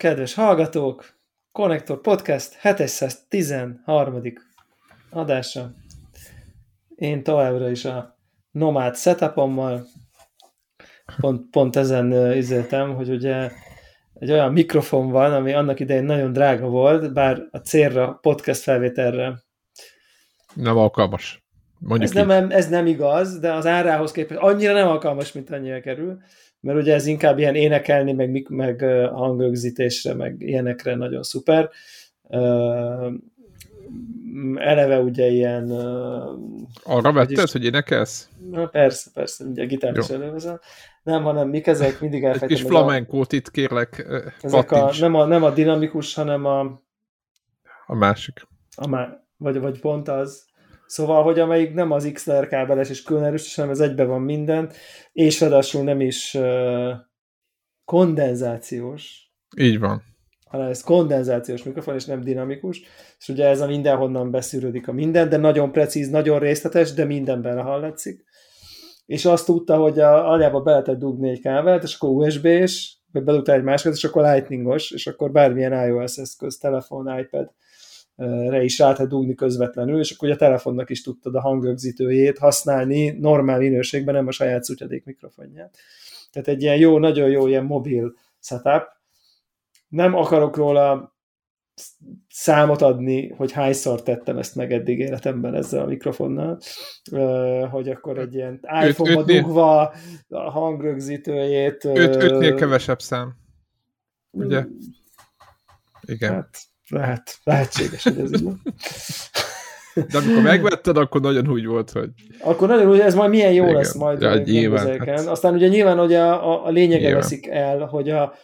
Kedves hallgatók! Connector Podcast 713. adása. Én továbbra is a Nomad setupommal pont, pont ezen izéltem, hogy ugye egy olyan mikrofon van, ami annak idején nagyon drága volt, bár a célra, podcast felvételre nem alkalmas. Mondjuk ez, nem, ez nem igaz, de az árához képest annyira nem alkalmas, mint annyira kerül mert ugye ez inkább ilyen énekelni, meg, meg hangögzítésre, meg ilyenekre nagyon szuper. Eleve ugye ilyen... Arra vetted, is, hogy énekelsz? Na persze, persze, ugye gitár is elővezem. Nem, hanem mik ezek, mindig elfejtem. Egy kis flamenkót itt kérlek, ezek a, nem, a, nem a dinamikus, hanem a... A másik. A má, vagy, vagy pont az. Szóval, hogy amelyik nem az XLR kábeles és különerős, hanem ez egybe van minden, és ráadásul nem is uh, kondenzációs. Így van. Hanem ez kondenzációs mikrofon, és nem dinamikus, és ugye ez a mindenhonnan beszűrődik a minden, de nagyon precíz, nagyon részletes, de mindenben hallatszik. És azt tudta, hogy a, aljában be lehetett dugni egy kábelt, és akkor USB-s, vagy bedugta egy másikat, és akkor lightningos, és akkor bármilyen iOS eszköz, telefon, iPad, re is rá lehet dugni közvetlenül, és akkor a telefonnak is tudtad a hangrögzítőjét használni normál minőségben, nem a saját szutyadék mikrofonját. Tehát egy ilyen jó, nagyon jó ilyen mobil setup. Nem akarok róla számot adni, hogy hányszor tettem ezt meg eddig életemben ezzel a mikrofonnal, hogy akkor egy ilyen iPhone-ba dugva a hangrögzítőjét... Öt, ötnél kevesebb szám. Ugye? Mm. Igen. Hát, lehet, lehetséges, hogy ez így De amikor megvetted, akkor nagyon úgy volt, hogy... Akkor nagyon úgy, ez majd milyen jó Igen. lesz majd ja, nyilván, hát... Aztán ugye nyilván hogy a, a, a lényege nyilván. veszik el, hogy a,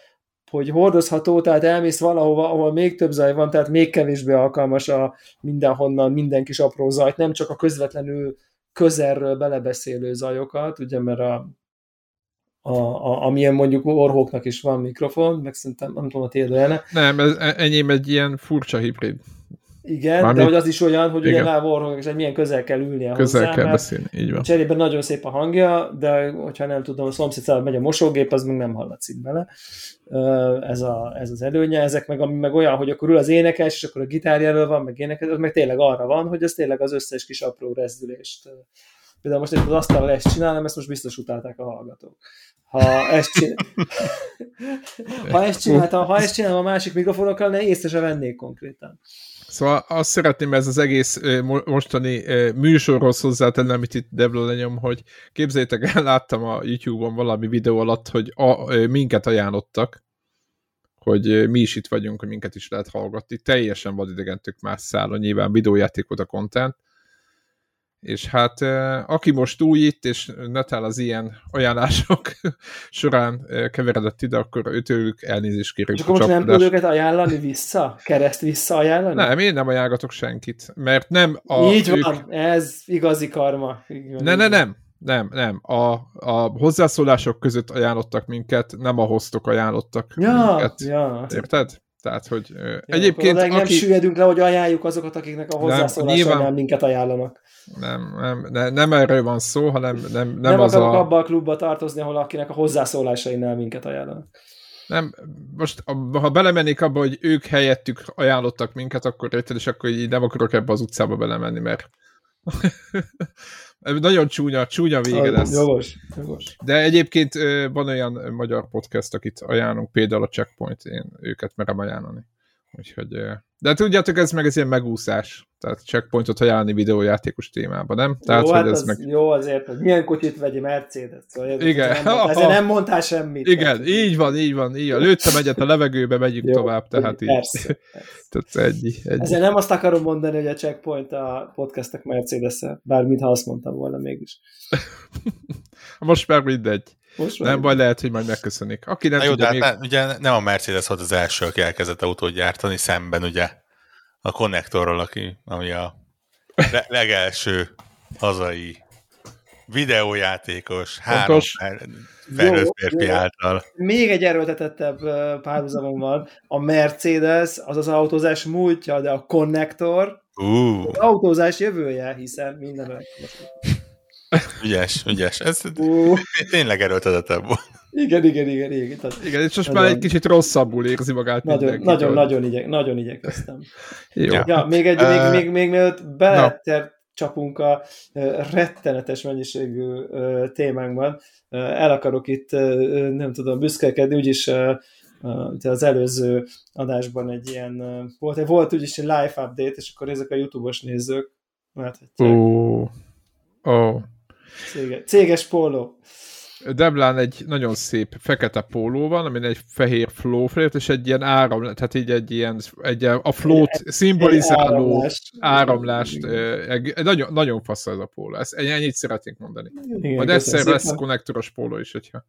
hogy hordozható, tehát elmész valahova, ahol még több zaj van, tehát még kevésbé alkalmas a mindenhonnan, minden kis apró zajt, nem csak a közvetlenül közelről belebeszélő zajokat, ugye, mert a a, a, amilyen mondjuk orhóknak is van mikrofon, meg szerintem nem tudom, a tiéd olyan Nem, ez, enyém egy ilyen furcsa hibrid. Igen, Mármint, de hogy az is olyan, hogy ugye lávorhók, és milyen közel kell ülnie közel hozzá, kell beszélni, így van. Cserében nagyon szép a hangja, de hogyha nem tudom, a szomszéd megy a mosógép, az meg nem hallatszik bele. Ez, a, ez az előnye, ezek meg, ami meg olyan, hogy akkor ül az énekes, és akkor a gitárjelől van, meg énekes, az meg tényleg arra van, hogy ez tényleg az összes kis apró rezdülést Például most itt az asztalra ezt csinálom, ezt most biztos utálták a hallgatók. Ha ezt, csinál... ha ezt csináltam, ha ezt csinálom a másik mikrofonokkal, ne észre se vennék konkrétan. Szóval azt szeretném ez az egész mostani műsorhoz hozzátenni, amit itt Debla lenyom, hogy képzeljétek el, láttam a YouTube-on valami videó alatt, hogy a, minket ajánlottak, hogy mi is itt vagyunk, hogy minket is lehet hallgatni. Teljesen vadidegentük más szállon, nyilván videójáték volt a content, és hát aki most új itt, és netál az ilyen ajánlások során keveredett ide, akkor őtőlük elnézést kérünk. És akkor most nem tud őket ajánlani vissza? Kereszt vissza ajánlani? Nem, én nem ajánlatok senkit, mert nem a... Így ők... van, ez igazi karma. Igaz, ne, ne, nem, nem, nem. A, a hozzászólások között ajánlottak minket, nem a hoztok ajánlottak ja, minket. Ja. Érted? Tehát, hogy ja, egyébként... Akkor nem aki... süllyedünk le, hogy ajánljuk azokat, akiknek a hozzászólásra nem, nem minket ajánlanak. Nem, nem, nem, nem erről van szó, hanem nem, nem, nem az a... abba a klubba tartozni, ahol akinek a hozzászólásainál minket ajánlanak. Nem, most ha belemennék abba, hogy ők helyettük ajánlottak minket, akkor érted, és akkor így nem akarok ebbe az utcába belemenni, mert nagyon csúnya, csúnya vége lesz. Jogos, jogos. De egyébként van olyan magyar podcast, akit ajánlunk, például a Checkpoint, én őket merem ajánlani. Úgyhogy, de tudjátok, ez meg ez ilyen megúszás. Tehát checkpointot ajánlani videójátékos témában, nem? Tehát, jó, hogy hát ez az, meg... jó azért, hogy milyen kocsit vegye Mercedes. Szóval Igen. Nem ezzel nem mondtál semmit. Igen, tehát. így van, így van. Így van. Lőttem egyet a levegőbe, megyünk jó, tovább. Tehát így. Persze. tehát ennyi, ennyi. Ezzel nem azt akarom mondani, hogy a checkpoint a podcastek Mercedes-e, bármintha azt mondtam volna mégis. Most már mindegy. Most nem baj, lehet, hogy majd megköszönik. Aki nem Na jó, tudja, de hát még... ugye nem a Mercedes volt az első, aki elkezdett autót gyártani, szemben ugye a konnektorral, aki, ami a legelső hazai videójátékos, három felnőtt férfi által. Még egy erőltetettebb párhuzamon van. A Mercedes az az autózás múltja, de a konnektor uh. az autózás jövője, hiszen minden Ügyes, ügyes. Ez uh. tényleg erőltetettebb volt. Igen, igen, igen, igen. Tehát Igen, és most Nagyon- már egy kicsit rosszabbul érzi magát nagyon, mindenki. nagyon, nagyon, igye, nagyon igyekeztem. Jó. Ja. Ja, még, egy, Ö, még, még, még mielőtt beleter csapunk a rettenetes mennyiségű témánkban, el akarok itt, nem tudom, büszkelkedni, úgyis az előző adásban egy ilyen, volt, volt úgyis egy live update, és akkor ezek a YouTube-os nézők láthatják. Ó. Ó. Céges, céges póló. Deblán egy nagyon szép fekete póló van, amin egy fehér flóflért, és egy ilyen áram, tehát így egy ilyen, egy ilyen a flót szimbolizáló áramlást. áramlást, egy- nagyon, nagyon fasz ez a póló. Ezt, ennyit szeretnék mondani. Igen, Majd egyszer lesz konnektoros póló is, hogyha,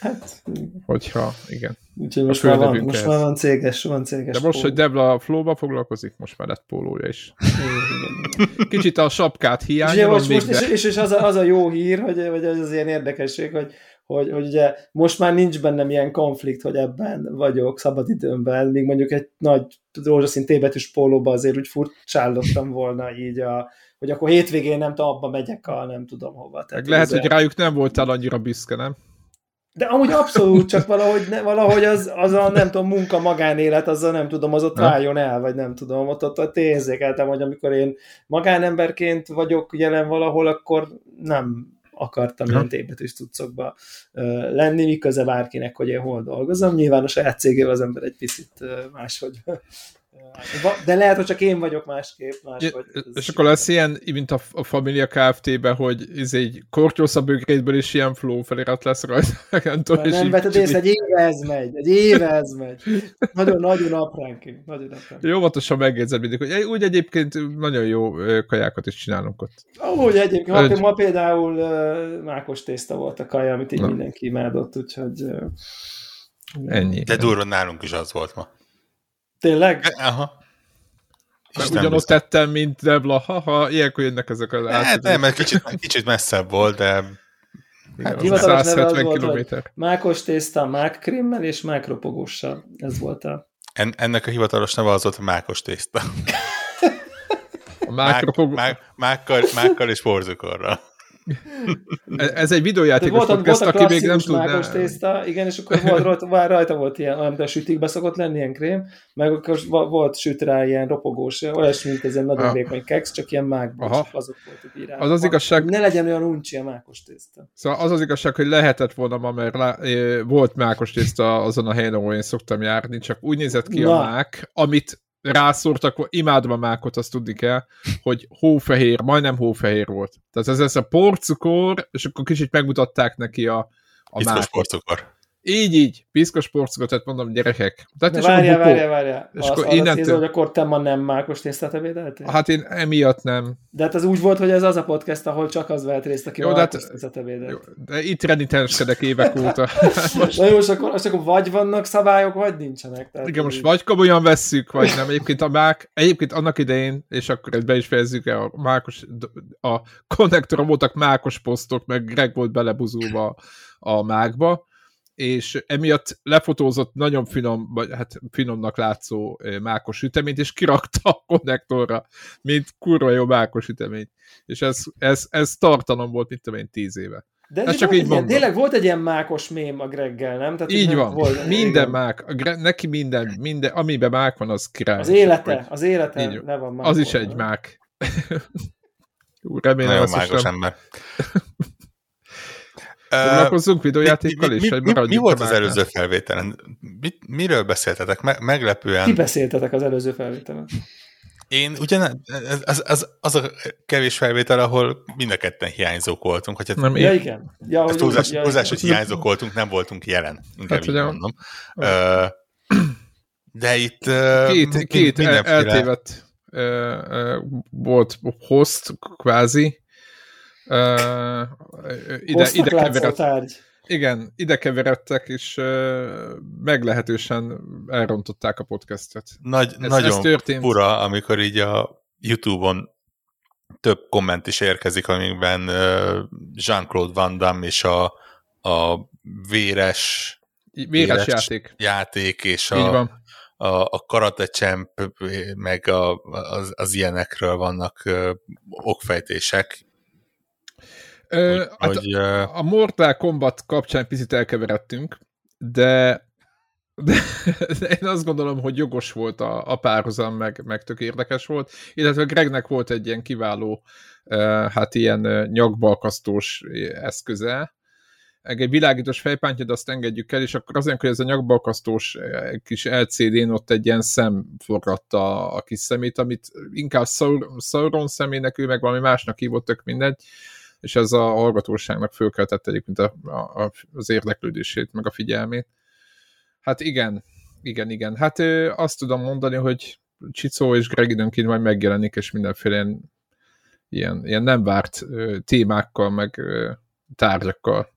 Hát, hogyha igen. úgyhogy most már van, most már van céges, van céges De most, póló. hogy Debla a flóba foglalkozik, most már lett pólója is. Kicsit a sapkát És, ugye hiányol most, még, most, és, és, és az, a, az a jó hír, hogy, hogy az az ilyen érdekesség, hogy, hogy, hogy ugye most már nincs bennem ilyen konflikt, hogy ebben vagyok szabadidőmben, míg mondjuk egy nagy rózsaszín tébetűs pólóba azért úgy furcsálottam volna így, a, hogy akkor hétvégén nem tudom, abba megyek a nem tudom hova. Tehát lehet, ez- hogy rájuk nem voltál annyira büszke, nem? De amúgy abszolút, csak valahogy, ne, valahogy az, az a nem tudom, munka, magánélet, az a nem tudom, az ott váljon el, vagy nem tudom, ott, ott, ott érzékeltem, hogy amikor én magánemberként vagyok jelen valahol, akkor nem akartam ilyen tébetűs ö, lenni, miközben bárkinek, hogy én hol dolgozom. Nyilván a saját cégével az ember egy picit máshogy. De lehet, hogy csak én vagyok másképp, máshogy. És akkor lesz ilyen, mint a, a Familia Kft-ben, hogy ez egy kortyószabb bögrétből is ilyen flow felirat lesz rajta. nem tudom, nem így kicsit- észre, egy éve ez megy, egy éve ez megy. Nagyon, nagyon apránként, nagyon apránként. Jó, óvatosan megjegyzed mindig, hogy úgy egyébként nagyon jó kajákat is csinálunk ott. Amúgy egyébként, ma, Ögy. ma például uh, mákos tészta volt a kaja, amit így Na. mindenki imádott, úgyhogy... Uh, Ennyi. De durva nálunk is az volt ma. Tényleg? Aha. Isten ugyanott biztos. tettem, mint Debla, haha, ilyenkor jönnek ezek az Hát nem, mert kicsit, kicsit messzebb volt, de Hát Igen, hivatalos neve az 170 volt, kilométer. mákos tészta, mák krémmel és mák ropogóssal. Ez volt a... en, ennek a hivatalos neve az volt a mákos tészta. A Mák, mákropog... mák, mákkal, mákkal és porzukorral. Ez egy De videójátékos volt, a, podcast, volt a aki még nem tudná. tészta, igen, és akkor volt rajta, rajta volt ilyen, olyan, mint a sütikbe szokott lenni ilyen krém, meg akkor volt süt rá ilyen ropogós, olyasmi, mint ez egy nagyon Ah. vékony keksz, csak ilyen mákból, csak azok voltak írásban. Az az igazság- Ne legyen olyan uncsi a mákos tészta. Szóval az az igazság, hogy lehetett volna ma, mert lá, volt mákos tészta azon a helyen, ahol én szoktam járni, csak úgy nézett ki Na. a mák, amit rászórtak, imádom a mákot, azt tudni kell, hogy hófehér, majdnem hófehér volt. Tehát ez, ez a porcukor, és akkor kicsit megmutatták neki a, a Piszkos porcukor. Így, így, piszkos porcukor, tehát mondom, gyerekek. Tehát De várjál, bukó. várjál, várjál. És akkor akkor innentől... hogy akkor te ma nem mákos tésztát ebédeltél? Hát én emiatt nem. De hát az úgy volt, hogy ez az a podcast, ahol csak az vett részt, aki Jó, hát- mákos tésztát ebédelt. Jó, De itt renitenskedek évek óta. Na jó, és akkor, és akkor vagy vannak szabályok, vagy nincsenek. Tehát Igen, most így- vagy komolyan vesszük, vagy nem. Egyébként a mák, egyébként annak idején, és akkor ezt be is fejezzük el, a mákos, a konnektoron voltak mákos posztok, meg Greg volt belebuzulva a mákba, és emiatt lefotózott nagyon finom, vagy hát finomnak látszó mákos süteményt, és kirakta a konnektorra, mint kurva jó mákos sütemény. És ez, ez, ez tartalom volt, mint tudom én, tíz éve. De ez csak így ilyen, tényleg volt egy ilyen mákos mém a Greggel, nem? Tehát Így nem van. Volt, minden igen. mák, a Gre- neki minden, minden, amiben mák van, az király. Az élete, Vagy- az élete Így van. le van Az is egy mák. Remélem, Nagyon mágos ember. Foglalkozzunk videójátékkal is, mi, vagy mi, mi, mi volt a az előző felvételen? Mit, miről beszéltetek? Me, meglepően. Ki beszéltetek az előző felvételen? Én ugyan, az, az, az, az a kevés felvétel, ahol mind a ketten hiányzók voltunk, hogy hát Nem, Ja, igen. Ja, hogy- túlzás, ja, túlzás, hogy hiányzók voltunk, nem voltunk jelen. Inkább Hát, így mondom. Ö, De itt két, két mindenféle- eltévedt volt host, kvázi. Ide, ide látszó keveredt, tárgy. igen, ide keveredtek, és ö, meglehetősen elrontották a podcastet. Nagy, Ez, nagyon ez történt. fura, amikor így a YouTube-on több komment is érkezik, amikben ö, Jean-Claude Van Damme és a, a véres Véres játék. játék és Így a, van. a, a Karate Champ meg a, az, az ilyenekről vannak ö, okfejtések. Ö, Hogy- hát hogy, ö, a Mortal Kombat kapcsán picit elkeveredtünk, de, de, de én azt gondolom, hogy jogos volt a, a párhuzam, meg, meg tök érdekes volt, illetve Gregnek volt egy ilyen kiváló, hát ilyen nyakbalkasztós eszköze, egy világítós fejpántja, de azt engedjük el, és akkor azért, hogy ez a nyakbalkasztós kis LCD-n ott egy ilyen szem forgatta a kis szemét, amit inkább Saur- Sauron szemének, ő meg valami másnak hívott, tök mindegy, és ez a hallgatóságnak fölkeltette egyébként a, a, az érdeklődését, meg a figyelmét. Hát igen, igen, igen. Hát ö, azt tudom mondani, hogy Csicó és Greg időnként majd megjelenik, és mindenféle ilyen, ilyen, ilyen nem várt ö, témákkal, meg ö, tárgyakkal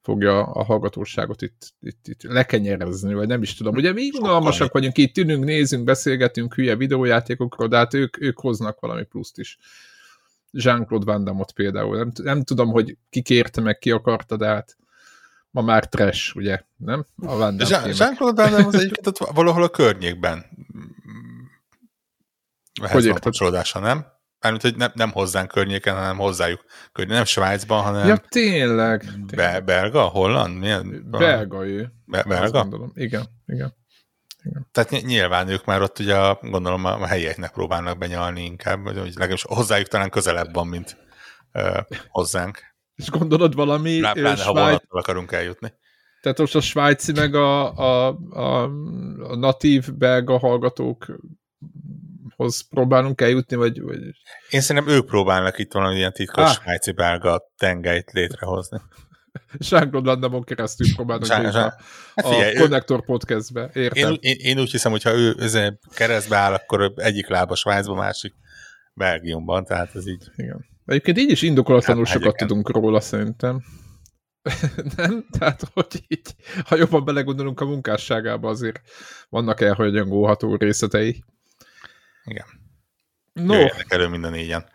fogja a hallgatóságot itt, itt, itt lekenyerezni, vagy nem is tudom. Ugye mi unalmasak vagyunk, itt ülünk, nézünk, beszélgetünk hülye videójátékokról, de hát ők, ők hoznak valami pluszt is. Jean-Claude Van Damme-ot például. Nem, nem tudom, hogy ki kérte meg, ki akarta, de hát ma már trash, ugye? Nem? A Van Damme. Jean-Claude Van Damme az egyébként ott valahol a környékben. Hogy van kapcsolódása, nem? Mármint, hogy nem, nem hozzánk környéken, hanem hozzájuk környéken. Nem Svájcban, hanem Ja, tényleg. be, tényleg. belga, holland? Milyen? Belga ő. Be, belga? gondolom. Igen, igen. Tehát ny- nyilván ők már ott ugye a, gondolom a, helyieknek próbálnak benyalni inkább, vagy legalábbis hozzájuk talán közelebb van, mint uh, hozzánk. És gondolod valami ö, Pláne, ha Svájc, vonattal akarunk eljutni. tehát most a svájci meg a, a, a, a natív belga hallgatókhoz próbálunk eljutni, vagy, vagy Én szerintem ők próbálnak itt valami ilyen titkos Ah. svájci belga tengelyt létrehozni. Jean-Claude Van Damme-on keresztül próbálnak Jean- a, Hát a figyelj, ő- Connector podcastbe, Én, érted? úgy- én, én úgy hiszem, hogyha ő ezért keresztbe áll, akkor ő egyik lába Svájcban, másik Belgiumban, tehát ez így. Igen. Egyébként így is indokolatlanul Hát, sokat hegyeken. tudunk róla, szerintem. nem? Tehát, hogy így, ha jobban belegondolunk a munkásságába, azért vannak elhagyangolható részletei. Igen. No. Jöjjenek elő minden négyen,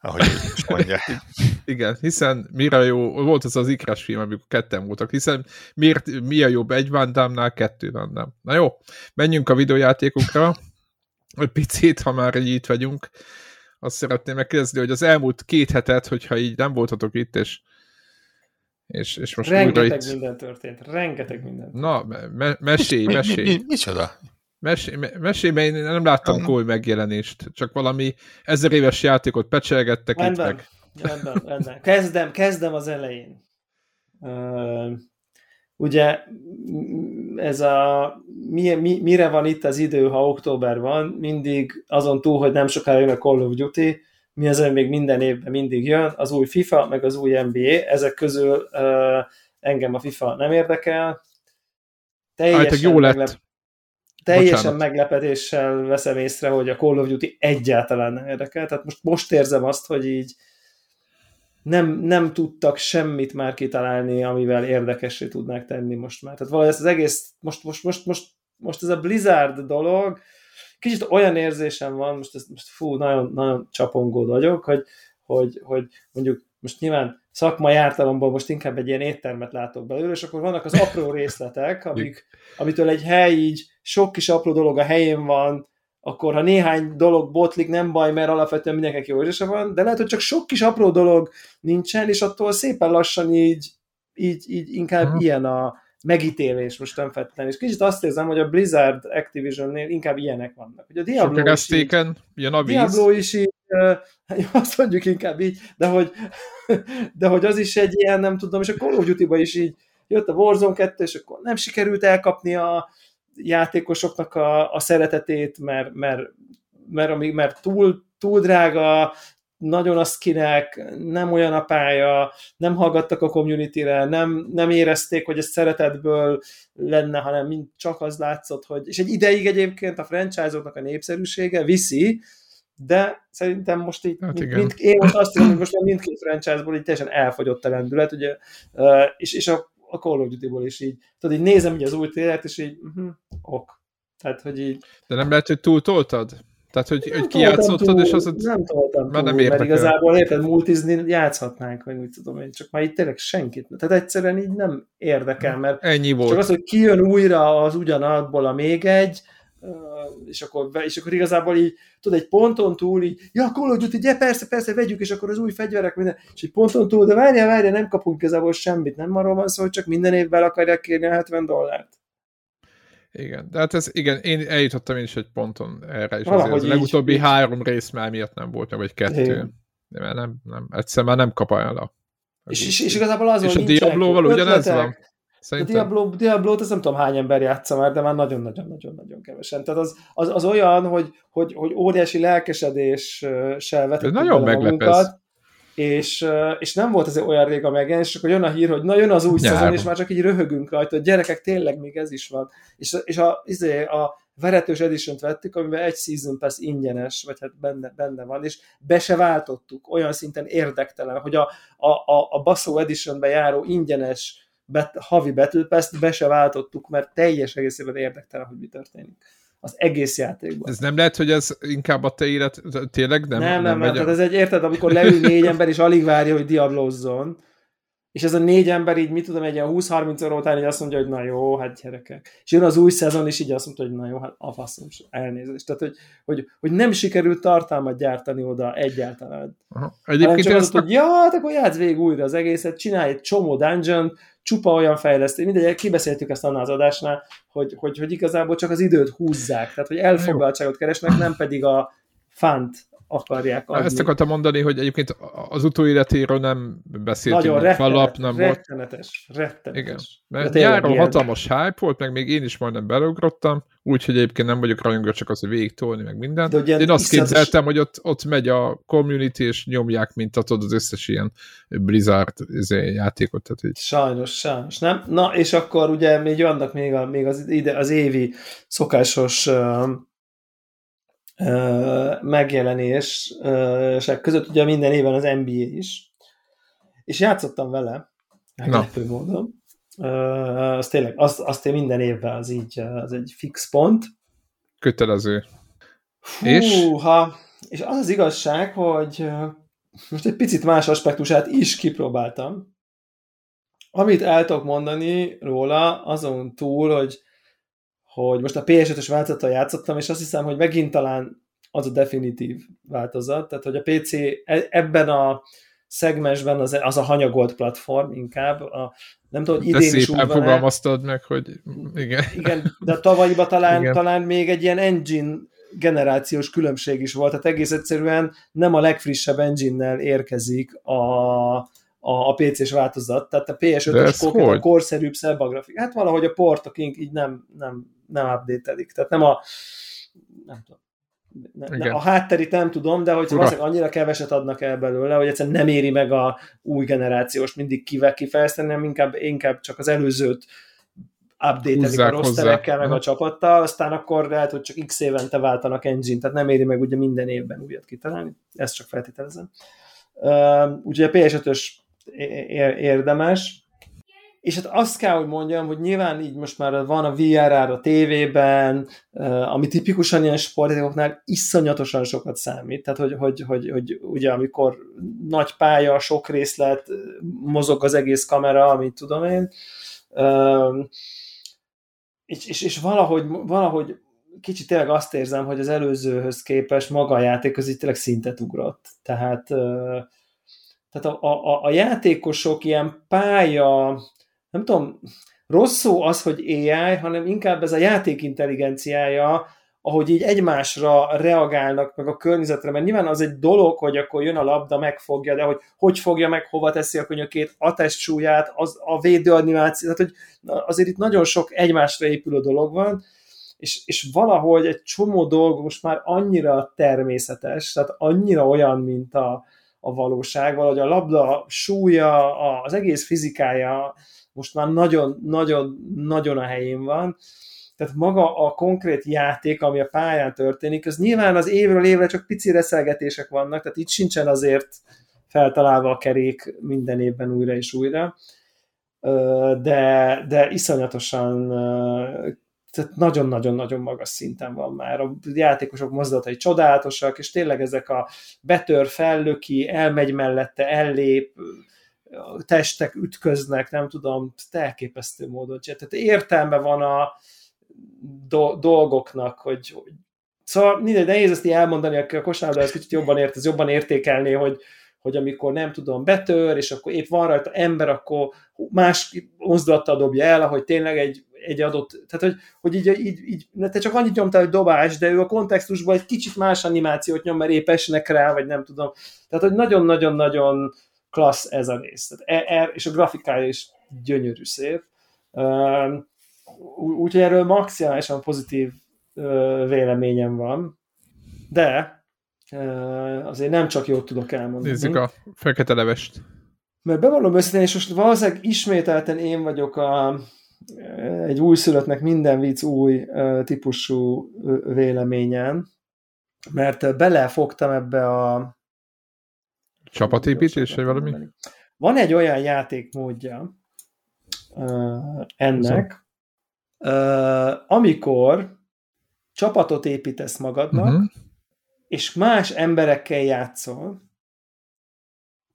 ahogy ő is mondja. igen, hiszen mire jó, volt az az ikrás film, amikor ketten voltak, hiszen miért, mi a jobb egy Van Damme-nál, kettő Van Damme. Na jó, menjünk a videójátékokra, egy picit, ha már így itt vagyunk. Azt szeretném megkérdezni, hogy az elmúlt két hetet, hogyha így nem voltatok itt, és és, és most újra Rengeteg itt... minden történt, rengeteg minden. Na, me- me- mesélj, Mi, mi, mesélj. mi, micsoda? Mesélj, me- mesélj, mert én nem láttam komoly megjelenést. Csak valami ezer éves játékot pecselgettek itt meg. rendben, rendben. Kezdem, kezdem az elején. Uh, ugye ez a mi, mi, mire van itt az idő, ha október van, mindig azon túl, hogy nem sokára jön a Call of Duty, mi az, ami még minden évben mindig jön, az új FIFA, meg az új NBA, ezek közül uh, engem a FIFA nem érdekel. Állítólag jó lett. Teljesen Bocsánat. meglepetéssel veszem észre, hogy a Call of Duty egyáltalán nem érdekel. Tehát most, most érzem azt, hogy így nem, nem tudtak semmit már kitalálni, amivel érdekessé tudnák tenni most már. Tehát valahogy ez az egész, most, most, most, most, most ez a Blizzard dolog, kicsit olyan érzésem van, most, ez, most fú, nagyon, nagyon csapongó vagyok, hogy, hogy, hogy mondjuk most nyilván szakmai ártalomból most inkább egy ilyen éttermet látok belőle, és akkor vannak az apró részletek, amik, amitől egy hely így sok kis apró dolog a helyén van, akkor ha néhány dolog botlik, nem baj, mert alapvetően mindenkinek jó érzése van, de lehet, hogy csak sok kis apró dolog nincsen, és attól szépen lassan így, így, így inkább Aha. ilyen a megítélés most nem feltétlenül. És kicsit azt érzem, hogy a Blizzard Activision-nél inkább ilyenek vannak. Hogy a Sok Diablo is így, jön a víz. Diablo is így, azt mondjuk inkább így, de hogy, de hogy az is egy ilyen, nem tudom, és a Call of Duty-ba is így jött a Warzone 2, és akkor nem sikerült elkapni a játékosoknak a, a szeretetét, mert, mert, mert, mert, mert túl, túl drága, nagyon a skinek, nem olyan a pálya, nem hallgattak a community-re, nem, nem érezték, hogy ez szeretetből lenne, hanem mind csak az látszott, hogy, és egy ideig egyébként a franchise-oknak a népszerűsége viszi, de szerintem most így, Hát mind, mind, én most azt tudom, hogy most már mindkét franchise-ból így teljesen elfogyott a lendület, ugye, és, és a, a Call of Duty-ból is így, tudod, így nézem így az új trélert, és így, uh-huh, ok. Tehát, hogy így... De nem lehet, hogy túltoltad? Tehát, hogy, Nem hogy kijátszottad, túl, és az... Nem toltam Már túl, nem mert érdekel. igazából érted, multizni játszhatnánk, vagy úgy tudom én, csak már itt tényleg senkit. Tehát egyszerűen így nem érdekel, mert Ennyi csak volt. az, hogy kijön újra az ugyanabból a még egy, és akkor, és akkor igazából így, tudod, egy ponton túl így, ja, Call of Duty, ugye, persze, persze, vegyük, és akkor az új fegyverek, minden, és egy ponton túl, de várjál, várjál, nem kapunk igazából semmit, nem arról van szó, hogy csak minden évvel akarják kérni a 70 dollárt. Igen, de hát ez, igen, én eljutottam én is egy ponton erre, és azért az legutóbbi így. három rész már miatt nem volt, vagy kettő. Igen. De mert nem, nem, egyszer már nem kapálja le. És, és, és, igazából az, és a Diablo-val ugyanez van? Szerintem... A Diablo, Diablo-t azt nem tudom hány ember játsza már, de már nagyon-nagyon-nagyon-nagyon kevesen. Tehát az, az, az olyan, hogy, hogy, hogy óriási lelkesedéssel vetettük nagyon magunkat, és, és nem volt ez olyan rég a megjelenés, és akkor jön a hír, hogy na jön az új szezon, és már csak így röhögünk rajta, hogy gyerekek, tényleg még ez is van. És, és a, izé, a veretős edition vettük, amiben egy Season Pass ingyenes, vagy hát benne, benne van, és be se váltottuk, olyan szinten érdektelen, hogy a, a, a, a Basso Editionbe járó ingyenes bet, havi Pass-t be se váltottuk, mert teljes egészében érdektelen, hogy mi történik. Az egész játékban. Ez nem lehet, hogy ez inkább a te élet, tényleg nem? Nem, nem, nem, nem tehát ez egy, érted, amikor leül négy ember, és alig várja, hogy diablozzon, és ez a négy ember így, mit tudom, egy ilyen 20-30 óra után így azt mondja, hogy na jó, hát gyerekek. És jön az új szezon, és így azt mondta, hogy na jó, hát a faszom, elnézést. Tehát, hogy, hogy, hogy nem sikerült tartalmat gyártani oda egyáltalán. Aha. Egyébként csak azt, hogy ja, hát akkor játsz végig újra az egészet, csinálj egy csomó dungeon csupa olyan fejlesztés, mindegy, kibeszéltük ezt annál az adásnál, hogy, hogy, hogy igazából csak az időt húzzák, tehát hogy elfoglaltságot keresnek, nem pedig a fánt akarják adni. Ezt akartam mondani, hogy egyébként az utóéletéről nem beszéltünk. Nagyon rettenet, alap, nem rettenetes, volt. rettenetes. Igen, mert nyáron ilyen. hatalmas hype volt, meg még én is majdnem beleugrottam, úgyhogy egyébként nem vagyok rajongó, csak az, hogy végig tolni, meg minden. De én azt képzeltem, hogy ott, ott megy a community, és nyomják, mint tudod, az összes ilyen Blizzard izé, játékot. Tehát így. Sajnos, sajnos, nem? Na, és akkor ugye még vannak még, a, még az, ide, az évi szokásos megjelenések között ugye minden éven az NBA is, és játszottam vele, meglepő módon. Az tényleg, azt, azt én minden évben az így, az egy fix pont. Kötelező. Fú, és? Ha, és az az igazság, hogy most egy picit más aspektusát is kipróbáltam. Amit el tudok mondani róla, azon túl, hogy hogy most a PS5-ös változattal játszottam, és azt hiszem, hogy megint talán az a definitív változat, tehát hogy a PC e- ebben a szegmensben az, az a hanyagolt platform inkább. A, nem tudom, idén de is úgy fogalmaztad meg, hogy igen. Igen, de a tavalyiban talán, igen. talán még egy ilyen engine generációs különbség is volt, tehát egész egyszerűen nem a legfrissebb engine-nel érkezik a, a, a PC-s változat, tehát a PS5-ös a korszerűbb, szebb a grafik. Hát valahogy a portok így nem, nem nem update Tehát nem a nem tudom, ne, a hátterit nem tudom, de hogy valószínűleg annyira keveset adnak el belőle, hogy egyszerűen nem éri meg a új generációs mindig kivel kifejezteni, hanem inkább, inkább csak az előzőt update a rosterekkel, meg a csapattal, aztán akkor lehet, hogy csak x évente váltanak engine, tehát nem éri meg ugye minden évben újat kitalálni, ezt csak feltételezem. Uh, úgyhogy a PS5-ös érdemes, és hát azt kell, hogy mondjam, hogy nyilván így most már van a VRR a tévében, ami tipikusan ilyen sportjátékoknál iszonyatosan sokat számít. Tehát, hogy, hogy, hogy, hogy ugye amikor nagy pálya, sok részlet, mozog az egész kamera, amit tudom én, és, és, és valahogy, valahogy kicsit tényleg azt érzem, hogy az előzőhöz képest maga a játék az itt tényleg szintet ugrott. Tehát, tehát a, a, a játékosok ilyen pálya nem tudom, rossz szó az, hogy AI, hanem inkább ez a játék intelligenciája, ahogy így egymásra reagálnak, meg a környezetre, mert nyilván az egy dolog, hogy akkor jön a labda, megfogja, de hogy hogy fogja meg, hova teszi a könyökét, a testsúlyát, az, a védőanimáció, tehát hogy azért itt nagyon sok egymásra épülő dolog van, és, és valahogy egy csomó dolog most már annyira természetes, tehát annyira olyan, mint a, a valóság, valahogy a labda súlya, az egész fizikája, most már nagyon-nagyon-nagyon a helyén van. Tehát maga a konkrét játék, ami a pályán történik, az nyilván az évről évre csak pici reszelgetések vannak, tehát itt sincsen azért feltalálva a kerék minden évben újra és újra, de, de iszonyatosan tehát nagyon-nagyon-nagyon magas szinten van már. A játékosok mozdulatai csodálatosak, és tényleg ezek a betör, fellöki, elmegy mellette, ellép, testek ütköznek, nem tudom, elképesztő módon. Tehát értelme van a, do- dolgoknak, hogy, hogy Szóval mindegy, nehéz ezt így elmondani, aki a kosárlabda ez kicsit jobban ért, ez jobban értékelni, hogy, hogy amikor nem tudom, betör, és akkor épp van rajta ember, akkor más mozdulattal dobja el, ahogy tényleg egy, egy adott, tehát hogy, hogy így, így, így, te csak annyit nyomtál, hogy dobás, de ő a kontextusban egy kicsit más animációt nyom, mert épp esnek rá, vagy nem tudom. Tehát, hogy nagyon-nagyon-nagyon klassz ez a rész. Tehát, e, e, és a grafikája is gyönyörű szép. Úgyhogy erről maximálisan pozitív véleményem van, de azért nem csak jót tudok elmondani. Nézzük a fekete levest. Mert bevallom őszintén, és most valószínűleg ismételten én vagyok a, egy újszülöttnek minden vicc új típusú véleményen, mert belefogtam ebbe a csapatépítés, vagy valami? Van egy olyan játékmódja ennek, amikor csapatot építesz magadnak, uh-huh és más emberekkel játszol,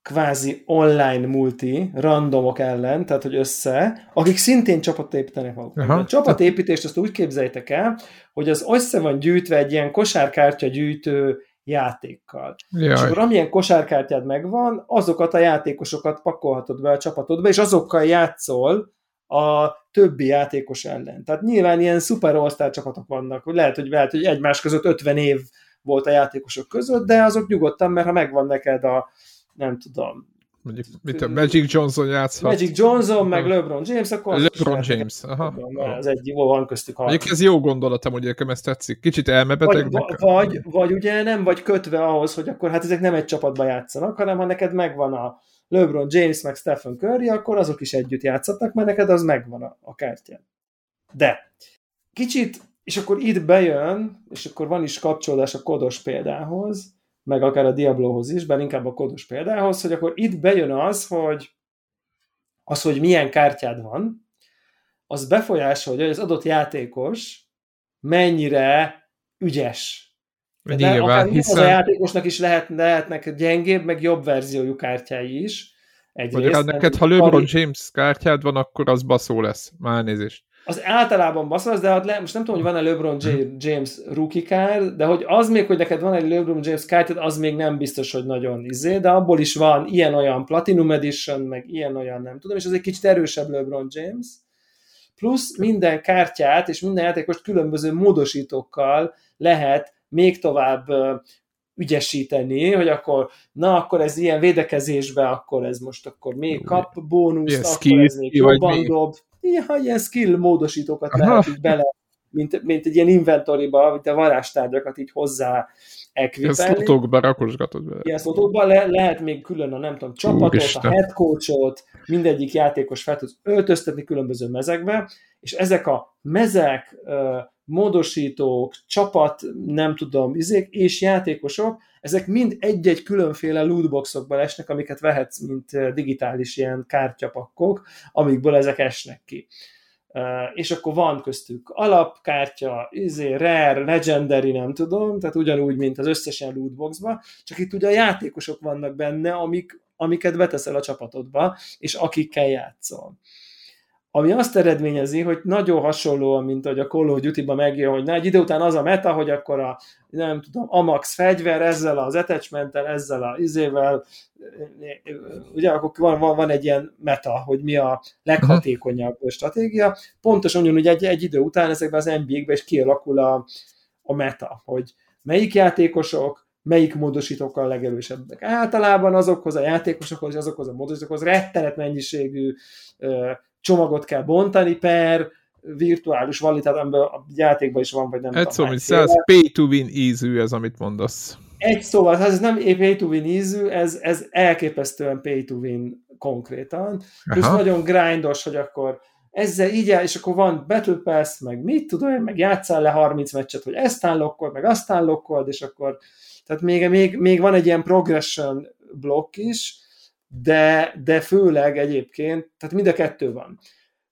kvázi online multi, randomok ellen, tehát hogy össze, akik szintén csapatot építenek maguk. A csapatépítést azt úgy képzeljétek el, hogy az össze van gyűjtve egy ilyen kosárkártya gyűjtő játékkal. Jaj. És akkor amilyen kosárkártyád megvan, azokat a játékosokat pakolhatod be a csapatodba, és azokkal játszol a többi játékos ellen. Tehát nyilván ilyen szuper all csapatok vannak, hogy lehet, hogy, lehet, hogy egymás között 50 év volt a játékosok között, de azok nyugodtan, mert ha megvan neked a, nem tudom, Mondjuk, mit a Magic Johnson játszhat. Magic Johnson, meg LeBron James, akkor... LeBron James, aha. Az egy jó van köztük. Mondjuk ez jó gondolatom, hogy nekem ezt tetszik. Kicsit elmebeteg. Vagy, vagy, vagy, ugye nem vagy kötve ahhoz, hogy akkor hát ezek nem egy csapatba játszanak, hanem ha neked megvan a LeBron James, meg Stephen Curry, akkor azok is együtt játszhatnak, mert neked az megvan a, a kártyán. De kicsit és akkor itt bejön, és akkor van is kapcsolódás a kodos példához, meg akár a Diablohoz is, bár inkább a kodos példához, hogy akkor itt bejön az, hogy az, hogy milyen kártyád van, az befolyásolja, hogy az adott játékos mennyire ügyes. De akár hiszen... az a játékosnak is lehet, lehetnek gyengébb, meg jobb verziójú kártyái is. Egyrészt, Vagy neked, ha LeBron James kártyád van, akkor az baszó lesz. Már nézést az általában baszasz, de hát le, most nem tudom, hogy van-e LeBron James rookie kár, de hogy az még, hogy neked van egy LeBron James kártyad, az még nem biztos, hogy nagyon izé, de abból is van ilyen-olyan Platinum Edition, meg ilyen-olyan nem tudom, és az egy kicsit erősebb LeBron James. Plusz minden kártyát és minden játékost különböző módosítókkal lehet még tovább ügyesíteni, hogy akkor na, akkor ez ilyen védekezésbe, akkor ez most akkor még kap bónuszt, akkor ez még jobban dob ja, ilyen skill módosítókat Aha. lehet így bele, mint, mint egy ilyen inventoryba, mint a varázstárgyakat így hozzá ekvipelni. Ilyen szlotokba rakosgatod be. Ilyen szlotokba le, lehet még külön a nem tudom, csapatot, Úristen. a head coachot, mindegyik játékos fel tud öltöztetni különböző mezekbe, és ezek a mezek, módosítók, csapat, nem tudom, izék, és játékosok, ezek mind egy-egy különféle lootboxokban esnek, amiket vehetsz, mint digitális ilyen kártyapakkok, amikből ezek esnek ki. És akkor van köztük alapkártya, izé, rare, legendary, nem tudom, tehát ugyanúgy, mint az összes ilyen lootboxban, csak itt ugye a játékosok vannak benne, amik, amiket beteszel a csapatodba, és akikkel játszol ami azt eredményezi, hogy nagyon hasonlóan, mint hogy a Call of Duty-ban megjön, hogy na, egy idő után az a meta, hogy akkor a, nem tudom, Amax fegyver, ezzel az attachmenttel, ezzel a izével, ugye akkor van, van, van egy ilyen meta, hogy mi a leghatékonyabb uh-huh. stratégia. Pontosan ugyanúgy egy, egy idő után ezekben az NBA-kben is kialakul a, a meta, hogy melyik játékosok, melyik módosítókkal a legerősebbek. Általában azokhoz a játékosokhoz, azokhoz a módosítókhoz rettenet mennyiségű csomagot kell bontani per virtuális validát, amiben a játékban is van, vagy nem Egy szó, mint száz pay to win ízű ez, amit mondasz. Egy szóval, ez nem pay to win ízű, ez, ez elképesztően pay to win konkrétan. Plusz Aha. nagyon grindos, hogy akkor ezzel így el, és akkor van Battle Pass, meg mit tudom meg játszál le 30 meccset, hogy ezt állokkod, meg azt állokkod, és akkor tehát még, még, még van egy ilyen progression blokk is, de, de főleg egyébként, tehát mind a kettő van.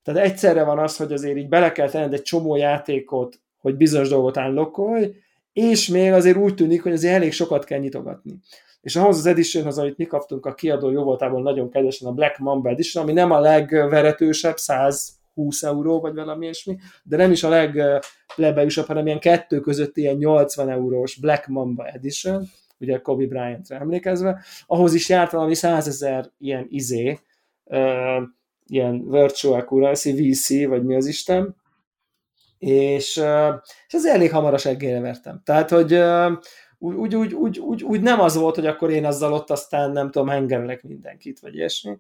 Tehát egyszerre van az, hogy azért így bele kell tenned egy csomó játékot, hogy bizonyos dolgot unlockolj, és még azért úgy tűnik, hogy azért elég sokat kell nyitogatni. És ahhoz az editionhoz, amit mi kaptunk a kiadó jóvoltából nagyon kedvesen, a Black Mamba Edition, ami nem a legveretősebb, 120 20 euró, vagy valami ilyesmi, de nem is a legplebeisabb, hanem ilyen kettő között ilyen 80 eurós Black Mamba Edition, ugye Kobe Bryant-re emlékezve, ahhoz is járt valami 100 ezer ilyen izé, ilyen virtual currency, VC, vagy mi az Isten, és, és ez elég hamar a seggére vertem. Tehát, hogy úgy, úgy, úgy, úgy, úgy nem az volt, hogy akkor én azzal ott aztán nem tudom, hengerelek mindenkit, vagy ilyesmi.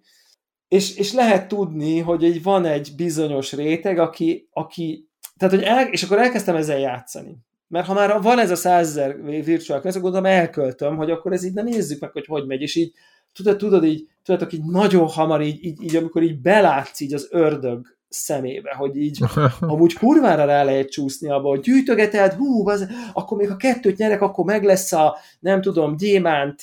És, és lehet tudni, hogy egy, van egy bizonyos réteg, aki, aki tehát, hogy el, és akkor elkezdtem ezzel játszani. Mert ha már van ez a százezer virtual currency, gondolom elköltöm, hogy akkor ez így, na nézzük meg, hogy hogy megy, és így tudod, tudod így, tudod, így nagyon hamar így, így, így, amikor így belátsz így az ördög szemébe, hogy így amúgy kurvára rá lehet csúszni abba, hogy gyűjtögeted, hú, az, akkor még ha kettőt nyerek, akkor meg lesz a, nem tudom, gyémánt,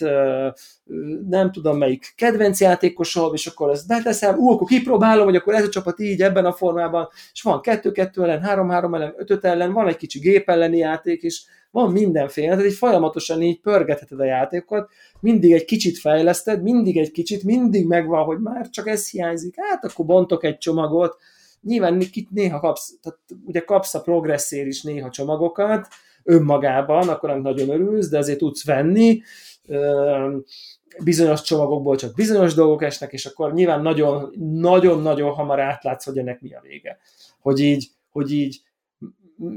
nem tudom melyik kedvenc játékosom, és akkor ezt beteszem, ú, akkor kipróbálom, hogy akkor ez a csapat így, ebben a formában, és van kettő-kettő ellen, három-három ellen, ötöt ellen, van egy kicsi gép elleni játék is, van mindenféle, tehát így folyamatosan így pörgetheted a játékokat, mindig egy kicsit fejleszted, mindig egy kicsit, mindig megvan, hogy már csak ez hiányzik, hát akkor bontok egy csomagot, nyilván néha kapsz, tehát ugye kapsz a progresszér is néha csomagokat, önmagában, akkor nagyon örülsz, de azért tudsz venni, bizonyos csomagokból csak bizonyos dolgok esnek, és akkor nyilván nagyon-nagyon hamar átlátsz, hogy ennek mi a vége. Hogy így, hogy így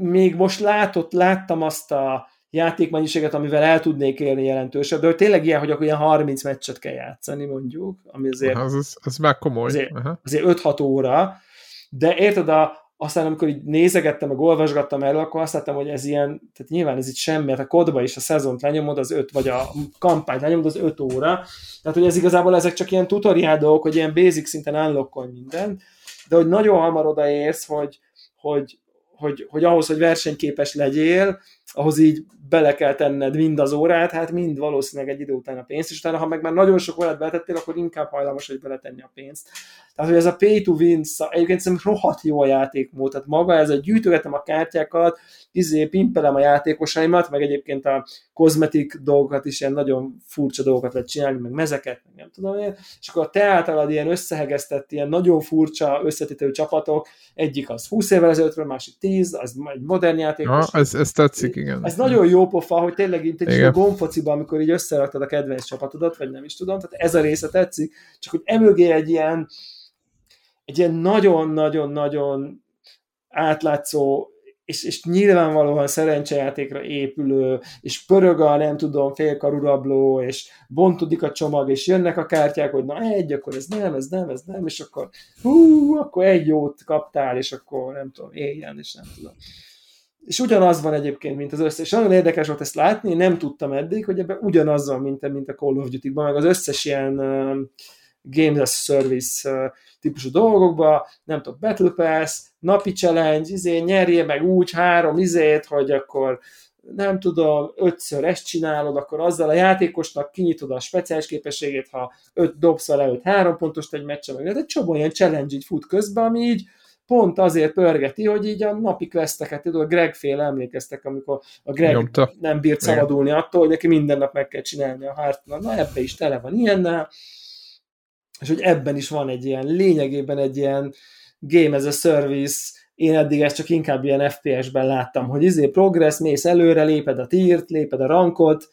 még most látott, láttam azt a játékmennyiséget, amivel el tudnék élni jelentősebb, de hogy tényleg ilyen, hogy akkor ilyen 30 meccset kell játszani, mondjuk, ami azért... Az, az, az már komoly. Azért, azért 5-6 óra, de érted, a, aztán amikor így nézegettem, meg olvasgattam erről, akkor azt láttam, hogy ez ilyen, tehát nyilván ez itt semmi, mert a kodba is a szezont lenyomod az öt, vagy a kampányt lenyomod az öt óra, tehát hogy ez igazából ezek csak ilyen tutoriál dolgok, hogy ilyen basic szinten unlockolj minden, de hogy nagyon hamar odaérsz, hogy, hogy, hogy, hogy ahhoz, hogy versenyképes legyél, ahhoz így bele kell tenned mind az órát, hát mind valószínűleg egy idő után a pénzt, és utána, ha meg már nagyon sok órát betettél, akkor inkább hajlamos, hogy beletenni a pénzt. Tehát, hogy ez a pay to win, egyébként szerintem rohadt jó a játékmód, tehát maga ez a gyűjtögetem a kártyákat, izé, pimpelem a játékosaimat, meg egyébként a kozmetik dolgokat is ilyen nagyon furcsa dolgokat lehet csinálni, meg mezeket, meg nem tudom én, és akkor a te általad ilyen összehegeztett, ilyen nagyon furcsa összetételő csapatok, egyik az 20 évvel ezelőttről, másik 10, az egy modern játékos. Ha, ez, ez tetszik, igen. Ez nagyon jó pofa, hogy tényleg így egy a gombfociban, amikor így összeraktad a kedvenc csapatodat, vagy nem is tudom, tehát ez a része tetszik, csak hogy emögé egy ilyen egy ilyen nagyon-nagyon-nagyon átlátszó és, és nyilvánvalóan szerencsejátékra épülő, és pörög a nem tudom, félkarurabló, és bontodik a csomag, és jönnek a kártyák, hogy na egy, akkor ez nem, ez nem, ez nem, és akkor hú, akkor egy jót kaptál, és akkor nem tudom, éljen, és nem tudom. És ugyanaz van egyébként, mint az összes. És nagyon érdekes volt ezt látni, nem tudtam eddig, hogy ebben ugyanaz van, mint, mint a Call of Duty-ban, meg az összes ilyen uh, Games as Service uh, típusú dolgokba, nem tudom, Battle Pass, napi challenge, izé, nyerje meg úgy három izét, hogy akkor nem tudom, ötször ezt csinálod, akkor azzal a játékosnak kinyitod a speciális képességét, ha öt dobsz vele öt három pontost egy meccse, meg egy csomó ilyen challenge így fut közben, ami így pont azért pörgeti, hogy így a napi questeket, tudod, Greg fél emlékeztek, amikor a Greg Nyomta. nem bírt szabadulni attól, hogy neki minden nap meg kell csinálni a hártnak. Na ebbe is tele van ilyennel, és hogy ebben is van egy ilyen, lényegében egy ilyen game as a service, én eddig ezt csak inkább ilyen FPS-ben láttam, hogy izé progress, mész előre, léped a tírt, léped a rankot,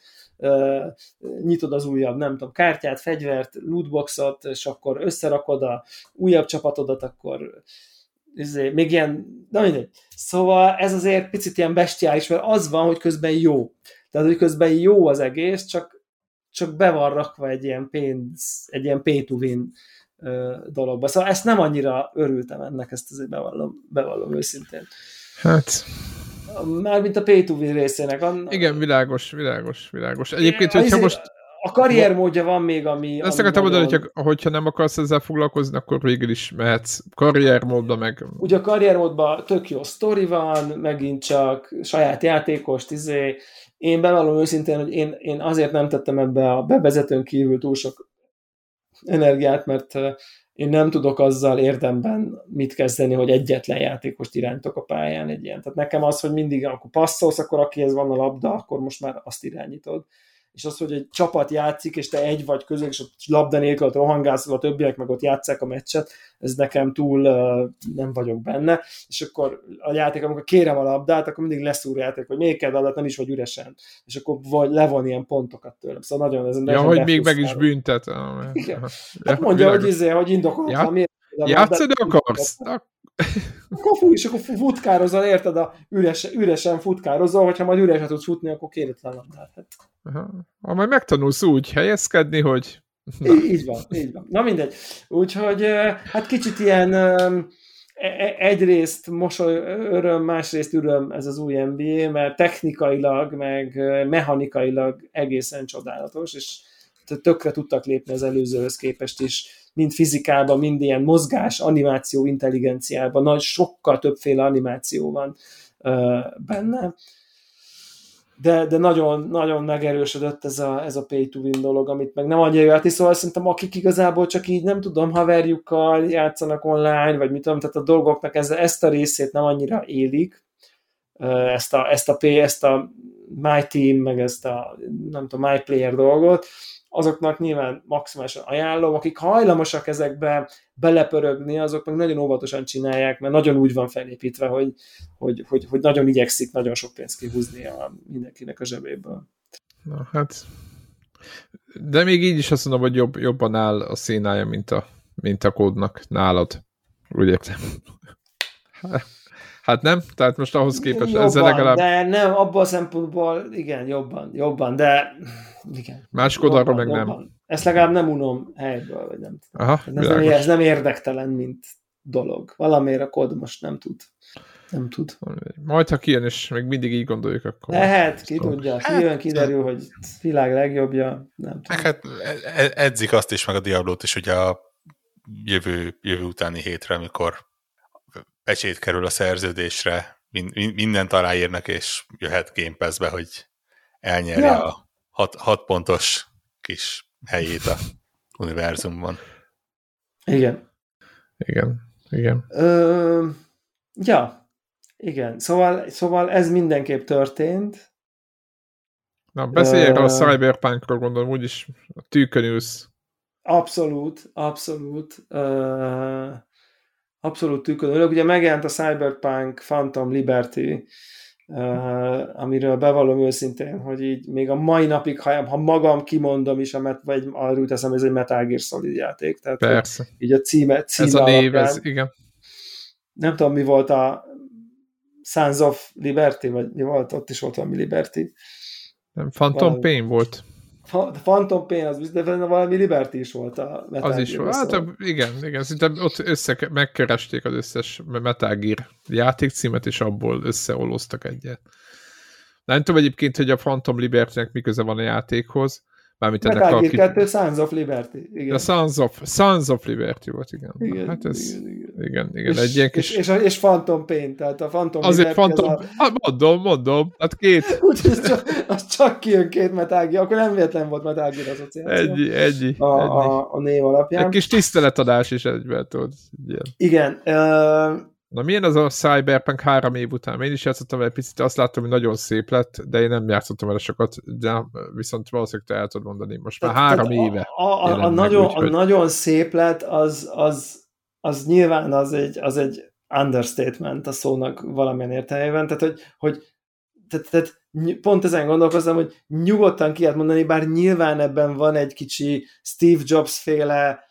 nyitod az újabb, nem tudom, kártyát, fegyvert, lootboxot, és akkor összerakod a újabb csapatodat, akkor izé, még ilyen, na mindegy. Szóval ez azért picit ilyen bestiális, mert az van, hogy közben jó. Tehát, hogy közben jó az egész, csak csak be van rakva egy ilyen pénz, egy ilyen pay to win dologba. Szóval ezt nem annyira örültem ennek, ezt azért bevallom, bevallom őszintén. Hát... Mármint a pay to win részének. Anna... Igen, világos, világos, világos. Egyébként, hogyha izé, most... A karriermódja van még, ami... Ezt akartam mondani, hogyha, hogyha nem akarsz ezzel foglalkozni, akkor végül is mehetsz karriermódba meg... Ugye a karriermódban tök jó sztori van, megint csak saját játékost, izé, én bevallom őszintén, hogy én, én azért nem tettem ebbe a bevezetőn kívül túl sok energiát, mert én nem tudok azzal érdemben mit kezdeni, hogy egyetlen játékost irányítok a pályán egy ilyen. Tehát nekem az, hogy mindig, akkor passzolsz, akkor akihez van a labda, akkor most már azt irányítod. És az, hogy egy csapat játszik, és te egy vagy közül, és ott labda nélkül ott rohangálsz, a többiek meg ott játszák a meccset, ez nekem túl uh, nem vagyok benne, és akkor a játék, amikor kérem a labdát, akkor mindig leszúr játék, hogy még kell labdát, nem is vagy üresen, és akkor vagy levon ilyen pontokat tőlem. Szóval nagyon ez Ja, hogy még meg is büntet. Igen. Hát mondja, hogy, izé, hogy indokolatlan, miért Játszani akarsz? Akkor fú, és akkor futkározol, érted? A üresen, üresen futkározol, hogyha majd üresen tudsz futni, akkor kéretlen labdát. Hát. Ha majd megtanulsz úgy helyezkedni, hogy... Na. Így, így van, így van. Na mindegy. Úgyhogy hát kicsit ilyen e, e, egyrészt mosoly, öröm, másrészt öröm ez az új NBA, mert technikailag, meg mechanikailag egészen csodálatos, és tökre tudtak lépni az előzőhöz képest is mind fizikában, mind ilyen mozgás, animáció, intelligenciában, nagy, sokkal többféle animáció van uh, benne. De, de nagyon, nagyon megerősödött ez a, ez a pay to win dolog, amit meg nem annyira jöhet, szóval szerintem akik igazából csak így nem tudom, haverjukkal játszanak online, vagy mit tudom, tehát a dolgoknak ez, ezt a részét nem annyira élik, ezt a, ezt a, ezt a My Team, meg ezt a nem tudom, My Player dolgot, azoknak nyilván maximálisan ajánlom, akik hajlamosak ezekbe belepörögni, azok meg nagyon óvatosan csinálják, mert nagyon úgy van felépítve, hogy, hogy, hogy, hogy nagyon igyekszik nagyon sok pénzt kihúzni a mindenkinek a zsebéből. Na hát, de még így is azt mondom, hogy jobb, jobban áll a színája, mint a, mint a kódnak nálad. Úgy értem. Hát nem? Tehát most ahhoz képest jobban, ezzel legalább... De nem, abban a szempontból igen, jobban, jobban, de igen. Más arra meg jobban. nem. Ezt legalább nem unom helyből, vagy nem tudom. Aha, ez, nem, ez nem érdektelen, mint dolog. Valamiért a kód most nem tud. Nem tud. Majd, ha kijön, és még mindig így gondoljuk, akkor... Lehet, ki tudja. Hát, kijön, kiderül, hogy világ legjobbja. Nem tudom. Hát e- e- edzik azt is, meg a Diablót is, hogy a jövő, jövő utáni hétre, amikor pecsét kerül a szerződésre, mindent aláírnak, és jöhet Game Pass-be, hogy elnyerje ja. a hat, hat pontos kis helyét a univerzumban. Igen. Igen, igen. Ö, ja, igen. Szóval, szóval ez mindenképp történt. Na, beszéljek a Cyberpunkról, gondolom, úgyis a tűkön Abszolút, abszolút. Ö, abszolút tűkön örök. Ugye megjelent a Cyberpunk Phantom Liberty, uh, amiről bevallom őszintén, hogy így még a mai napig, ha, ha magam kimondom is, a met, vagy arról teszem, ez egy Metal Gear Solid játék. Tehát, Persze. Így a címe, címe Ez a név, alapján, ez, igen. Nem tudom, mi volt a Sons of Liberty, vagy mi volt, ott is volt valami Liberty. Nem, Phantom valami. Pain volt. Phantom Pain, az de valami Liberty is volt a Metal Az is volt. Hát igen, igen, szinte ott össze, megkeresték az összes Metal Gear játékcímet, és abból összeolóztak egyet. Nem tudom egyébként, hogy a Phantom Liberty-nek mi köze van a játékhoz, Mármint ennek a... 2, Sons of Liberty. Igen. A Sons of, Sons of Liberty volt, igen. igen hát ez, igen, igen. igen, igen és, egy ilyen kis... És, és, és Phantom Pain, tehát a Phantom Azért Liberty Phantom, az a... hát mondom, mondom, hát két. Úgyhogy az csak, az csak kijön két metági, akkor nem véletlen volt metági asszociáció. Egy, egy, a, a, a, név alapján. Egy kis tiszteletadás is egyben, tudod. Igen. Uh, Na milyen az a Cyberpunk három év után? Én is játszottam vele picit, azt láttam, hogy nagyon szép lett, de én nem játszottam vele sokat, de viszont valószínűleg te el tudod mondani. Most már tehát, három tehát éve. A, a, a, a, nagyon, úgy, hogy... a nagyon szép lett, az, az, az nyilván az egy, az egy understatement a szónak valamilyen értelmében, tehát hogy, hogy tehát, tehát pont ezen gondolkoztam, hogy nyugodtan ki lehet mondani, bár nyilván ebben van egy kicsi Steve Jobs féle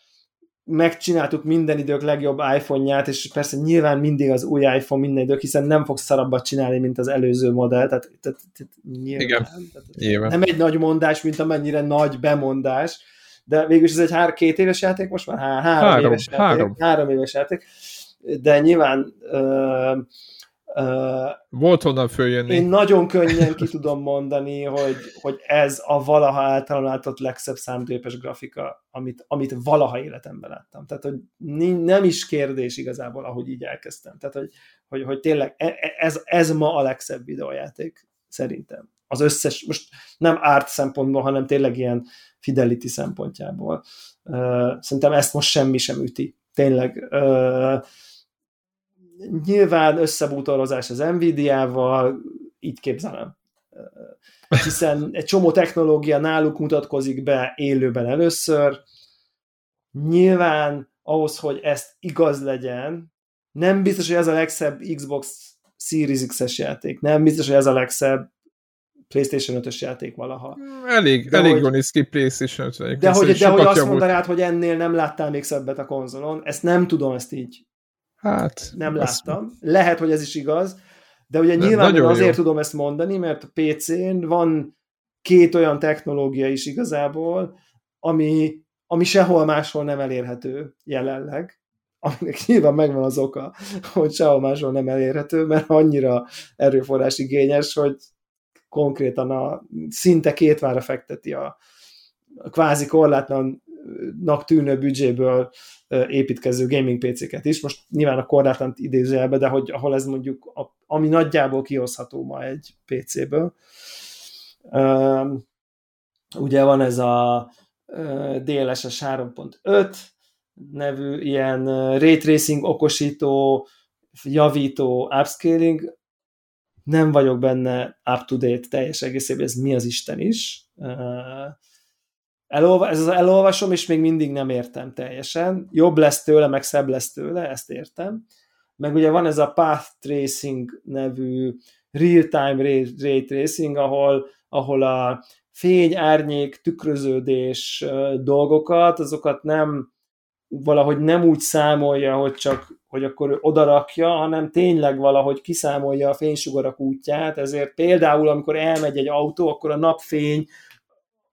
megcsináltuk minden idők legjobb iPhone-ját, és persze nyilván mindig az új iPhone minden idők, hiszen nem fogsz szarabbat csinálni, mint az előző modell, tehát, tehát, tehát nyilván, Igen, tehát, nyilván. nem egy nagy mondás, mint amennyire nagy bemondás, de végülis ez egy hár, két éves játék, most már há, három, három éves játék, három. három éves játék, de nyilván uh, Uh, Volt honnan följönni. Én nagyon könnyen ki tudom mondani, hogy, hogy ez a valaha általán látott legszebb számítőgépes grafika, amit, amit valaha életemben láttam. Tehát, hogy nem is kérdés igazából, ahogy így elkezdtem. Tehát, hogy, hogy, hogy tényleg e, e, ez, ez ma a legszebb videójáték, szerintem. Az összes, most nem árt szempontból, hanem tényleg ilyen fidelity szempontjából. Szerintem ezt most semmi sem üti. Tényleg. Nyilván összebútorozás az Nvidia-val, így képzelem. hiszen egy csomó technológia náluk mutatkozik be élőben először. Nyilván ahhoz, hogy ezt igaz legyen, nem biztos, hogy ez a legszebb Xbox Series X-es játék, nem biztos, hogy ez a legszebb PlayStation 5-ös játék valaha. Elég, de elég hogy, jól néz ki PlayStation 5 De hogy, de hogy azt mondanád, hogy ennél nem láttál még szebbet a konzolon, ezt nem tudom ezt így. Hát. Nem láttam. Lehet, hogy ez is igaz, de ugye de nyilván azért jó. tudom ezt mondani, mert a PC-n van két olyan technológia is igazából, ami, ami sehol máshol nem elérhető jelenleg, aminek nyilván megvan az oka, hogy sehol máshol nem elérhető, mert annyira erőforrás igényes, hogy konkrétan a szinte kétvára fekteti a, a kvázi korlátlannak tűnő büdzséből építkező gaming PC-ket is. Most nyilván a korlátlan idézőjelbe, de hogy ahol ez mondjuk, a, ami nagyjából kihozható ma egy PC-ből. ugye van ez a DLSS 3.5 nevű ilyen ray tracing okosító, javító upscaling, nem vagyok benne up-to-date teljes egészében, ez mi az Isten is. Elolva, ez az elolvasom, és még mindig nem értem teljesen. Jobb lesz tőle, meg szebb lesz tőle, ezt értem. Meg ugye van ez a Path Tracing nevű real-time ray, tracing, ahol, ahol a fény, árnyék, tükröződés dolgokat, azokat nem valahogy nem úgy számolja, hogy csak hogy akkor odarakja, hanem tényleg valahogy kiszámolja a fénysugarak útját, ezért például, amikor elmegy egy autó, akkor a napfény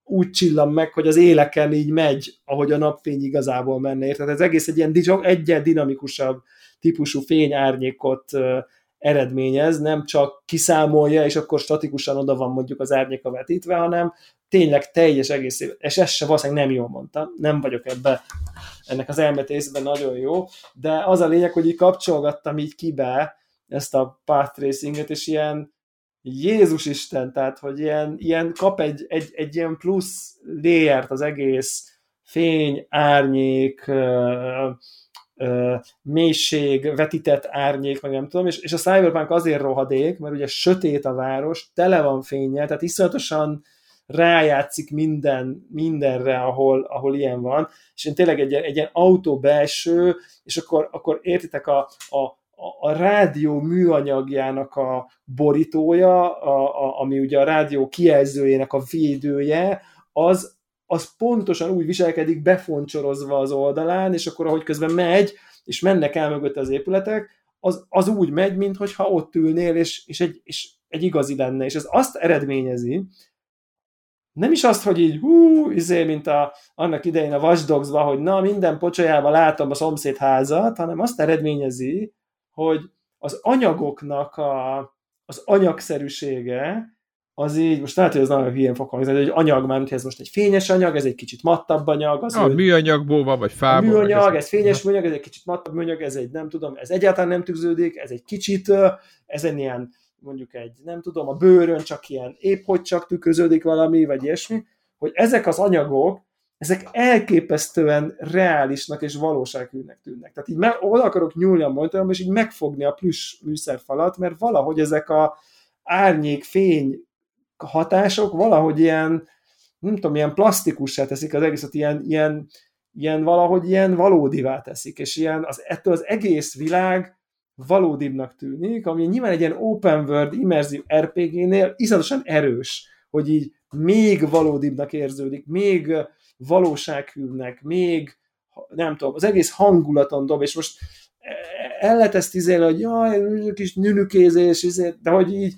úgy csillan meg, hogy az éleken így megy, ahogy a napfény igazából menne. Tehát ez egész egy ilyen egyen dinamikusabb típusú fényárnyékot eredményez, nem csak kiszámolja, és akkor statikusan oda van mondjuk az árnyéka vetítve, hanem tényleg teljes egészében, és ezt se valószínűleg nem jól mondtam, nem vagyok ebbe, ennek az elmetészben nagyon jó, de az a lényeg, hogy így kapcsolgattam így kibe ezt a path tracinget, és ilyen Jézus Isten, tehát, hogy ilyen, ilyen kap egy, egy, egy ilyen plusz léjert az egész fény, árnyék, ö, ö, mélység, vetített árnyék, meg nem tudom, és, és a Cyberpunk azért rohadék, mert ugye sötét a város, tele van fényel, tehát iszonyatosan rájátszik minden, mindenre, ahol, ahol ilyen van, és én tényleg egy, egy ilyen autó belső, és akkor, akkor értitek a, a, a rádió műanyagjának a borítója, a, a, ami ugye a rádió kijelzőjének a védője, az, az pontosan úgy viselkedik befoncsorozva az oldalán, és akkor ahogy közben megy, és mennek el mögött az épületek, az, az úgy megy, mintha ott ülnél, és, és, egy, és egy igazi lenne. És ez azt eredményezi, nem is azt, hogy így hú, izé, mint a, annak idején a Watch hogy na, minden pocsolyába látom a szomszéd házat, hanem azt eredményezi, hogy az anyagoknak a, az anyagszerűsége, az így, most lehet, hogy ez nagyon hülyén fog hangzni, hogy anyag már, ez most egy fényes anyag, ez egy kicsit mattabb anyag. Az a ő, műanyagból van, vagy fából. Műanyag, ez, ez fényes műanyag, ez egy kicsit mattabb műanyag, ez egy nem tudom, ez egyáltalán nem tüződik, ez egy kicsit, ez egy ilyen mondjuk egy, nem tudom, a bőrön csak ilyen épp hogy csak tükröződik valami, vagy ilyesmi, hogy ezek az anyagok, ezek elképesztően reálisnak és valósághűnek tűnnek. Tehát így meg, oda akarok nyúlni a monitoromba, és így megfogni a plusz műszerfalat, mert valahogy ezek a árnyék, fény hatások valahogy ilyen, nem tudom, ilyen plastikussá teszik az egészet, ilyen, ilyen, ilyen valahogy ilyen valódivá teszik, és ilyen az, ettől az egész világ valódibbnak tűnik, ami nyilván egy ilyen open world, immerzív RPG-nél iszonyatosan erős, hogy így még valódibbnak érződik, még valósághűbbnek, még nem tudom, az egész hangulaton dob, és most el lehet ezt izélni, hogy jaj, kis nünükézés, izé, de hogy így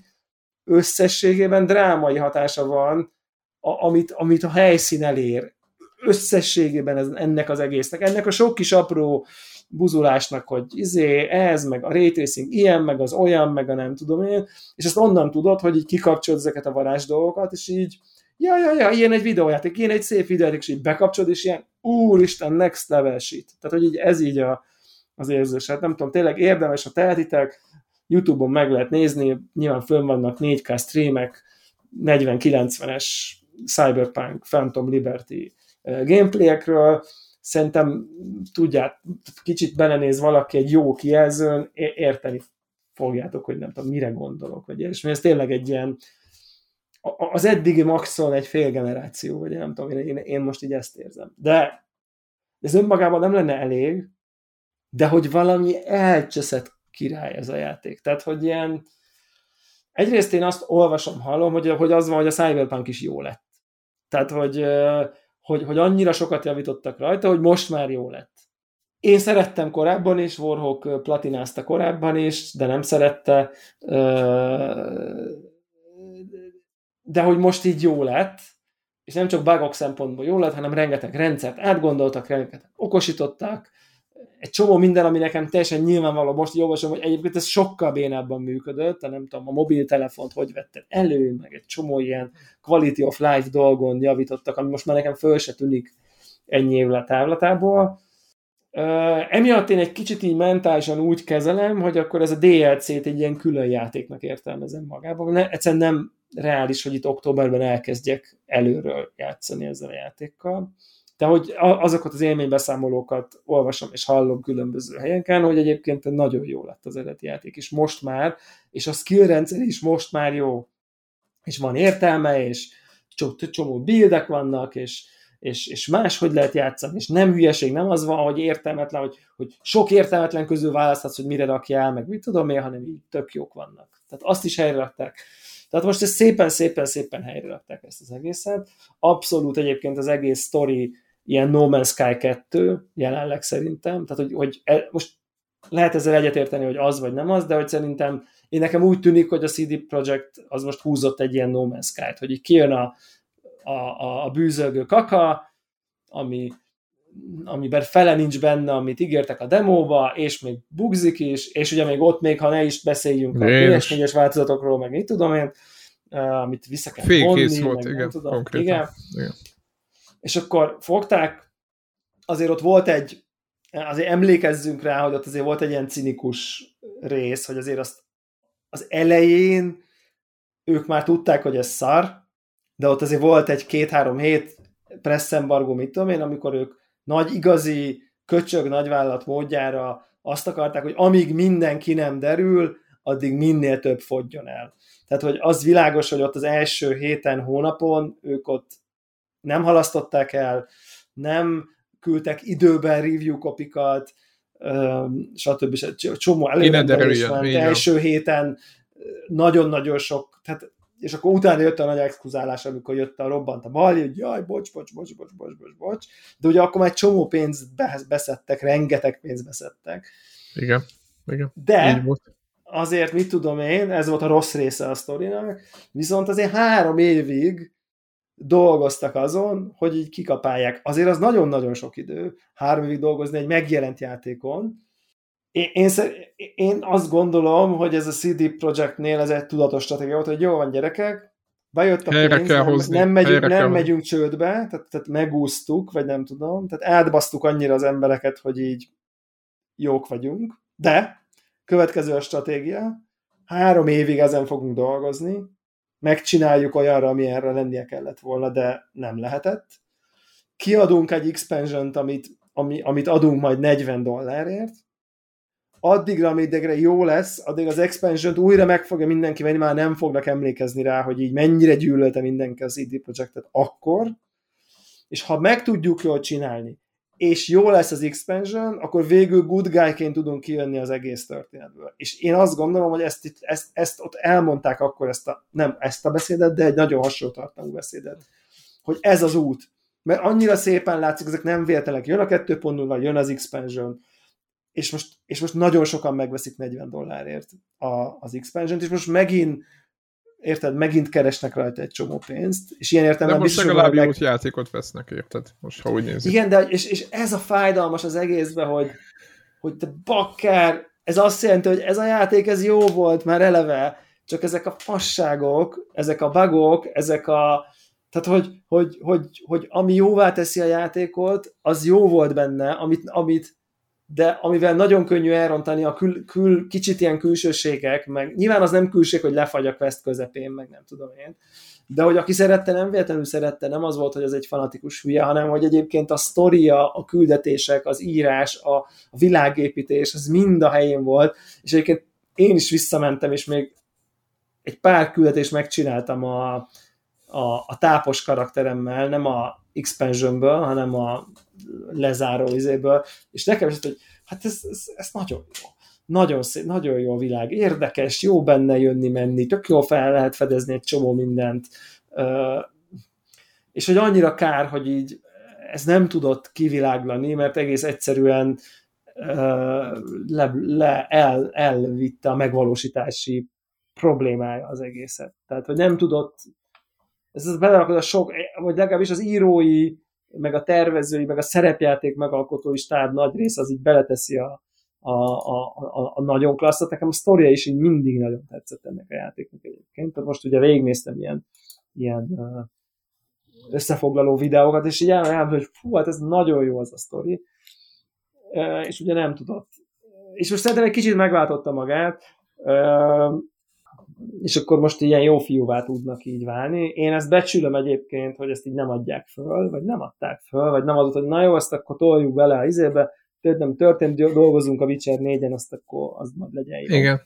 összességében drámai hatása van, amit, amit a helyszín elér. Összességében ez, ennek az egésznek. Ennek a sok kis apró buzulásnak, hogy izé, ez, meg a ray tracing ilyen, meg az olyan, meg a nem tudom én, és ezt onnan tudod, hogy így kikapcsolod ezeket a varázs dolgokat, és így, ja, ja, ja, ilyen egy videójáték, ilyen egy szép videójáték, és így bekapcsolod, és ilyen, úristen, next level shit. Tehát, hogy így ez így a, az érzés. Hát nem tudom, tényleg érdemes, ha tehetitek, Youtube-on meg lehet nézni, nyilván fönn vannak 4K streamek, 40-90-es Cyberpunk Phantom Liberty eh, gameplayekről, szerintem tudját, kicsit belenéz valaki egy jó kijelzőn, érteni fogjátok, hogy nem tudom, mire gondolok, vagy és ez tényleg egy ilyen az eddigi maxon egy fél generáció, vagy nem tudom, én, én most így ezt érzem. De ez önmagában nem lenne elég, de hogy valami elcseszett király ez a játék. Tehát, hogy ilyen egyrészt én azt olvasom, hallom, hogy, hogy az van, hogy a Cyberpunk is jó lett. Tehát, hogy, hogy, hogy annyira sokat javítottak rajta, hogy most már jó lett. Én szerettem korábban is, Warhawk platinázta korábban is, de nem szerette, de hogy most így jó lett, és nem csak bugok szempontból jó lett, hanem rengeteg rendszert átgondoltak, rengeteg okosítottak, egy csomó minden, ami nekem teljesen nyilvánvaló, most olvasom, hogy egyébként ez sokkal bénábban működött, de nem tudom, a mobiltelefont hogy vetted elő, meg egy csomó ilyen quality of life dolgon javítottak, ami most már nekem föl se tűnik ennyi év távlatából. Uh, emiatt én egy kicsit így mentálisan úgy kezelem, hogy akkor ez a DLC-t egy ilyen külön játéknak értelmezem magában. Ne, egyszerűen nem reális, hogy itt októberben elkezdjek előről játszani ezzel a játékkal. De hogy azokat az élménybeszámolókat olvasom és hallom különböző helyeken, hogy egyébként nagyon jó lett az eredeti játék, és most már, és a skill rendszer is most már jó, és van értelme, és csomó buildek vannak, és, és, és máshogy lehet játszani, és nem hülyeség, nem az van, hogy értelmetlen, hogy, hogy sok értelmetlen közül választhatsz, hogy mire rakjál, meg mit tudom én, hanem így tök jók vannak. Tehát azt is helyre rakták. Tehát most ezt szépen, szépen, szépen helyre rakták ezt az egészet. Abszolút egyébként az egész story ilyen No Man's Sky 2 jelenleg szerintem, tehát hogy, hogy e, most lehet ezzel egyetérteni, hogy az vagy nem az, de hogy szerintem én nekem úgy tűnik, hogy a CD Projekt az most húzott egy ilyen No Man's Sky-t, hogy így kijön a, a, a bűzölgő kaka, ami, amiben fele nincs benne, amit ígértek a demóba, és még bugzik is, és ugye még ott még, ha ne is beszéljünk a PS4-es változatokról, meg mit tudom én, amit vissza kell vonni, volt, igen, tudom, igen. igen. És akkor fogták, azért ott volt egy, azért emlékezzünk rá, hogy ott azért volt egy ilyen cinikus rész, hogy azért azt az elején ők már tudták, hogy ez szar, de ott azért volt egy két-három hét presszembargó, mit tudom én, amikor ők nagy igazi köcsög nagyvállalat módjára azt akarták, hogy amíg mindenki nem derül, addig minél több fogjon el. Tehát, hogy az világos, hogy ott az első héten, hónapon ők ott nem halasztották el, nem küldtek időben review kopikat, stb. Csomó előrendelés van. Első héten nagyon-nagyon sok, tehát és akkor utána jött a nagy exkluzálás, amikor jött a robbant a bal, hogy jaj, bocs, bocs, bocs, bocs, bocs, bocs, bocs, de ugye akkor már egy csomó pénzt beszedtek, rengeteg pénzt beszedtek. Igen, igen. De azért mit tudom én, ez volt a rossz része a sztorinak, viszont azért három évig dolgoztak azon, hogy így kikapálják. Azért az nagyon-nagyon sok idő, három évig dolgozni egy megjelent játékon, én, én, én azt gondolom, hogy ez a CD Projektnél ez egy tudatos stratégia volt, hogy jó van gyerekek, bejött a Helyre pénz, kell nem, hozni. nem, megyünk, nem megyünk csődbe, tehát, tehát megúsztuk, vagy nem tudom, tehát átbasztuk annyira az embereket, hogy így jók vagyunk, de következő a stratégia, három évig ezen fogunk dolgozni, megcsináljuk olyanra, ami erre lennie kellett volna, de nem lehetett. Kiadunk egy expansion amit, ami, amit adunk majd 40 dollárért, addigra, ameddigre jó lesz, addig az expansion újra meg fogja mindenki venni, már nem fognak emlékezni rá, hogy így mennyire gyűlölte mindenki az ID Projektet akkor, és ha meg tudjuk jól csinálni, és jó lesz az expansion, akkor végül good guy-ként tudunk kijönni az egész történetből. És én azt gondolom, hogy ezt, itt, ezt, ezt ott elmondták akkor ezt a, nem ezt a beszédet, de egy nagyon hasonló tartalmú beszédet, hogy ez az út. Mert annyira szépen látszik, ezek nem véletlenek. Jön a 2.0, jön az expansion, és most, és most nagyon sokan megveszik 40 dollárért a, az expansion és most megint érted, megint keresnek rajta egy csomó pénzt, és ilyen értelemben De most legalább meg... játékot vesznek, érted? Most, ha úgy nézzük. Igen, de és, és ez a fájdalmas az egészben, hogy, hogy te bakker, ez azt jelenti, hogy ez a játék, ez jó volt már eleve, csak ezek a fasságok, ezek a bugok, ezek a, tehát, hogy, hogy, hogy, hogy ami jóvá teszi a játékot, az jó volt benne, amit, amit de amivel nagyon könnyű elrontani a kül, kül, kicsit ilyen külsőségek, meg nyilván az nem külség, hogy lefagy a quest közepén, meg nem tudom én, de hogy aki szerette, nem véletlenül szerette, nem az volt, hogy az egy fanatikus hülye, hanem hogy egyébként a sztoria, a küldetések, az írás, a, a világépítés, az mind a helyén volt, és egyébként én is visszamentem, és még egy pár küldetést megcsináltam a, a, a tápos karakteremmel, nem a expansionből, hanem a lezáró izéből, és nekem is, hogy hát ez, ez, ez nagyon jó. Nagyon szép, nagyon jó a világ, érdekes, jó benne jönni-menni, tök jól fel lehet fedezni egy csomó mindent, és hogy annyira kár, hogy így ez nem tudott kiviláglani, mert egész egyszerűen le, le, el, elvitte a megvalósítási problémája az egészet. Tehát, hogy nem tudott, ez az belerakod a sok, vagy legalábbis az írói, meg a tervezői, meg a szerepjáték megalkotói stáb nagy rész az így beleteszi a, a, a, a, a nagyon klasszat. Nekem a sztoria is így mindig nagyon tetszett ennek a játéknak egyébként. Tehát most ugye végignéztem ilyen, ilyen összefoglaló videókat, és így elmondom, hogy fú, hát ez nagyon jó az a sztori, és ugye nem tudott. És most szerintem egy kicsit megváltotta magát, és akkor most ilyen jó fiúvá tudnak így válni. Én ezt becsülöm egyébként, hogy ezt így nem adják föl, vagy nem adták föl, vagy nem adott, hogy na jó, azt akkor toljuk bele a izébe, nem történt, dolgozunk a Witcher 4-en, azt akkor az majd legyen jó. Igen.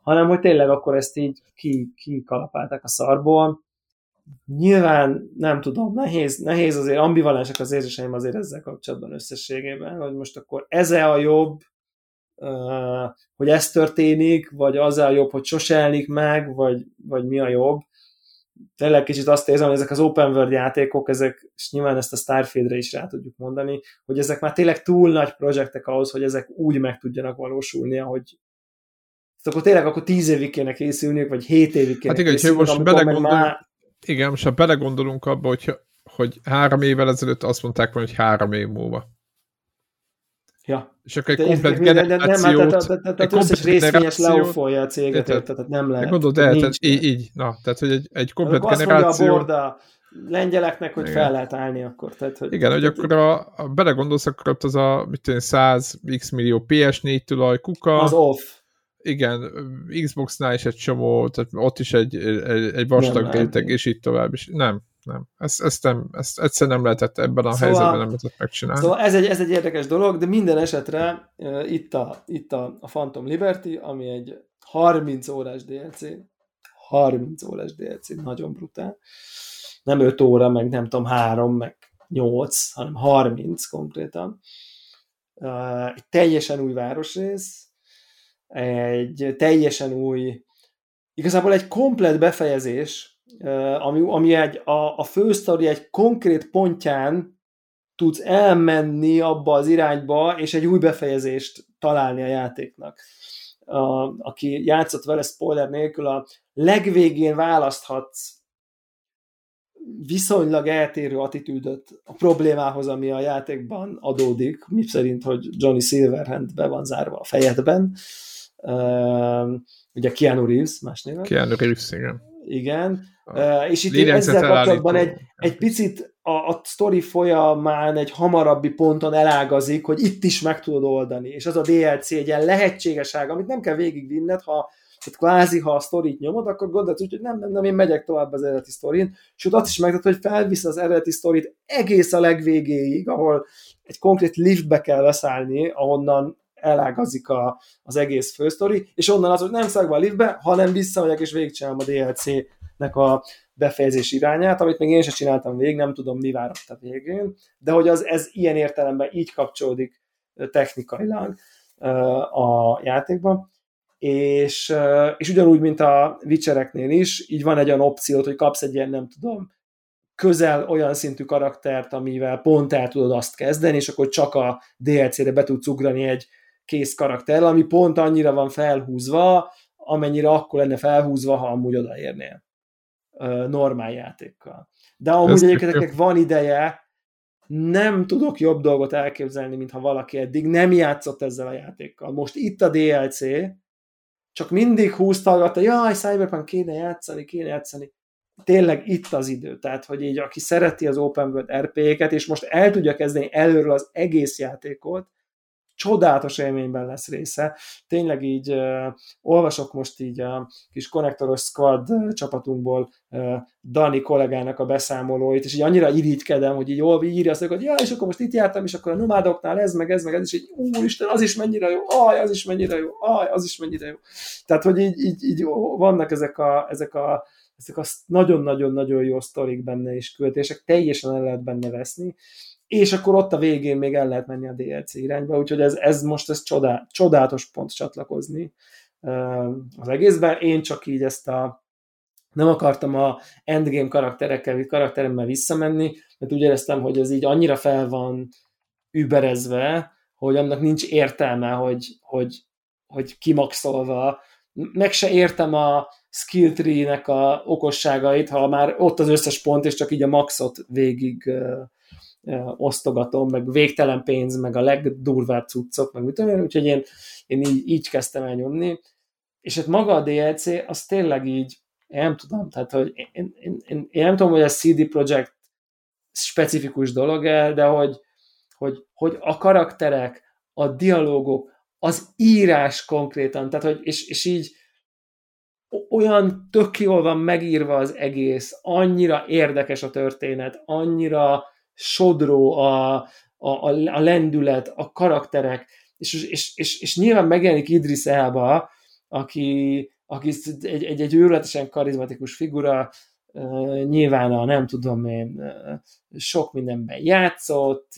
Hanem, hogy tényleg akkor ezt így ki, kikalapálták a szarból. Nyilván nem tudom, nehéz, nehéz azért, ambivalensek az érzéseim azért ezzel kapcsolatban összességében, hogy most akkor ez a jobb, hogy ez történik, vagy az a jobb, hogy sose elnik meg, vagy, vagy mi a jobb. Tényleg kicsit azt érzem, hogy ezek az open world játékok, ezek, és nyilván ezt a Starfieldre is rá tudjuk mondani, hogy ezek már tényleg túl nagy projektek ahhoz, hogy ezek úgy meg tudjanak valósulni, ahogy akkor tényleg akkor tíz évig kéne készülniük, vagy hét évig kéne Hát igen, készülni, most belegondolunk, már... igen, most ha belegondolunk abba, hogy, hogy három évvel ezelőtt azt mondták volna, hogy három év múlva. Ja. És akkor egy komplet generációt... Tehát összes részvényes leófolja a céget, tehát nem lehet. Gondolod el, tehát így, így, na, tehát hogy egy, egy komplet generáció... Azt mondja a borda lengyeleknek, hogy Igen. fel lehet állni akkor. Tehát, hogy, Igen, hogy akkor a, a belegondolsz, akkor ott az a mit tudom, 100 x millió PS4 tulaj kuka. Az off. Igen, Xbox-nál is egy csomó, tehát ott is egy, egy, egy vastag réteg, és így tovább is. Nem, nem. Ezt, ezt, nem, ezt egyszer nem lehetett ebben a szóval, helyzetben nem lehetett megcsinálni. Szóval ez egy, ez egy érdekes dolog, de minden esetre uh, itt, a, itt a, a Phantom Liberty, ami egy 30 órás DLC, 30 órás DLC, nagyon brutál. Nem 5 óra, meg nem tudom, 3, meg 8, hanem 30 konkrétan. Uh, egy teljesen új városrész, egy teljesen új, igazából egy komplet befejezés, ami, ami egy, a, a fősztori egy konkrét pontján tudsz elmenni abba az irányba, és egy új befejezést találni a játéknak. A, aki játszott vele spoiler nélkül, a legvégén választhatsz viszonylag eltérő attitűdöt a problémához, ami a játékban adódik, mi szerint, hogy Johnny Silverhand be van zárva a fejedben. Uh, ugye Keanu Reeves, más néven. Keanu Reeves, igen. Igen, Uh, és itt ezzel kapcsolatban egy, egy picit a, a sztori folyamán egy hamarabbi ponton elágazik, hogy itt is meg tudod oldani, és az a DLC egy ilyen lehetségeság, amit nem kell végigvinned, ha tehát kvázi, ha a sztorit nyomod, akkor gondolsz úgy, hogy nem, nem, nem, én megyek tovább az eredeti sztorin, és ott azt is megtett, hogy felvisz az eredeti sztorit egész a legvégéig, ahol egy konkrét liftbe kell leszállni, ahonnan elágazik a, az egész fősztori, és onnan az, hogy nem szállok a liftbe, hanem visszamegyek és végigcsinálom a DLC nek a befejezés irányát, amit még én sem csináltam végig, nem tudom, mi várott a végén, de hogy az, ez ilyen értelemben így kapcsolódik technikailag a játékban, és, és ugyanúgy, mint a Witchereknél is, így van egy olyan opciót, hogy kapsz egy ilyen, nem tudom, közel olyan szintű karaktert, amivel pont el tudod azt kezdeni, és akkor csak a DLC-re be tudsz ugrani egy kész karakter, ami pont annyira van felhúzva, amennyire akkor lenne felhúzva, ha amúgy odaérnél normál játékkal. De amúgy egyébként van ideje, nem tudok jobb dolgot elképzelni, mintha valaki eddig nem játszott ezzel a játékkal. Most itt a DLC, csak mindig húztalgatta, jaj, Cyberpunk kéne játszani, kéne játszani. Tényleg itt az idő. Tehát, hogy így aki szereti az Open World RP-ket, és most el tudja kezdeni előről az egész játékot, csodálatos élményben lesz része. Tényleg így uh, olvasok most így a kis konnektoros squad csapatunkból uh, Dani kollégának a beszámolóit, és így annyira irigykedem, hogy így jól írja azt, hogy ja, és akkor most itt jártam, és akkor a nomádoknál ez, meg ez, meg ez, és így úristen, az is mennyire jó, aj, az is mennyire jó, aj, az is mennyire jó. Tehát, hogy így, így, így vannak ezek a, ezek a ezek az nagyon-nagyon-nagyon jó sztorik benne és költések, teljesen el lehet benne veszni, és akkor ott a végén még el lehet menni a DLC irányba, úgyhogy ez, ez most ez csodá, csodálatos pont csatlakozni az egészben. Én csak így ezt a nem akartam a endgame karakterekkel, karakteremmel visszamenni, mert úgy éreztem, hogy ez így annyira fel van überezve, hogy annak nincs értelme, hogy, hogy, hogy kimaxolva. Meg se értem a skill tree-nek a okosságait, ha már ott az összes pont, és csak így a maxot végig osztogatom, meg végtelen pénz, meg a legdurvább cuccok, meg mit tudom úgyhogy én, én így, így kezdtem el nyomni. És hát maga a DLC, az tényleg így, én nem tudom, tehát hogy én, én, én, én nem tudom, hogy a CD Projekt specifikus dolog -e, de hogy, hogy, hogy a karakterek, a dialógok, az írás konkrétan, tehát hogy, és, és így olyan tök jól van megírva az egész, annyira érdekes a történet, annyira sodró a, a, a lendület, a karakterek, és, és, és, és nyilván megjelenik Idris Elba, aki, aki egy, egy, egy őrületesen karizmatikus figura, nyilván a nem tudom én, sok mindenben játszott,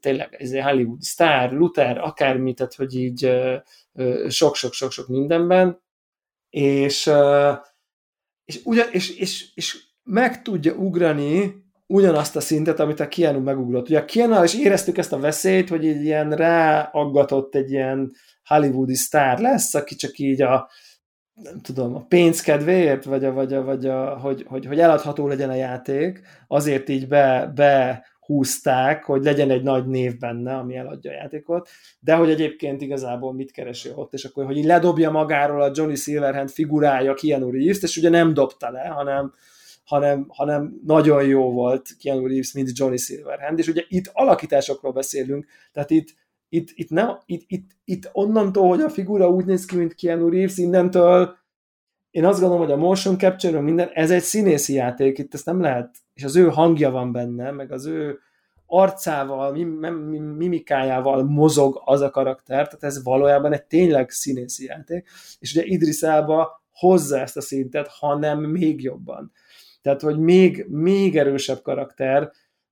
tényleg ez egy Hollywood sztár, Luther, akármi, tehát hogy így sok-sok-sok-sok mindenben, és, és, ugyan, és, és, és meg tudja ugrani ugyanazt a szintet, amit a Keanu megugrott. Ugye a keanu is éreztük ezt a veszélyt, hogy egy ilyen ráaggatott egy ilyen hollywoodi sztár lesz, aki csak így a nem tudom, a pénz kedvéért, vagy, a, vagy, a, vagy a, hogy, hogy, hogy eladható legyen a játék, azért így be, be húzták, hogy legyen egy nagy név benne, ami eladja a játékot, de hogy egyébként igazából mit keresi ott, és akkor, hogy így ledobja magáról a Johnny Silverhand figurája Keanu Reeves-t, és ugye nem dobta le, hanem, hanem, hanem nagyon jó volt Keanu Reeves, mint Johnny Silverhand, és ugye itt alakításokról beszélünk, tehát itt, itt, itt, nem, itt, itt, itt onnantól, hogy a figura úgy néz ki, mint Keanu Reeves, innentől én azt gondolom, hogy a motion capture minden, ez egy színészi játék, itt ezt nem lehet, és az ő hangja van benne, meg az ő arcával, mimikájával mozog az a karakter, tehát ez valójában egy tényleg színészi játék, és ugye Idris Elba hozza ezt a szintet, hanem még jobban. Tehát, hogy még, még erősebb karakter,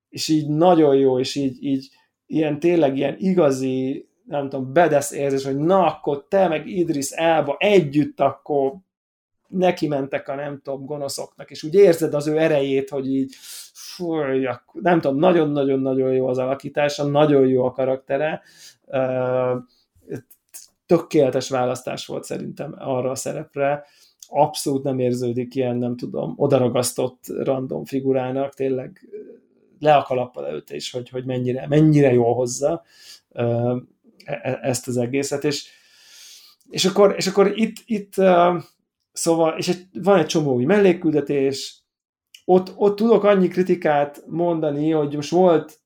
és így nagyon jó, és így, így ilyen tényleg ilyen igazi, nem tudom, bedesz érzés, hogy na, akkor te meg Idris Elba együtt akkor neki mentek a nem tudom, gonoszoknak, és úgy érzed az ő erejét, hogy így fúj, nem tudom, nagyon-nagyon-nagyon jó az alakítása, nagyon jó a karaktere, tökéletes választás volt szerintem arra a szerepre, abszolút nem érződik ilyen, nem tudom, odaragasztott random figurának, tényleg le a kalappal előtte is, hogy, hogy mennyire, mennyire jól hozza e, e, ezt az egészet, és, és akkor, és akkor itt, itt szóval, és egy, van egy csomó új mellékküldetés, ott, ott tudok annyi kritikát mondani, hogy most volt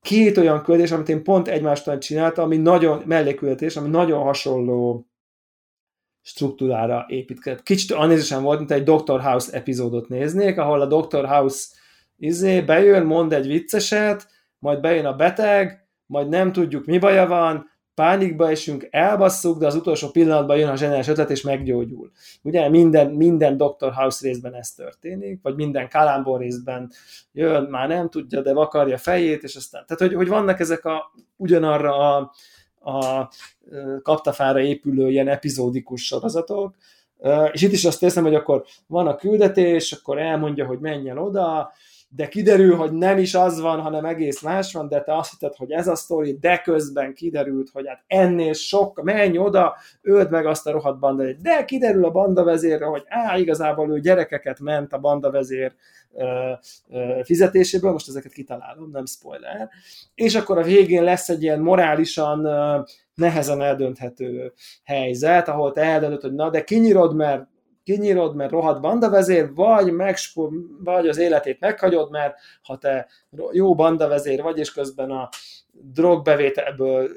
két olyan küldetés, amit én pont egymástól csináltam, ami nagyon mellékküldetés, ami nagyon hasonló struktúrára építkezett. Kicsit annézősen volt, mint egy Dr. House epizódot néznék, ahol a Dr. House izé, bejön, mond egy vicceset, majd bejön a beteg, majd nem tudjuk mi baja van, pánikba esünk, elbasszuk, de az utolsó pillanatban jön a zseniális ötlet, és meggyógyul. Ugye minden, minden Dr. House részben ez történik, vagy minden Kalambor részben jön, már nem tudja, de vakarja fejét, és aztán, tehát hogy, hogy vannak ezek a, ugyanarra a, a kaptafára épülő ilyen epizódikus sorozatok, és itt is azt érzem, hogy akkor van a küldetés, akkor elmondja, hogy menjen oda, de kiderül, hogy nem is az van, hanem egész más van, de te azt hitted, hogy ez a sztori, de közben kiderült, hogy hát ennél sok, menj oda, öld meg azt a rohadt banda, de kiderül a banda vezérre, hogy á, igazából ő gyerekeket ment a banda vezér fizetéséből, most ezeket kitalálom, nem spoiler, és akkor a végén lesz egy ilyen morálisan nehezen eldönthető helyzet, ahol te eldöntöd, hogy na, de kinyírod, mert kinyírod, mert rohadt bandavezér, vagy, megspor, vagy az életét meghagyod, mert ha te jó bandavezér vagy, és közben a drogbevételből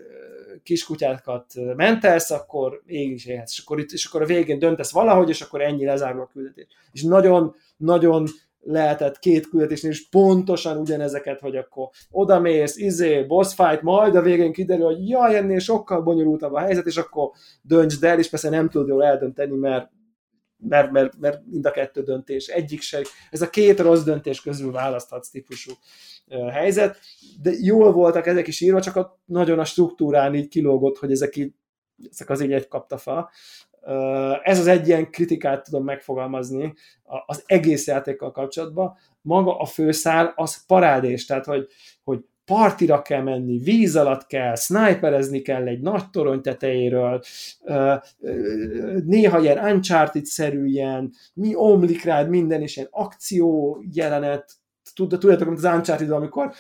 kiskutyákat mentelsz, akkor ég is élhetsz. És akkor, itt, és akkor a végén döntesz valahogy, és akkor ennyi lezárul a küldetés. És nagyon, nagyon lehetett két küldetésnél is pontosan ugyanezeket, hogy akkor odamész, izé, boss fight, majd a végén kiderül, hogy jaj, ennél sokkal bonyolultabb a helyzet, és akkor döntsd el, és persze nem tudod jól eldönteni, mert mert, mert, mert mind a kettő döntés, egyik se, ez a két rossz döntés közül választhatsz típusú helyzet, de jól voltak ezek is írva, csak a, nagyon a struktúrán így kilógott, hogy ezek, így, ezek az így egy kaptafa. Ez az egy ilyen kritikát tudom megfogalmazni az egész játékkal kapcsolatban. Maga a főszál az parádés, tehát hogy, hogy partira kell menni, víz alatt kell, sniperezni kell egy nagy torony tetejéről, néha ilyen Uncharted-szerű ilyen, mi omlik rád minden, és ilyen akció jelenet, tudjátok, mint az uncharted amikor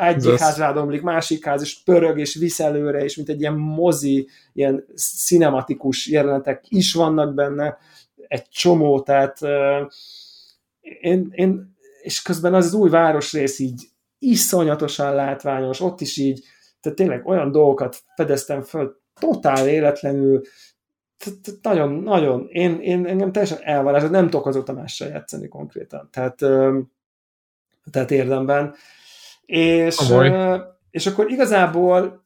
egyik ház rád omlik, másik ház, és pörög, és visz előre, és mint egy ilyen mozi, ilyen cinematikus jelenetek is vannak benne, egy csomó, tehát én, én és közben az, az új városrész így iszonyatosan látványos, ott is így, tehát tényleg olyan dolgokat fedeztem föl, totál életlenül, nagyon, nagyon, én, én engem teljesen elvarázsott, nem tudok azóta mással játszani konkrétan. Tehát, tehát érdemben. És, és akkor igazából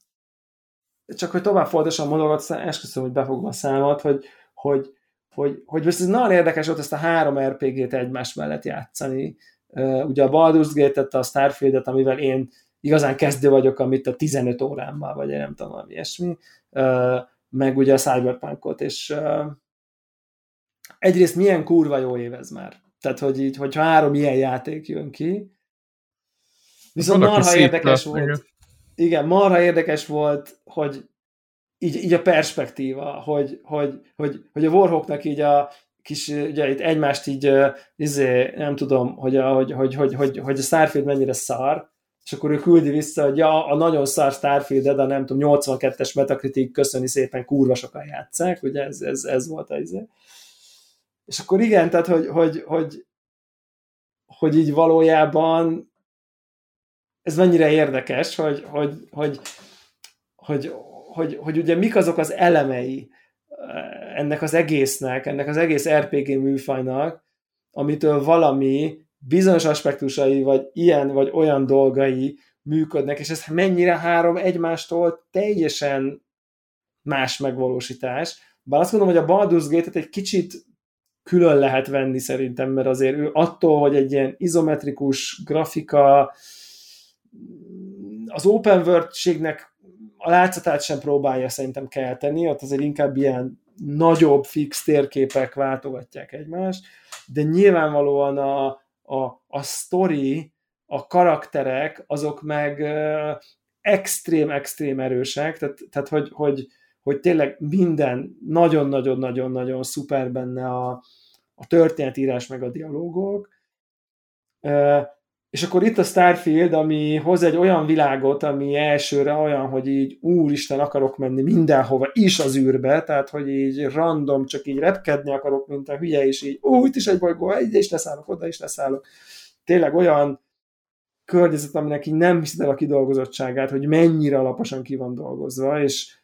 csak hogy tovább folytassam a mondatot, esküszöm, hogy befogom a számat, hogy, hogy, hogy, hogy ez nagyon érdekes volt ezt a három RPG-t egymás mellett játszani, ugye a Baldur's Gate-et, a Starfield-et, amivel én igazán kezdő vagyok, amit a 15 órámmal, vagy nem tudom, valami ilyesmi, meg ugye a Cyberpunkot, és egyrészt milyen kurva jó év ez már. Tehát, hogy így, hogyha három ilyen játék jön ki, viszont marha érdekes volt, igen. igen, marha érdekes volt, hogy így, így a perspektíva, hogy, hogy, hogy, hogy a Warhawknak így a kis, ugye itt egymást így, izé, nem tudom, hogy a, hogy, hogy, hogy, hogy, hogy a Starfield mennyire szar, és akkor ő küldi vissza, hogy ja, a nagyon szar Starfield, de nem tudom, 82-es Metacritic, köszöni szépen, kurva sokan játszák, ugye ez, ez, ez volt az izé. És akkor igen, tehát, hogy, hogy, hogy, hogy így valójában ez mennyire érdekes, hogy, hogy, hogy, hogy, hogy, hogy ugye mik azok az elemei ennek az egésznek, ennek az egész RPG műfajnak, amitől valami bizonyos aspektusai, vagy ilyen, vagy olyan dolgai működnek, és ez mennyire három egymástól teljesen más megvalósítás. Bár azt mondom, hogy a Baldur's Gate-et egy kicsit külön lehet venni szerintem, mert azért ő attól, hogy egy ilyen izometrikus grafika, az open world-ségnek a látszatát sem próbálja szerintem kelteni, ott azért inkább ilyen nagyobb fix térképek váltogatják egymást, de nyilvánvalóan a, a, a story, a karakterek, azok meg extrém-extrém erősek, tehát, tehát hogy, hogy, hogy tényleg minden nagyon-nagyon-nagyon-nagyon szuper benne a, a történetírás meg a dialógok, és akkor itt a Starfield, ami hoz egy olyan világot, ami elsőre olyan, hogy így úristen akarok menni mindenhova, is az űrbe, tehát hogy így random, csak így repkedni akarok, mint a hülye, és így ó, itt is egy bolygó, ide is leszállok, oda is leszállok. Tényleg olyan környezet, aminek így nem hiszed el a kidolgozottságát, hogy mennyire alaposan ki van dolgozva, és,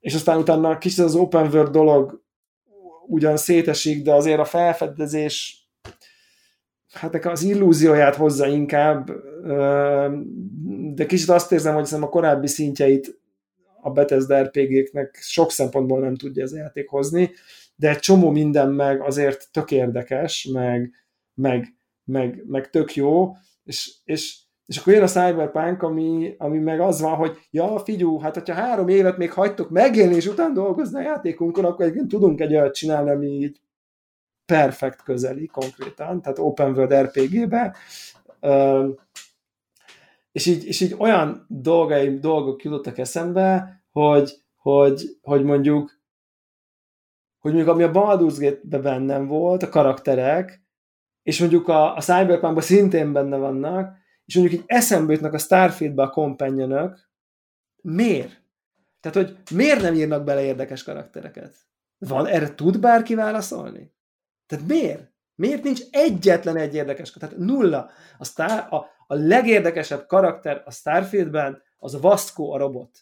és aztán utána kicsit az open world dolog ugyan szétesik, de azért a felfedezés hát az illúzióját hozza inkább, de kicsit azt érzem, hogy a korábbi szintjeit a Bethesda RPG-knek sok szempontból nem tudja ez a játék hozni, de egy csomó minden meg azért tök érdekes, meg, meg, meg, meg tök jó, és, és, és akkor jön a Cyberpunk, ami, ami meg az van, hogy ja, figyú, hát hogyha három évet még hagytok megélni, és után dolgozni a játékunkon, akkor egyébként tudunk egy olyat csinálni, ami így perfekt közeli konkrétan, tehát open world RPG-be, és így, és így olyan dolgai, dolgok jutottak eszembe, hogy, hogy, hogy mondjuk hogy mondjuk ami a Baldur's Gate-be bennem volt, a karakterek, és mondjuk a, a Cyberpunkban szintén benne vannak, és mondjuk így eszembe jutnak a Starfieldbe a companionok, miért? Tehát, hogy miért nem írnak bele érdekes karaktereket? Van, erre tud bárki válaszolni? Tehát miért? Miért nincs egyetlen egy érdekes, tehát nulla. A, Star, a, a legérdekesebb karakter a Starfieldben az a Vasco a robot.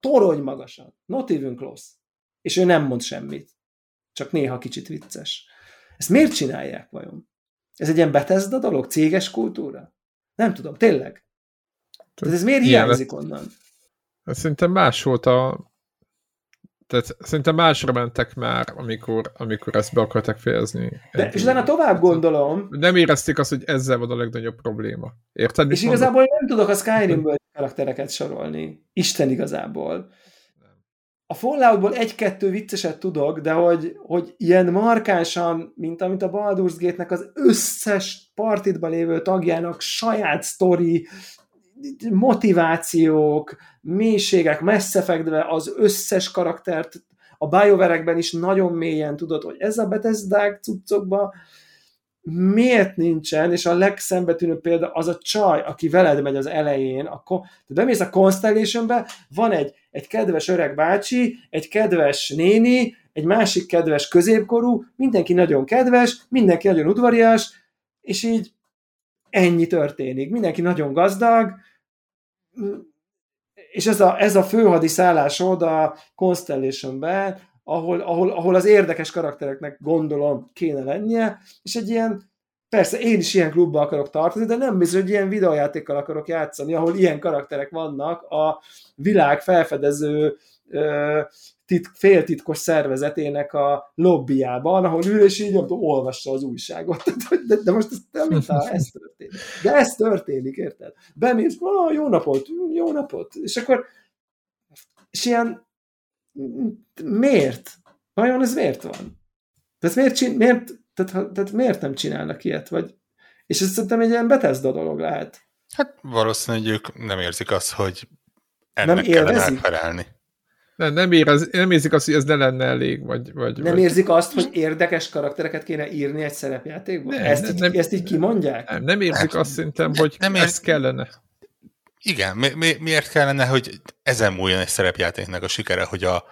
Torony magasan. Not even close. És ő nem mond semmit. Csak néha kicsit vicces. Ezt miért csinálják vajon? Ez egy ilyen Bethesda dolog? Céges kultúra? Nem tudom, tényleg. Tehát ez miért hiányzik onnan? Szerintem más volt a Tehát szerintem másra mentek már, amikor, amikor ezt be akartak fejezni. De, és utána tovább gondolom. Nem érezték azt, hogy ezzel van a legnagyobb probléma. Érted? És igazából nem tudok a Skyrimből karaktereket sorolni. Isten igazából. A Falloutból egy-kettő vicceset tudok, de hogy, hogy ilyen markánsan, mint amit a Baldur's Gate-nek az összes partitban lévő tagjának saját sztori, motivációk, mélységek, messzefekdve az összes karaktert, a BioWare-ekben is nagyon mélyen tudod, hogy ez a Bethesda cuccokban miért nincsen, és a legszembetűnőbb példa az a csaj, aki veled megy az elején, a, te bemész a Constellationbe, van egy, egy kedves öreg bácsi, egy kedves néni, egy másik kedves középkorú, mindenki nagyon kedves, mindenki nagyon udvarias, és így ennyi történik. Mindenki nagyon gazdag, és ez a, ez a főhadiszállás oda Constellationbe, ahol, ahol, ahol az érdekes karaktereknek gondolom kéne lennie, és egy ilyen, persze én is ilyen klubba akarok tartozni, de nem bizony, hogy ilyen videójátékkal akarok játszani, ahol ilyen karakterek vannak a világ felfedező tit, féltitkos szervezetének a lobbyjában, ahol ül és így tudom, olvassa az újságot. De, de most ez nem ez történik. De ez történik, érted? Bemész, oh, jó napot, jó napot. És akkor és ilyen miért? Vajon ez miért van? Tehát miért, csin, miért, tehát, tehát miért nem csinálnak ilyet? Vagy, és ez szerintem egy ilyen Bethesda dolog lehet. Hát valószínűleg ők nem érzik azt, hogy ennek nem kellene elfelelni. Nem, nem, érez, nem érzik azt, hogy ez ne lenne elég, vagy... vagy nem vagy... érzik azt, hogy érdekes karaktereket kéne írni egy szerepjátékban? Nem, ezt, nem, így, ezt így kimondják? Nem, nem érzik nem, azt szerintem, hogy nem ez kellene. Igen, mi, mi, miért kellene, hogy ezen múljon egy szerepjátéknak a sikere, hogy a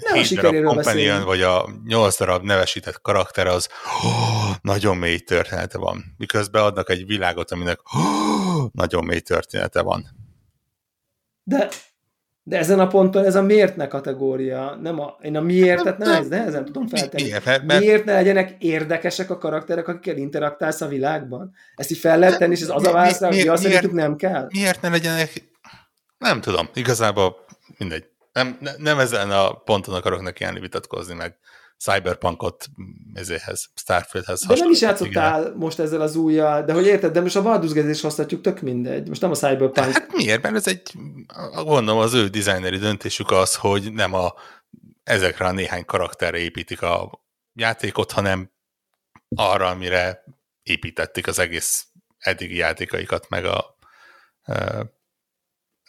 nem hét darab companion, vagy a nyolc darab nevesített karakter az oh, nagyon mély története van. Miközben adnak egy világot, aminek oh, nagyon mély története van. De de ezen a ponton ez a miért ne kategória, nem a, én a miértet nem, ez nehezen tudom feltenni. Miért, mert, miért ne legyenek érdekesek a karakterek, akikkel interaktálsz a világban? Ezt így fel lehet tenni, és ez az a válasz, hogy azt miért, nem kell? Miért ne legyenek, nem tudom, igazából mindegy. Nem, nem ezen a ponton akarok neki vitatkozni, meg Cyberpunkot ezéhez, Starfieldhez De nem is játszottál igen. most ezzel az újjal, de hogy érted, de most a Baldur's hoztatjuk, tök mindegy. Most nem a Cyberpunk. Hát miért? Mert ez egy, gondolom az ő designeri döntésük az, hogy nem a ezekre a néhány karakterre építik a játékot, hanem arra, amire építették az egész eddigi játékaikat, meg a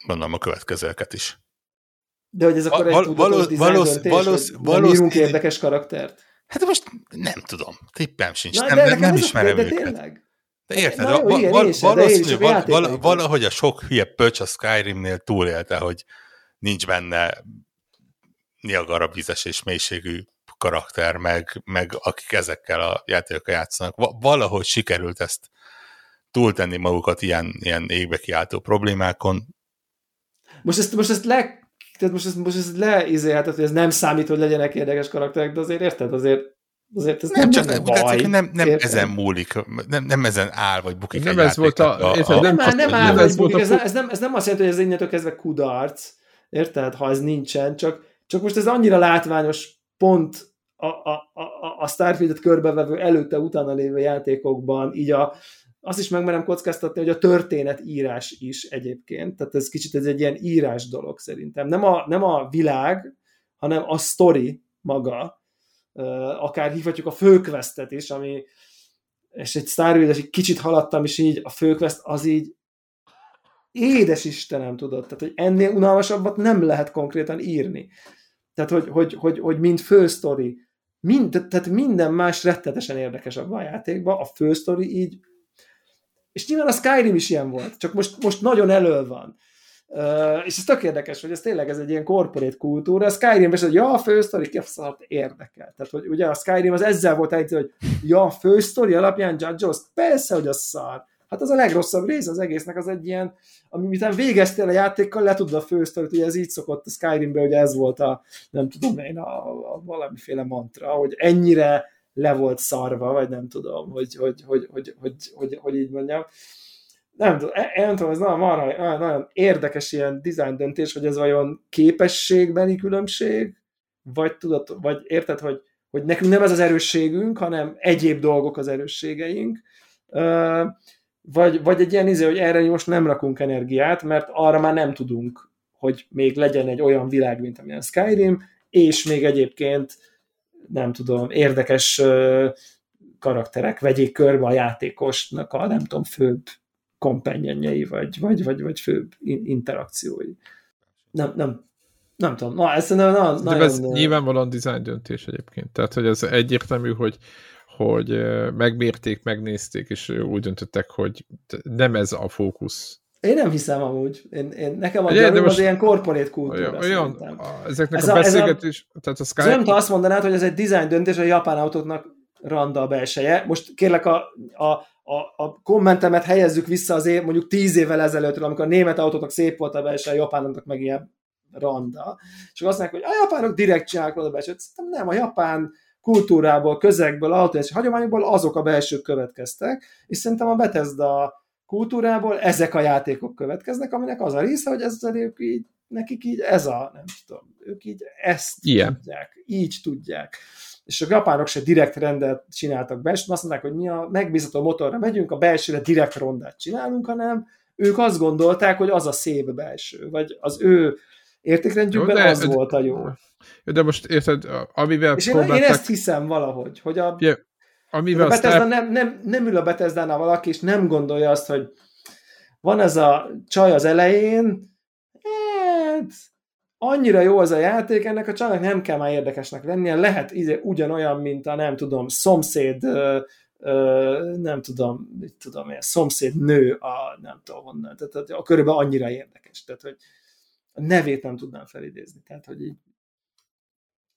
gondolom a következőket is. De hogy ez akkor egy val- tudatos valósz, valósz, valósz, írunk érdekes karaktert? Hát most nem tudom, tippem sincs, Na, nem, nem, nem ismerem de, de őket. Tényleg? De érted, Na, jó, igen, val- sem, valószínű, val- val- valahogy a sok hülye pöcs a Skyrimnél túlélte, hogy nincs benne Niagara vizes és mélységű karakter, meg, meg akik ezekkel a játékokkal játszanak. valahogy sikerült ezt túltenni magukat ilyen, ilyen égbe kiáltó problémákon. Most ezt, most ezt le tehát most ezt, most ezt leizélheted, hogy ez nem számít, hogy legyenek érdekes karakterek, de azért érted, azért azért ez nem, nem csak baj, nem, nem ezen múlik, nem, nem ezen áll, vagy bukik nem ez volt a, a, nem, nem, nem áll, vagy bukik, ez, ez, nem, ez nem azt jelenti, hogy ez innentől kezdve kudarc, érted, ha ez nincsen, csak, csak most ez annyira látványos pont a, a, a, a Starfield-et körbevevő előtte-utána lévő játékokban, így a, azt is megmerem kockáztatni, hogy a történetírás is egyébként, tehát ez kicsit ez egy ilyen írás dolog szerintem. Nem a, nem a világ, hanem a story maga, akár hívhatjuk a főkvesztet is, ami és egy Star Wars, egy kicsit haladtam, és így a főkveszt az így édes Istenem, tudod, tehát hogy ennél unalmasabbat nem lehet konkrétan írni. Tehát, hogy, hogy, hogy, hogy mint fősztori, mind, tehát minden más rettetesen érdekes a játékban, a fősztori így és nyilván a Skyrim is ilyen volt, csak most, most nagyon elő van. Uh, és ez tök érdekes, hogy ez tényleg ez egy ilyen korporét kultúra. A Skyrim is, hogy ja, a fősztori szart érdekel. Tehát, hogy ugye a Skyrim az ezzel volt egy, hogy ja, a fősztori alapján judge persze, hogy az szar. Hát az a legrosszabb rész az egésznek, az egy ilyen, ami miután végeztél a játékkal, le tudod a fősztorit, ugye ez így szokott a Skyrimben, hogy ez volt a, nem tudom én, a, a valamiféle mantra, hogy ennyire le volt szarva, vagy nem tudom, hogy, hogy, hogy, hogy, hogy, hogy, hogy így mondjam. Nem tudom, e, nem tudom, ez nagyon, nagyon, nagyon érdekes ilyen design döntés, hogy ez vajon képességbeli különbség, vagy tudod, vagy érted, hogy, hogy nekünk nem ez az erősségünk, hanem egyéb dolgok az erősségeink, vagy, vagy egy ilyen izé, hogy erre most nem rakunk energiát, mert arra már nem tudunk, hogy még legyen egy olyan világ, mint amilyen Skyrim, és még egyébként nem tudom, érdekes karakterek vegyék körbe a játékosnak a nem tudom, főbb kompanyenjei, vagy, vagy, vagy, vagy főbb interakciói. Nem, nem, nem tudom. Na, ez, na, na, De nagyon... ez nyilvánvalóan design döntés egyébként. Tehát, hogy ez egyértelmű, hogy, hogy megmérték, megnézték, és úgy döntöttek, hogy nem ez a fókusz. Én nem hiszem amúgy. Én, én, nekem a gyanúm most az ilyen korporét kultúra olyan, olyan ezeknek ez a, a beszélgetés... A, tehát a Skype... Ez azt mondanád, hogy ez egy design döntés, a japán autóknak randa a belseje. Most kérlek a, a, a, a kommentemet helyezzük vissza az év, mondjuk tíz évvel ezelőttről, amikor a német autóknak szép volt a belseje, a japánoknak meg ilyen randa. És azt mondják, hogy a japánok direkt csinálják a belsőt. Szerintem nem, a japán kultúrából, közegből, autóes hagyományokból azok a belsők következtek, és szerintem a Bethesda kultúrából ezek a játékok következnek, aminek az a része, hogy ez ők így, nekik így ez a, nem tudom, ők így ezt Igen. tudják, így tudják. És a japánok se direkt rendet csináltak be, és azt mondták, hogy mi a megbízható motorra megyünk, a belsőre direkt rondát csinálunk, hanem ők azt gondolták, hogy az a szép belső, vagy az ő értékrendjükben jó, de, az volt a jó. De most érted, amivel És én, próbálták... én ezt hiszem valahogy, hogy a, yeah. Amivel a Bethesda nem, nem, nem ül a bethesda valaki, és nem gondolja azt, hogy van ez a csaj az elején, hát annyira jó az a játék, ennek a csajnak nem kell már érdekesnek lennie, lehet izé, ugyanolyan, mint a nem tudom, szomszéd ö, ö, nem tudom, mit tudom én, szomszéd nő a nem tudom honnan, tehát, tehát a körülbelül annyira érdekes, tehát hogy a nevét nem tudnám felidézni. Tehát, hogy így,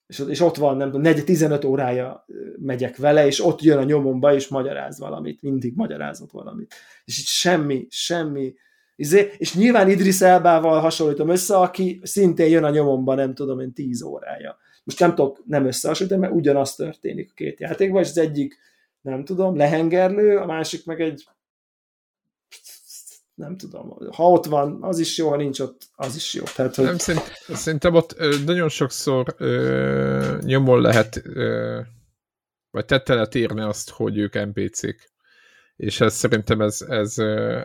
és, és ott van, nem tudom, 15 órája megyek vele, és ott jön a nyomomba, és magyaráz valamit, mindig magyarázott valamit. És itt semmi, semmi, izé, és nyilván Idris Elbával hasonlítom össze, aki szintén jön a nyomomba, nem tudom én, 10 órája. Most nem tudok nem összehasonlítani, mert ugyanaz történik a két játékban, és az egyik, nem tudom, lehengerlő, a másik meg egy nem tudom, ha ott van, az is jó, ha nincs ott, az is jó. Tehát, hogy... Nem, szerint, szerintem ott nagyon sokszor ö, nyomon lehet, ö, vagy tette lehet írni azt, hogy ők NPC-k. És ez szerintem ez, ez,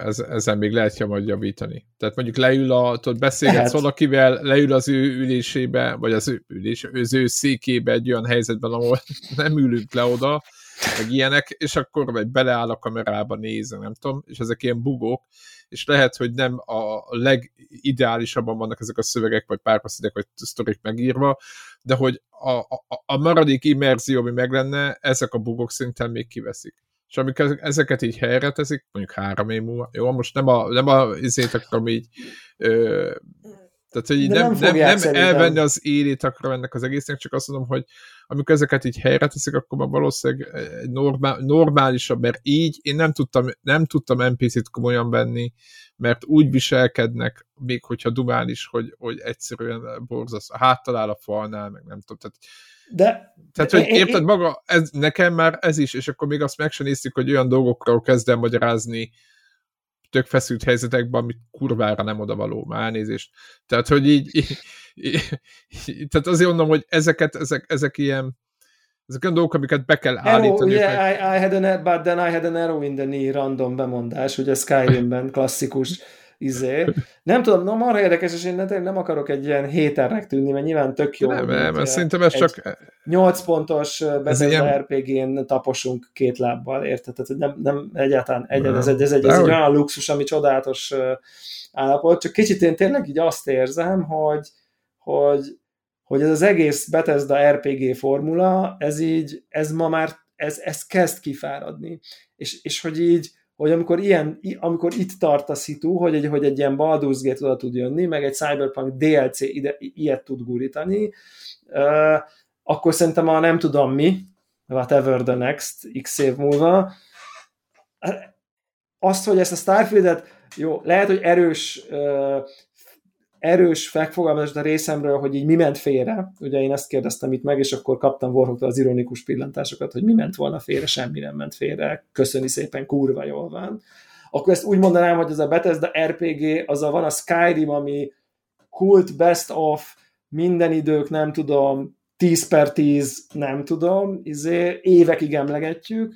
ez, ezen még lehet majd javítani. Tehát mondjuk leül a, tudod, beszélgetsz lehet. valakivel, leül az ő ülésébe, vagy az ő, ülés, az ő székébe egy olyan helyzetben, ahol nem ülünk le oda, meg ilyenek, és akkor vagy beleáll a kamerába nézni, nem tudom, és ezek ilyen bugók, és lehet, hogy nem a legideálisabban vannak ezek a szövegek, vagy párbeszédek, vagy sztorik megírva, de hogy a, a, a maradék immerzió, ami meg lenne, ezek a bugok szinten még kiveszik. És amikor ezeket így helyre teszik, mondjuk három év múlva, jó, most nem a, nem a izét akarom így ö, tehát, hogy nem, nem, nem, nem elvenni az élét akarom ennek az egésznek, csak azt mondom, hogy amikor ezeket így helyre teszik, akkor már valószínűleg egy normál, normálisabb, mert így én nem tudtam, nem tudtam NPC-t komolyan venni, mert úgy viselkednek, még hogyha dumál is, hogy, hogy egyszerűen borzasz, háttalál a falnál, meg nem tudom, tehát de, tehát, hogy én, érted maga, ez, nekem már ez is, és akkor még azt meg sem néztük, hogy olyan dolgokról kezdem magyarázni, tök feszült helyzetekben, amit kurvára nem odavaló, már elnézést. Tehát, hogy így, így, így tehát azért mondom, hogy ezeket, ezek, ezek ilyen ezek olyan dolgok, amiket be kell állítani. Yeah, I, I had an, but then I had an arrow in the knee random bemondás, ugye Skyrimben klasszikus izé. Nem tudom, na marha érdekes, és én nem, nem akarok egy ilyen héternek tűnni, mert nyilván tök jó. Nem, nem, mert szerintem ez csak... 8 pontos Bethesda ilyen... RPG-n taposunk két lábbal, érted? Tehát nem, nem egyáltalán, egy, ez, egy, ez, egy, ez egy olyan luxus, ami csodálatos állapot, csak kicsit én tényleg így azt érzem, hogy, hogy, hogy ez az egész Bethesda RPG formula, ez így, ez ma már, ez, ez kezd kifáradni. És, és hogy így, hogy amikor, ilyen, amikor itt tart a szitu, hogy egy, hogy egy ilyen Baldur's Gate oda tud jönni, meg egy Cyberpunk DLC ide, ilyet tud gurítani, akkor szerintem a nem tudom mi, whatever the next x év múlva, azt, hogy ezt a Starfield-et, jó, lehet, hogy erős uh, erős megfogalmazás a részemről, hogy így mi ment félre. Ugye én ezt kérdeztem itt meg, és akkor kaptam Warhawktól az ironikus pillantásokat, hogy mi ment volna félre, semmi nem ment félre, köszöni szépen, kurva jól van. Akkor ezt úgy mondanám, hogy ez a Bethesda RPG, az a van a Skyrim, ami kult best of minden idők, nem tudom, 10 per 10, nem tudom, izé, évekig emlegetjük,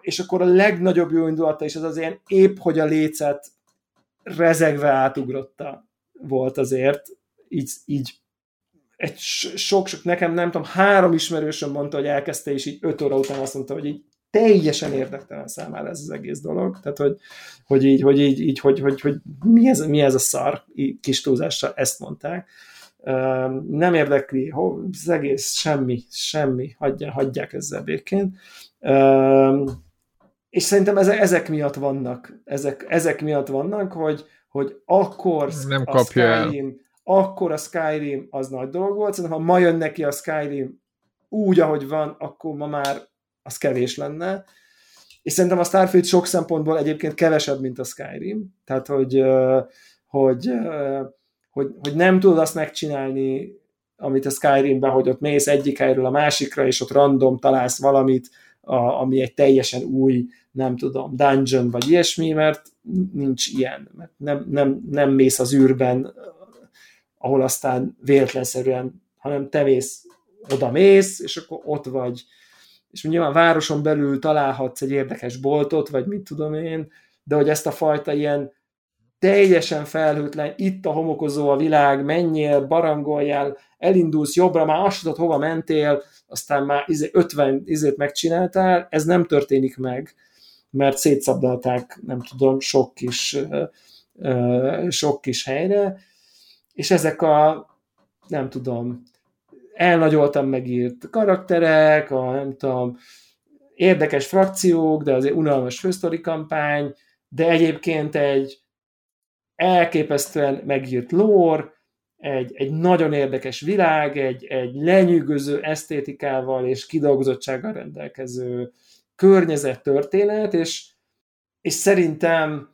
és akkor a legnagyobb jó indulata is az az ilyen épp, hogy a lécet rezegve átugrotta volt azért, így, így egy sok-sok, nekem nem tudom, három ismerősöm mondta, hogy elkezdte, és így öt óra után azt mondta, hogy így teljesen érdektelen számára ez az egész dolog. Tehát, hogy, hogy így, hogy így, így hogy, hogy, hogy mi, ez, mi ez a szar, kis túlzással ezt mondták. Nem érdekli, az egész semmi, semmi, hagyják, hagyják ezzel békén. És szerintem ezek miatt vannak, ezek, ezek miatt vannak, hogy, hogy akkor nem a Skyrim, el. akkor a Skyrim az nagy dolog volt, szerintem ha ma jön neki a Skyrim úgy, ahogy van, akkor ma már az kevés lenne. És szerintem a Starfield sok szempontból egyébként kevesebb, mint a Skyrim. Tehát, hogy, hogy, hogy, hogy nem tudod azt megcsinálni, amit a Skyrimben, hogy ott mész egyik helyről a másikra, és ott random találsz valamit, a, ami egy teljesen új, nem tudom, dungeon vagy ilyesmi, mert nincs ilyen. Mert nem, nem, nem mész az űrben, ahol aztán véletlenszerűen, hanem te mész, oda mész, és akkor ott vagy és nyilván városon belül találhatsz egy érdekes boltot, vagy mit tudom én, de hogy ezt a fajta ilyen teljesen felhőtlen, itt a homokozó a világ, menjél, barangoljál, elindulsz jobbra, már azt tudod, hova mentél, aztán már 50 izé, izét megcsináltál, ez nem történik meg, mert szétszabdalták, nem tudom, sok kis, sok kis helyre, és ezek a, nem tudom, elnagyoltam megírt karakterek, a nem tudom, érdekes frakciók, de azért unalmas fősztori kampány, de egyébként egy elképesztően megírt lore, egy, egy nagyon érdekes világ, egy, egy lenyűgöző esztétikával és kidolgozottsággal rendelkező környezet történet, és, és szerintem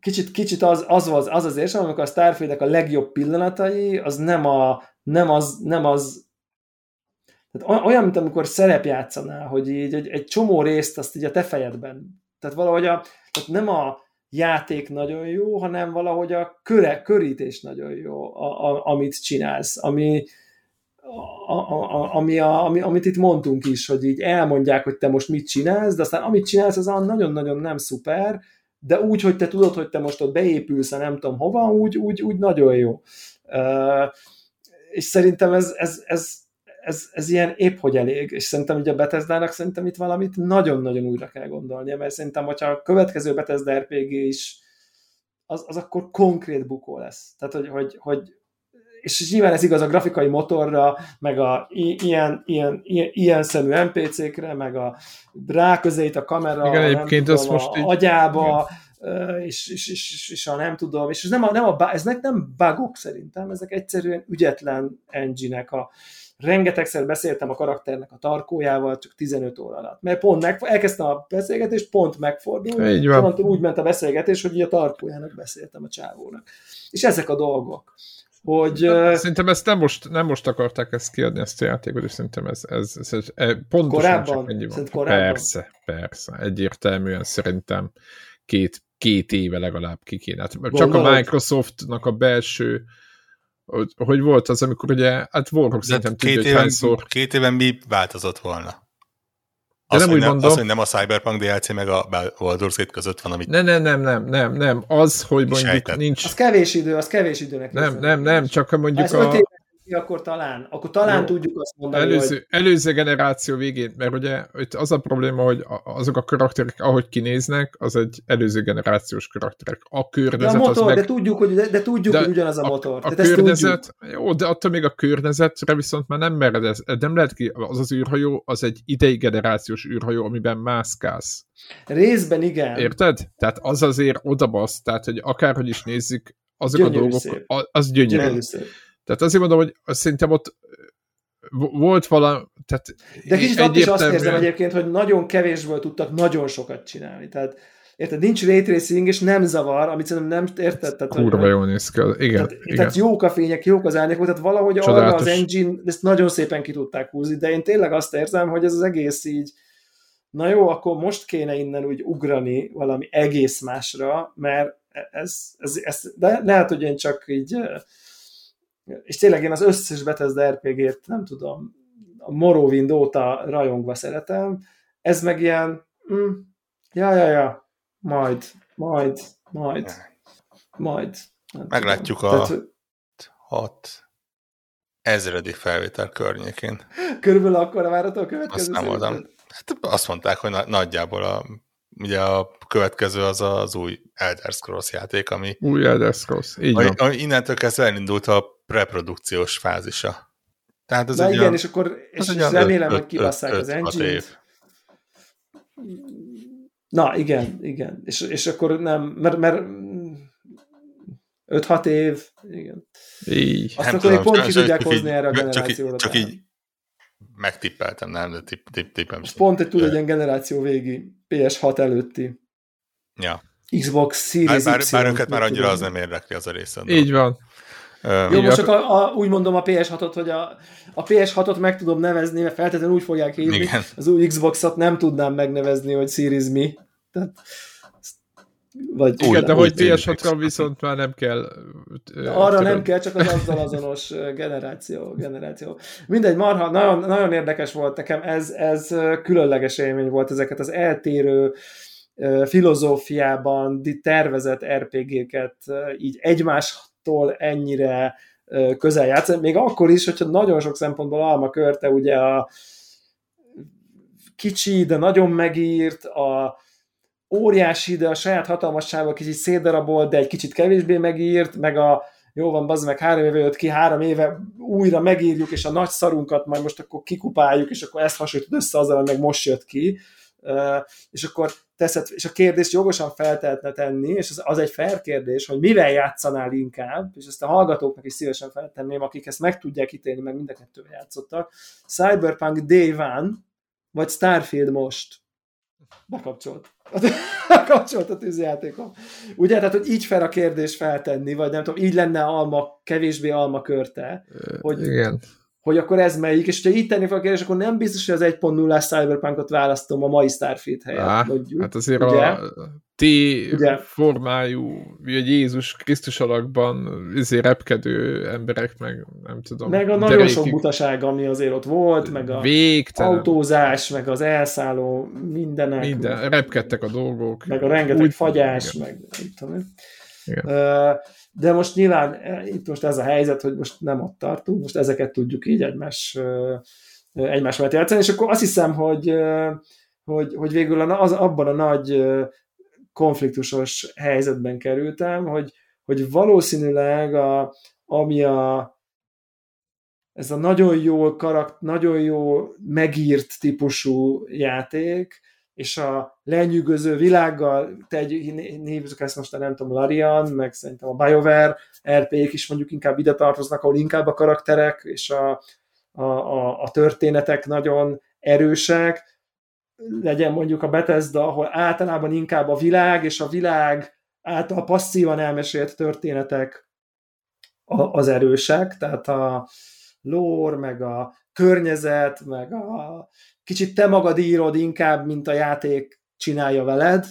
kicsit, kicsit az, az, az, az az érzem, amikor a Starfield a legjobb pillanatai, az nem a nem az, nem az tehát olyan, mint amikor szerepjátszanál, hogy így egy, egy csomó részt azt így a te fejedben. Tehát valahogy a, tehát nem a játék nagyon jó, hanem valahogy a köre, körítés nagyon jó, a, a, amit csinálsz, ami, ami, a, ami, amit itt mondtunk is, hogy így elmondják, hogy te most mit csinálsz, de aztán amit csinálsz, az nagyon-nagyon nem szuper, de úgy, hogy te tudod, hogy te most ott beépülsz nem tudom hova, úgy, úgy, úgy nagyon jó. És szerintem ez, ez, ez, ez, ez ilyen épp hogy elég, és szerintem ugye a Bethesda-nak szerintem itt valamit nagyon-nagyon újra kell gondolnia, mert szerintem, hogyha a következő Bethesda RPG is az, az akkor konkrét bukó lesz. Tehát, hogy, hogy, hogy és nyilván ez igaz a grafikai motorra, meg a ilyen, ilyen, ilyen, ilyen szemű NPC-kre, meg a ráközeit a kamera, Igen, egyébként nem tudom, most a így... agyába, igen és, és, és, és a nem tudom, és ez nem, a, nem, a, eznek nem bugok szerintem, ezek egyszerűen ügyetlen engine-ek a, rengetegszer beszéltem a karakternek a tarkójával, csak 15 óra alatt. Mert pont meg, elkezdtem a beszélgetést, pont megfordult, Így van. úgy ment a beszélgetés, hogy a tarkójának beszéltem a csávónak. És ezek a dolgok. Hogy, szerintem ezt nem most, nem most akarták ezt kiadni, ezt a játékot, és szerintem ez, ez, ez, ez e, pontosan korábban, csak ennyi van. Korábban. Persze, persze. Egyértelműen szerintem két két éve legalább ki kéne. Hát csak a Microsoftnak a belső hogy, hogy volt az, amikor ugye, hát Warhawk szerintem tudja, hogy hányszor... Két éven mi változott volna? De az, nem úgy nem, mondom. Az, hogy nem a Cyberpunk DLC meg a Baldur's Gate között van, amit... Nem, nem, nem, nem, nem, nem. Az, hogy mondjuk sejtett. nincs... Az kevés idő, az kevés időnek. Nem, nem, nem, csak mondjuk a akkor talán, akkor talán Jó. tudjuk azt mondani, előző, hogy... Előző generáció végén, mert ugye itt az a probléma, hogy azok a karakterek, ahogy kinéznek, az egy előző generációs karakterek. A környezet de a motor, az meg... de tudjuk, hogy, de, de tudjuk, de hogy ugyanaz a motor. A, a környezet, jó, de attól még a környezetre viszont már nem mered ez, nem lehet ki, az az űrhajó, az egy idei generációs űrhajó, amiben mászkálsz. Részben igen. Érted? Tehát az azért odabasz, tehát hogy akárhogy is nézzük, azok gyönyörű a dolgok, szép. az gyönyörű. gyönyörű szép. Tehát azért mondom, hogy szerintem ott volt valami... Tehát De kicsit ott is azt érzem egyébként, hogy nagyon kevésből tudtak nagyon sokat csinálni. Tehát Érted, nincs ray tracing, és nem zavar, amit szerintem nem érted. Tehát, Kurva hogy, jól néz ki, igen, tehát, igen. Tehát jók a fények, jók az árnyékok, tehát valahogy Csodálatos. arra az engine, ezt nagyon szépen ki tudták húzni, de én tényleg azt érzem, hogy ez az egész így, na jó, akkor most kéne innen úgy ugrani valami egész másra, mert ez, ez, ez de lehet, hogy én csak így és tényleg én az összes Bethesda RPG-t, nem tudom, a Morrowind óta rajongva szeretem, ez meg ilyen, mm, ja, ja, ja, majd, majd, majd, majd. Meglátjuk tudom. a Tehát, hat ezredik felvétel környékén. Körülbelül akkor várható a következő Azt nem oldam. Hát azt mondták, hogy nagyjából a, ugye a következő az az új Elder Scrolls játék, ami... Új Elder Scrolls, így ami, van. Ami innentől kezdve elindult a preprodukciós fázisa. Tehát az Na igen, és akkor és az remélem, hogy kibasszák az engine Na, igen, igen. És, és akkor nem, mert, mert 5-6 év, igen. Így. Azt nem akkor tudom, pont ki tudják hozni erre a generációra. Csak így, csak így megtippeltem, nem, de tipp, tipp, tippem. Most pont egy túl egy ilyen generáció végi PS6 előtti. Ja. Xbox Series bár, bár, bár őket már annyira az nem érdekli az a része. Így van. Jó, most csak a, a, úgy mondom a PS6-ot, hogy a, a PS6-ot meg tudom nevezni, mert feltétlenül úgy fogják hívni, Igen. az új Xbox-ot nem tudnám megnevezni, hogy Series Mi. Tehát, vagy Igen, de hogy PS6-ra viszont már nem kell. Arra nem kell, csak az azzal azonos generáció. generáció. Mindegy, marha, nagyon, nagyon érdekes volt nekem, ez, ez különleges élmény volt ezeket az eltérő filozófiában tervezett RPG-ket így egymástól ennyire közel játszani, még akkor is, hogyha nagyon sok szempontból alma körte, ugye a kicsi, de nagyon megírt, a óriási, de a saját hatalmasságával kicsit szétdarabolt, de egy kicsit kevésbé megírt, meg a jó van, bazd meg három éve jött ki, három éve újra megírjuk, és a nagy szarunkat majd most akkor kikupáljuk, és akkor ezt hasonlítod össze azzal, meg most jött ki, és akkor teszed, és a kérdést jogosan feltehetne tenni, és az, az egy fair kérdés, hogy mivel játszanál inkább, és ezt a hallgatóknak is szívesen feltenném, akik ezt meg tudják ítélni, meg mind a kettővel játszottak, Cyberpunk Day One, vagy Starfield most bekapcsolt. Bekapcsolt a tűzjátékom. Ugye, tehát, hogy így fel a kérdés feltenni, vagy nem tudom, így lenne alma, kevésbé alma körte, hogy, Igen. Hogy akkor ez melyik, és ha így tenni fel a kérdés, akkor nem biztos, hogy az 1.0-ás Cyberpunkot választom a mai Starfield helyett. Á, mondjuk, hát azért ugye? a T ugye? formájú, vagy Jézus Krisztus alakban izé repkedő emberek, meg nem tudom. Meg a nagyon sok butaság, ami azért ott volt, meg a végtelen. autózás, meg az elszálló mindenek. Minden, repkedtek a dolgok. Meg a rengeteg Úgy, fagyás, igen. meg mit tudom. Igen. De most nyilván itt most ez a helyzet, hogy most nem ott tartunk, most ezeket tudjuk így egymás, egymás mellett játszani, és akkor azt hiszem, hogy, hogy, hogy végül az, abban a nagy konfliktusos helyzetben kerültem, hogy, hogy valószínűleg a, ami a, ez a nagyon jó karakt, nagyon jó megírt típusú játék, és a lenyűgöző világgal, te egy, hívjuk ezt most, nem tudom, Larian, meg szerintem a BioWare RP-k is mondjuk inkább ide tartoznak, ahol inkább a karakterek és a, a, a, a történetek nagyon erősek, legyen mondjuk a Bethesda, ahol általában inkább a világ és a világ által passzívan elmesélt történetek az erősek, tehát a lore, meg a környezet, meg a kicsit te magad írod inkább, mint a játék csinálja veled,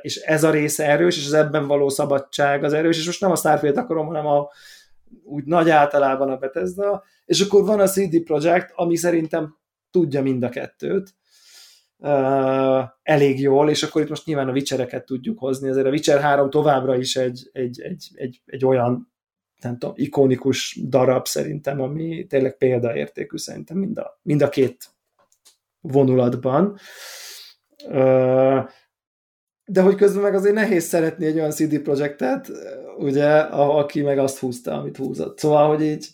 és ez a része erős, és az ebben való szabadság az erős, és most nem a Starfield akarom, hanem a úgy nagy általában a Bethesda, és akkor van a CD Projekt, ami szerintem tudja mind a kettőt, elég jól, és akkor itt most nyilván a Witchereket tudjuk hozni, ezért a Witcher 3 továbbra is egy, egy, egy, egy, egy olyan nem tudom, ikonikus darab szerintem, ami tényleg példaértékű szerintem mind a, mind a két vonulatban. Uh, de hogy közben meg azért nehéz szeretni egy olyan CD projektet, ugye, aki meg azt húzta, amit húzott. Szóval, hogy így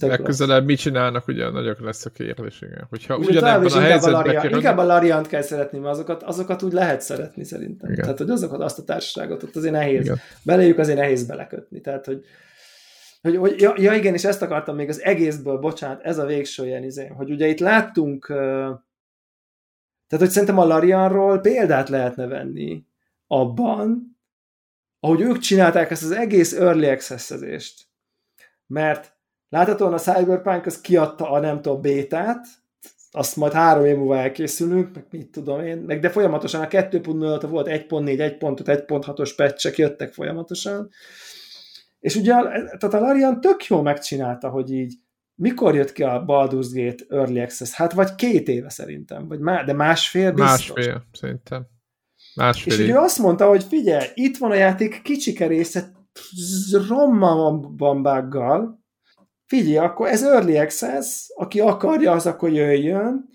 Legközelebb mit csinálnak, ugye nagyok lesz a kérdés, igen. Hogyha Ugye ugyanebben a helyzetben a Larian, Inkább a Lariant kell szeretni, mert azokat, azokat úgy lehet szeretni szerintem. Igen. Tehát, hogy azokat, azt a társaságot ott azért nehéz. Igen. Beléjük azért nehéz belekötni. Tehát, hogy, hogy, hogy ja, ja, igen, és ezt akartam még az egészből, bocsánat, ez a végső ilyen izé, hogy ugye itt láttunk, tehát, hogy szerintem a Larianról példát lehetne venni abban, ahogy ők csinálták ezt az egész early access Mert Láthatóan a Cyberpunk az kiadta a nem tudom bétát, azt majd három év múlva elkészülünk, meg mit tudom én, meg de folyamatosan a 2.0 volt 1.4, 1.5, 1.6-os patchek jöttek folyamatosan, És ugye tehát a Larian tök jól megcsinálta, hogy így mikor jött ki a Baldur's Gate Early Access? Hát vagy két éve szerintem, vagy má, de másfél biztos. Másfél, szerintem. Másfél És ugye azt mondta, hogy figyelj, itt van a játék kicsike része rommabambággal, figyelj, akkor ez Early Access, aki akarja, az akkor jöjjön.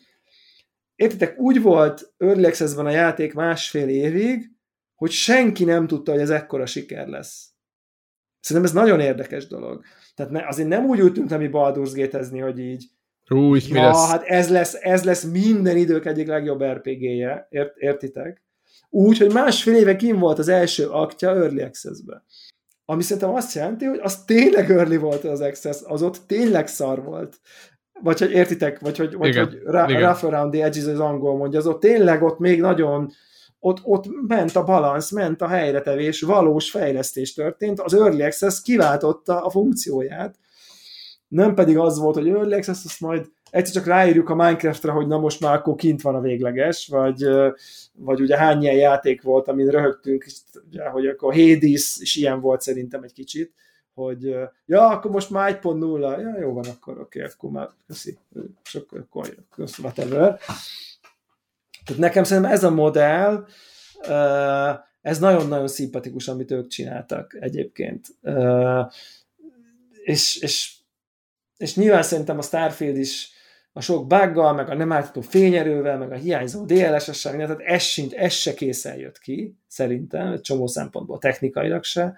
Értitek, úgy volt Early Access-ben a játék másfél évig, hogy senki nem tudta, hogy ez ekkora siker lesz. Szerintem ez nagyon érdekes dolog. Tehát ne, azért nem úgy ültünk nem mi Gate-ezni, hogy így Új, ja, mi lesz? hát ez lesz, ez lesz minden idők egyik legjobb RPG-je, ért, értitek? Úgy, hogy másfél éve kim volt az első aktja Early Access-be. Ami szerintem azt jelenti, hogy az tényleg early volt az Access, az ott tényleg szar volt. Vagy hogy értitek, vagy hogy, vagy, igen, hogy ra- rough around the edges az angol mondja, az ott tényleg ott még nagyon ott, ott ment a balansz, ment a helyretevés, valós fejlesztés történt, az Early Access kiváltotta a funkcióját, nem pedig az volt, hogy Early Access, azt majd egyszer csak ráírjuk a Minecraftra, hogy na most már akkor kint van a végleges, vagy, vagy ugye hány ilyen játék volt, amin röhögtünk, hogy akkor Hades is ilyen volt szerintem egy kicsit, hogy ja, akkor most már 1.0, ja, jó van, akkor oké, okay, akkor már köszi, és akkor, akkor köszi, whatever. Tehát nekem szerintem ez a modell, ez nagyon-nagyon szimpatikus, amit ők csináltak egyébként. És, és, és nyilván szerintem a Starfield is a sok buggal, meg a nem átható fényerővel, meg a hiányzó DLSS-sel, tehát ez, sincs, ez se készen jött ki, szerintem, egy csomó szempontból technikailag se.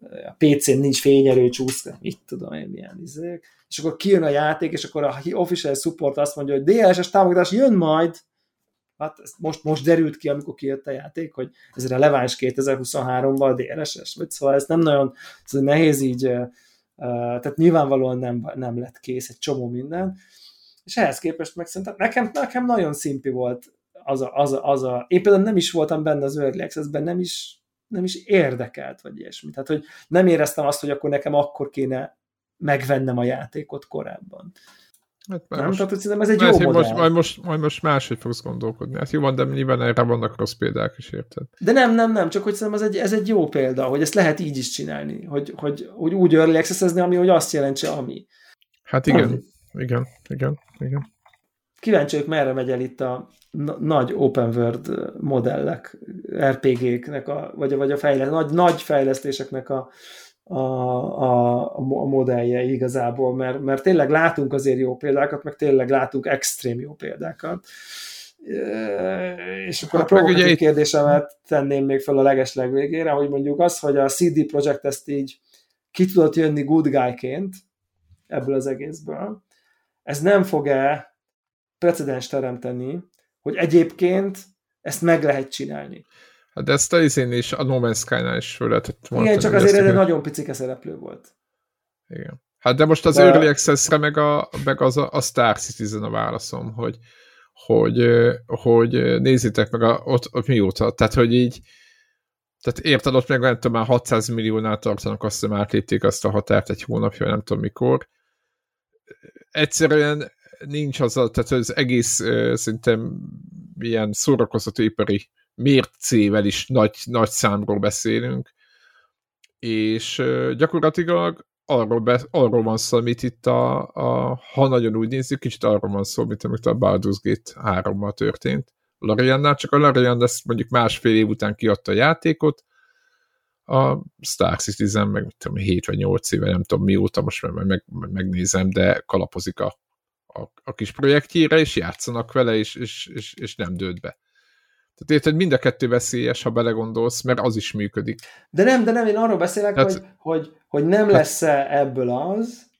A PC-n nincs fényerő, csúsz, mit tudom én, milyen izék. És akkor kijön a játék, és akkor a official support azt mondja, hogy DLSS támogatás jön majd, hát ez most, most derült ki, amikor kijött a játék, hogy ez releváns 2023-ban DLSS, vagy szóval ez nem nagyon, ez nehéz így, tehát nyilvánvalóan nem, nem lett kész egy csomó minden, és ehhez képest meg szerintem nekem, nekem nagyon szimpi volt az a, az, a, az a, én például nem is voltam benne az Early Access-ben, nem is, nem is érdekelt, vagy ilyesmi. Tehát, hogy nem éreztem azt, hogy akkor nekem akkor kéne megvennem a játékot korábban. Hát nem? Most, Tehát, szerintem ez egy jó modell. Most, majd, most, majd most máshogy fogsz gondolkodni. Hát jó van, de nyilván erre vannak rossz példák is, érted? De nem, nem, nem, csak hogy szerintem ez egy, ez egy jó példa, hogy ezt lehet így is csinálni, hogy, hogy, hogy úgy early access ami, hogy azt jelentse, ami. Hát igen, ami. igen, igen, igen. Kíváncsi vagyok, merre megy el itt a nagy open world modellek, RPG-knek, a, vagy, vagy a fejlesz, nagy, nagy fejlesztéseknek a, a, a, a modellje igazából, mert, mert tényleg látunk azért jó példákat, meg tényleg látunk extrém jó példákat. És akkor hát a provokatív itt... kérdésemet tenném még fel a leges legvégére, hogy mondjuk az, hogy a CD Projekt ezt így ki tudott jönni good guy-ként ebből az egészből, ez nem fog-e precedens teremteni, hogy egyébként ezt meg lehet csinálni. Hát ezt a izén is, a No Man's Sky-nál is föl lehetett Igen, csak azért ez egy nagyon picike szereplő volt. Igen. Hát de most az de... Early Access-re meg, a, meg az a, a Star Citizen a válaszom, hogy, hogy, hogy nézzétek meg a, ott, ott mióta. Tehát, hogy így tehát érted, ott meg nem tudom, már 600 milliónál tartanak, azt hiszem átlépték azt a határt egy hónapja, nem tudom mikor. Egyszerűen nincs az a, tehát az egész szerintem ilyen szórakoztatóipari mércével is nagy, nagy számról beszélünk, és gyakorlatilag arról, be, arról van szó, amit itt a, a, ha nagyon úgy nézzük, kicsit arról van szó, mint amit a Baldur's Gate 3-mal történt. Lariannál, csak a Larian ezt mondjuk másfél év után kiadta a játékot, a Star Citizen, meg mit tudom, 7 vagy 8 éve, nem tudom mióta, most meg, meg, megnézem, de kalapozik a, a, a kis projektjére, és játszanak vele, és, és, és, és nem dőlt be. Tehát érted, mind a kettő veszélyes, ha belegondolsz, mert az is működik. De nem, de nem, én arról beszélek, Tehát, hogy, hogy, hogy nem hát, lesz-e ebből az,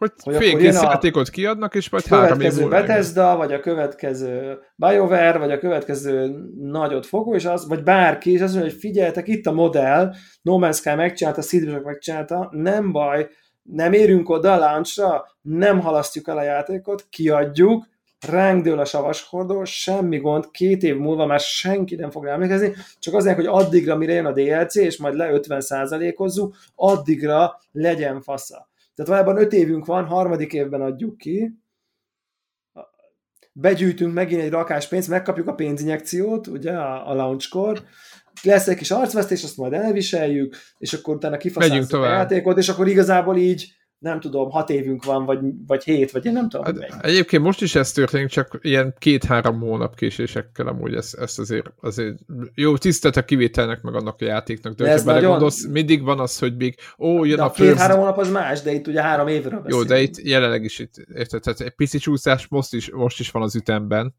hogy, hogy félkész játékot kiadnak, és majd három év Bethesda, vagy a következő BioWare, vagy a következő nagyot fogó, és az, vagy bárki, és azt mondja, hogy figyeljetek, itt a modell, No Man's Sky megcsinálta, Seedblock megcsinálta, nem baj, nem érünk oda a launchra, nem halasztjuk el a játékot, kiadjuk, ránk dől a savaskordó, semmi gond, két év múlva már senki nem fog emlékezni, csak azért, hogy addigra, mire jön a DLC, és majd le 50 ozzuk addigra legyen fasza. Tehát valójában öt évünk van, harmadik évben adjuk ki, begyűjtünk megint egy rakás pénzt, megkapjuk a pénzinjekciót, ugye, a, a launchkor, lesz egy kis arcvesztés, azt majd elviseljük, és akkor utána Megyünk kifaszázzuk a játékot, és akkor igazából így nem tudom, hat évünk van, vagy, vagy hét, vagy én nem tudom, Hát, mennyi. egyébként most is ez történik, csak ilyen két-három hónap késésekkel amúgy ezt, ezt azért, azért jó tisztelt a kivételnek, meg annak a játéknak, de, De ez nagyon- mindig van az, hogy még, ó, jön De a, a first... két-három hónap az más, de itt ugye három évről Jó, beszélünk. de itt jelenleg is itt, érted, tehát egy pici csúszás most is, most is van az ütemben,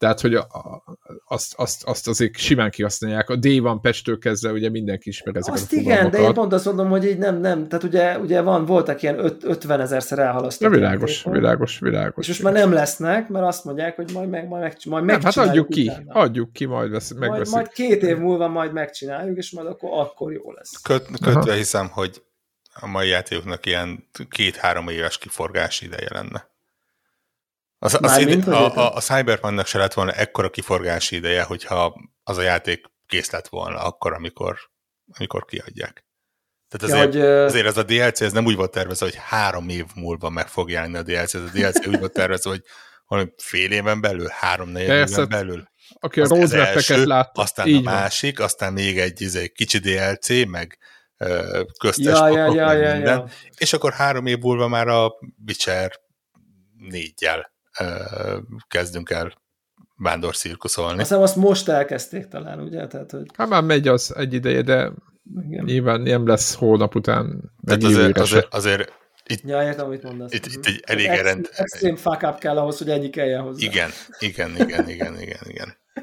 tehát, hogy a, a, azt, azt, azt azért simán kihasználják. A Day One patch-től kezdve ugye mindenki ismer ezeket Azt a igen, de én pont azt mondom, hogy így nem, nem. Tehát ugye, ugye van, voltak ilyen öt, 50 ezerszer elhalasztott világos, játékok, világos, világos. És most már nem lesznek, mert azt mondják, hogy majd, meg, majd, meg, majd nem, hát adjuk ki, utána. adjuk ki, majd vesz, majd, megveszik. majd két év múlva majd megcsináljuk, és majd akkor, akkor jó lesz. Köt, kötve hiszem, hogy a mai játékoknak ilyen két-három éves kiforgási ideje lenne. Az, az ide, hogy a, a, a Cyberpunknak se lett volna ekkora kiforgási ideje, hogyha az a játék kész lett volna akkor, amikor, amikor kiadják. Tehát Ja, azért, hogy, ö, azért az a DLC ez nem úgy volt tervezve, hogy három év múlva meg fog jelenni a DLC, ez a DLC úgy volt tervezve, hogy valami fél éven belül, három-négy Persze. éven belül. Aki a első, látta, Aztán így a van. másik, aztán még egy izé, kicsi DLC, meg ö, köztes ja, ja, papok, ja, meg ja, minden. ja. És akkor három év múlva már a Witcher négyjel ö, kezdünk el vándorszirkuszolni. Azt hiszem azt most elkezdték talán, ugye? Tehát, hogy Hát már megy az egy ideje, de igen. nyilván nem lesz holnap után, Tehát azért, azért, azért itt, Ja, értem, amit mondasz. itt, itt egy elég Extrém- rend... Extrém fuck up kell ahhoz, hogy ennyi kelljen hozzá. Igen, igen, igen, igen, igen, igen.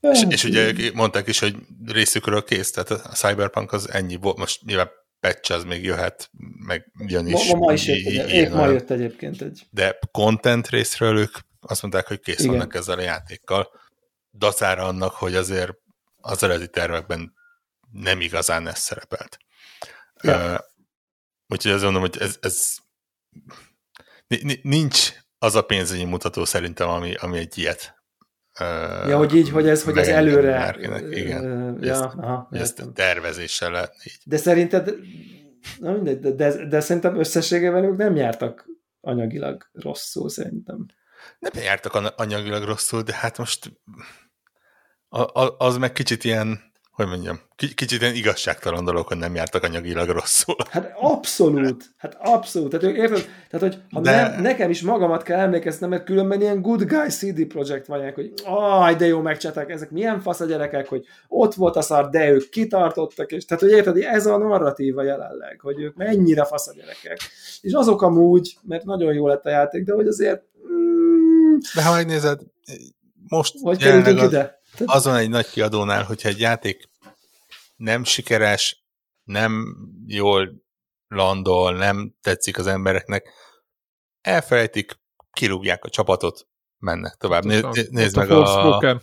És, és ugye mondták is, hogy részükről kész, tehát a Cyberpunk az ennyi volt, most nyilván patch az még jöhet, meg jön is. ma, ma is jött, egy- épp ma jött egyébként egy. de content részről ők azt mondták, hogy kész Igen. vannak ezzel a játékkal. Dacára annak, hogy azért az eredeti tervekben nem igazán ez szerepelt. Ja. Uh, úgyhogy azt mondom, hogy ez, ez ni- ni- nincs az a pénzügyi mutató szerintem, ami, ami egy ilyet Ja, hogy így, hogy ez, hogy ez előre... bárkinek. Igen. Ja, ezt- aha, ezt tervezéssel lehetne így. De szerinted, na mindegy, de, de, de szerintem összességében ők nem jártak anyagilag rosszul, szerintem. Nem jártak an- anyagilag rosszul, de hát most a, a, az meg kicsit ilyen, hogy mondjam, ki- kicsit ilyen igazságtalan dolog, hogy nem jártak anyagilag rosszul. Hát abszolút, hát abszolút. Tehát érted? Tehát, hogy ha De- de... ne, nekem is magamat kell emlékeznem, mert különben ilyen good guy CD projekt vagyok, hogy aj, de jó megcsinálták, ezek milyen fasz a gyerekek, hogy ott volt a szar, de ők kitartottak, és tehát, hogy érted, ez a narratíva jelenleg, hogy ők mennyire fasz a gyerekek. És azok amúgy, mert nagyon jó lett a játék, de hogy azért mm, De ha megnézed, most hogy kerültünk az, ide? Azon egy nagy kiadónál, hogyha egy játék nem sikeres, nem jól landol, nem tetszik az embereknek, elfelejtik, kirúgják a csapatot, mennek tovább. Van- nézd meg a, Forspoken.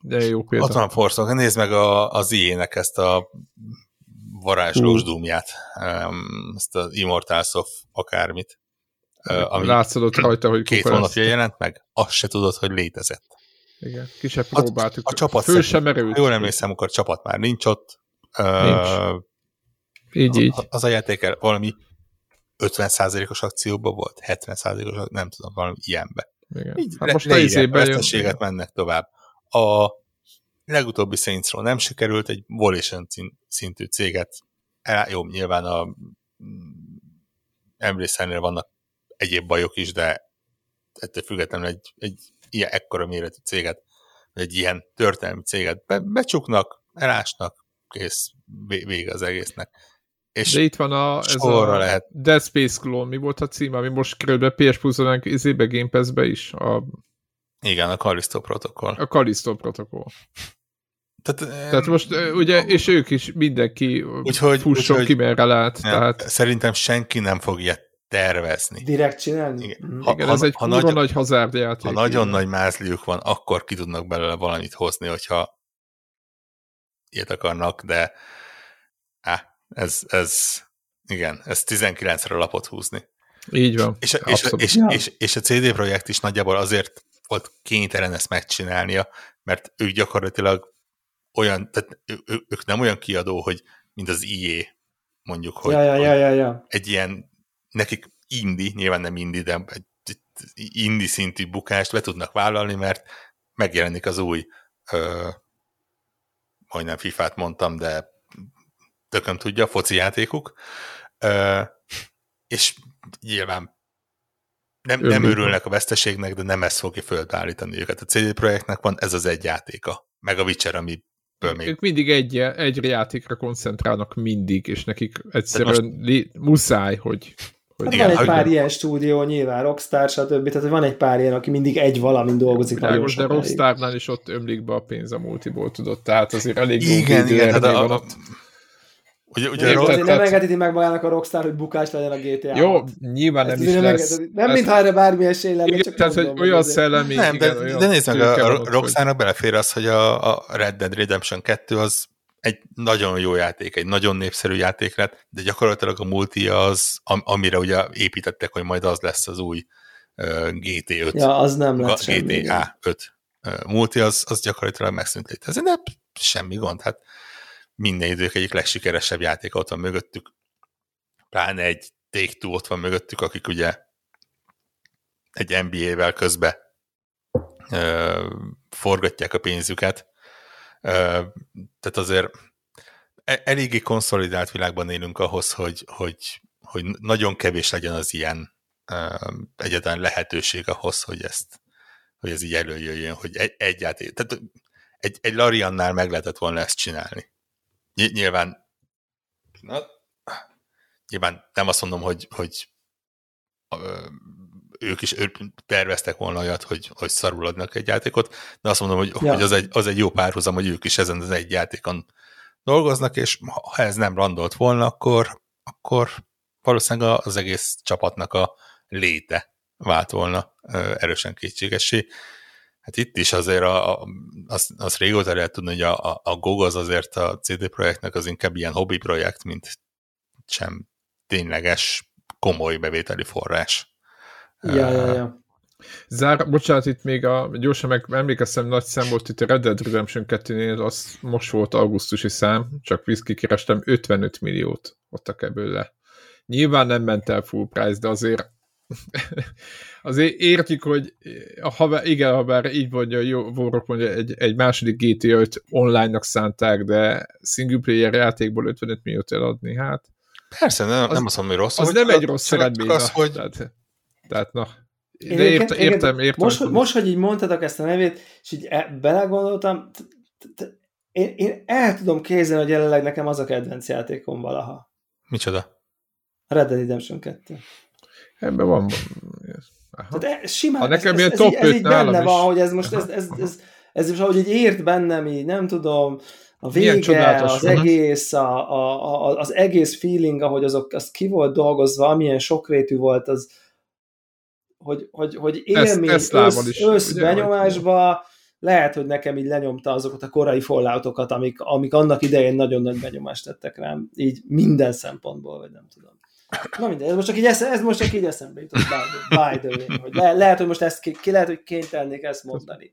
De jó példa. Ott van a Forspoken, nézd meg a, az IE-nek ezt a varázslós um, ezt az Immortals of akármit, ami Látszott rajta, hogy két hónapja jelent meg, azt se tudod, hogy létezett. Igen, ki se A- próbáltuk. A csapat Föl sem. Ha jól emlékszem, akkor a csapat már nincs ott. Uh, Így, így. Az a játék el valami 50%-os akcióban volt, 70%-os, nem tudom, valami ilyenbe. Igen. Így Hát le, most leírják izében a jön. veszteséget, mennek tovább. A legutóbbi Saints nem sikerült, egy Volition szintű céget, el, jó, nyilván a mm, Embracer-nél vannak egyéb bajok is, de ettől függetlenül egy, egy ilyen ekkora méretű céget, egy ilyen történelmi céget be, becsuknak, elásnak, kész, vé- vége az egésznek. És De itt van a, ez a lehet. Dead Space Clone, mi volt a cím, ami most kerül be PS Plus-on, izébe Game Pass-be is, a, igen, a Callisto protokoll. a Callisto protokoll. Tehát, Tehát most ugye, és ők is mindenki Úgyhogy- fusson úgyhogy- ki merre lát, Nem, tehát Szerintem senki nem fog ilyet tervezni. Direkt csinálni? Igen. Mhm. Ha- igen, ez egy ha kurva nagy- nagy hazárd játék. Ha nagyon nagy mázliuk van, akkor ki tudnak belőle valamit hozni, hogyha ilyet akarnak, de á, ez, ez igen, ez 19-re lapot húzni. Így van. És, a- és, és, Ja. és, és a CD Projekt is nagyjából azért volt kénytelen ezt megcsinálnia, mert ők gyakorlatilag olyan, tehát ő, ők nem olyan kiadó, hogy mint az IE, mondjuk, hogy, Ja, ja, ja, ja, ja. egy ilyen, nekik indi, nyilván nem indi, de egy, indi szintű bukást be tudnak vállalni, mert megjelenik az új ö, majdnem FIFA-t mondtam, de tököm tudja, foci játékuk, ö, és nyilván nem, nem örülnek a veszteségnek, de nem ezt fogja földbeállítani őket. A CD Projektnek van ez az egy játéka, meg a Witcher, ami még... Ők mindig egy, egy játékra koncentrálnak mindig, és nekik egyszerűen most... muszáj, hogy hogy hát igen, van egy pár nem... ilyen stúdió, nyilván Rockstar, stb. Tehát van egy pár ilyen, aki mindig egy valamin dolgozik. Világos, de Rockstarnál is ott ömlik be a pénz a multiból, tudod, tehát azért elég igen, igen, hát a, a, Ugye, ugye Érted, azért nem engedheti meg magának a Rockstar, hogy bukás legyen a GTA. Jó, nyilván nem is nem lesz. Engedheti. Nem, mintha erre bármi esély lenne, igen, csak tehát, hogy olyan szellemi... Nem, igen, de, olyan de nézd meg, a, a Rockstarnak belefér az, hogy a, a Red Dead Redemption 2 az egy nagyon jó játék, egy nagyon népszerű játék lett, de gyakorlatilag a multi az, am, amire ugye építettek, hogy majd az lesz az új uh, GT5. Ja, az nem lett GTA 5 uh, multi, az, az gyakorlatilag megszűnt létezni, de semmi gond, hát minden idők egyik legsikeresebb játék ott van mögöttük, pláne egy Take-Two ott van mögöttük, akik ugye egy NBA-vel közbe forgatják a pénzüket, tehát azért e, eléggé konszolidált világban élünk ahhoz, hogy, hogy, hogy nagyon kevés legyen az ilyen egyetlen lehetőség ahhoz, hogy ezt hogy ez így előjöjjön, hogy egy, egy játék, tehát egy, egy Lariannál meg lehetett volna ezt csinálni. Nyilván na, nyilván nem azt mondom, hogy, hogy ők is terveztek volna olyat, hogy, hogy szarul adnak egy játékot, de azt mondom, hogy, ja. hogy az, egy, az egy jó párhuzam, hogy ők is ezen az egy játékon dolgoznak, és ha ez nem randolt volna, akkor, akkor valószínűleg az egész csapatnak a léte vált volna erősen kétségessé. Hát itt is azért a, a, azt, azt régóta lehet tudni, hogy a, a, a GOG az azért a CD projektnek az inkább ilyen hobby projekt, mint sem tényleges komoly bevételi forrás. Ja, ja, ja. Zár, bocsánat, itt még a, gyorsan meg emlékeztem, nagy szám volt itt a Red Dead Redemption 2-nél, az most volt augusztusi szám, csak kikerestem, 55 milliót adtak ebből le. Nyilván nem ment el full price, de azért azért értjük, hogy ha, igen, ha bár így mondja, jó, Vorok mondja, egy, egy második GTA 5 online-nak szánták, de single player játékból 55 milliót eladni, hát Persze, nem, az, nem azt mondom, hogy rossz. Az nem egy rossz eredmény. Az, hogy... Tehát, tehát na, de ért, értem, értem, értem. Most, hogy, most, hogy így mondtatok ezt a nevét, és így e, belegondoltam, én, én el tudom képzelni, hogy jelenleg nekem az a kedvenc játékom valaha. Micsoda? Red Dead Redemption 2. Ebben van. Aha. Tehát ez, simán, ha nekem ez, ilyen ez, top ez, ez így benne is. van, hogy ez most, ez, ez, ez, ez, ez, ahogy így ért bennem, így nem tudom, a vége, az van. egész, a, a, a, az egész feeling, ahogy azok, az ki volt dolgozva, amilyen sokrétű volt, az, hogy, hogy, hogy élmény ezt, össz, is, össz lehet, hogy nekem így lenyomta azokat a korai falloutokat, amik, amik annak idején nagyon nagy benyomást tettek rám, így minden szempontból, vagy nem tudom. Na mindegy, ez most csak így, esz, ez most csak így eszembe jutott, by, by the way, hogy le, lehet, hogy most ezt ki, ki lehet, hogy kénytelnék ezt mondani.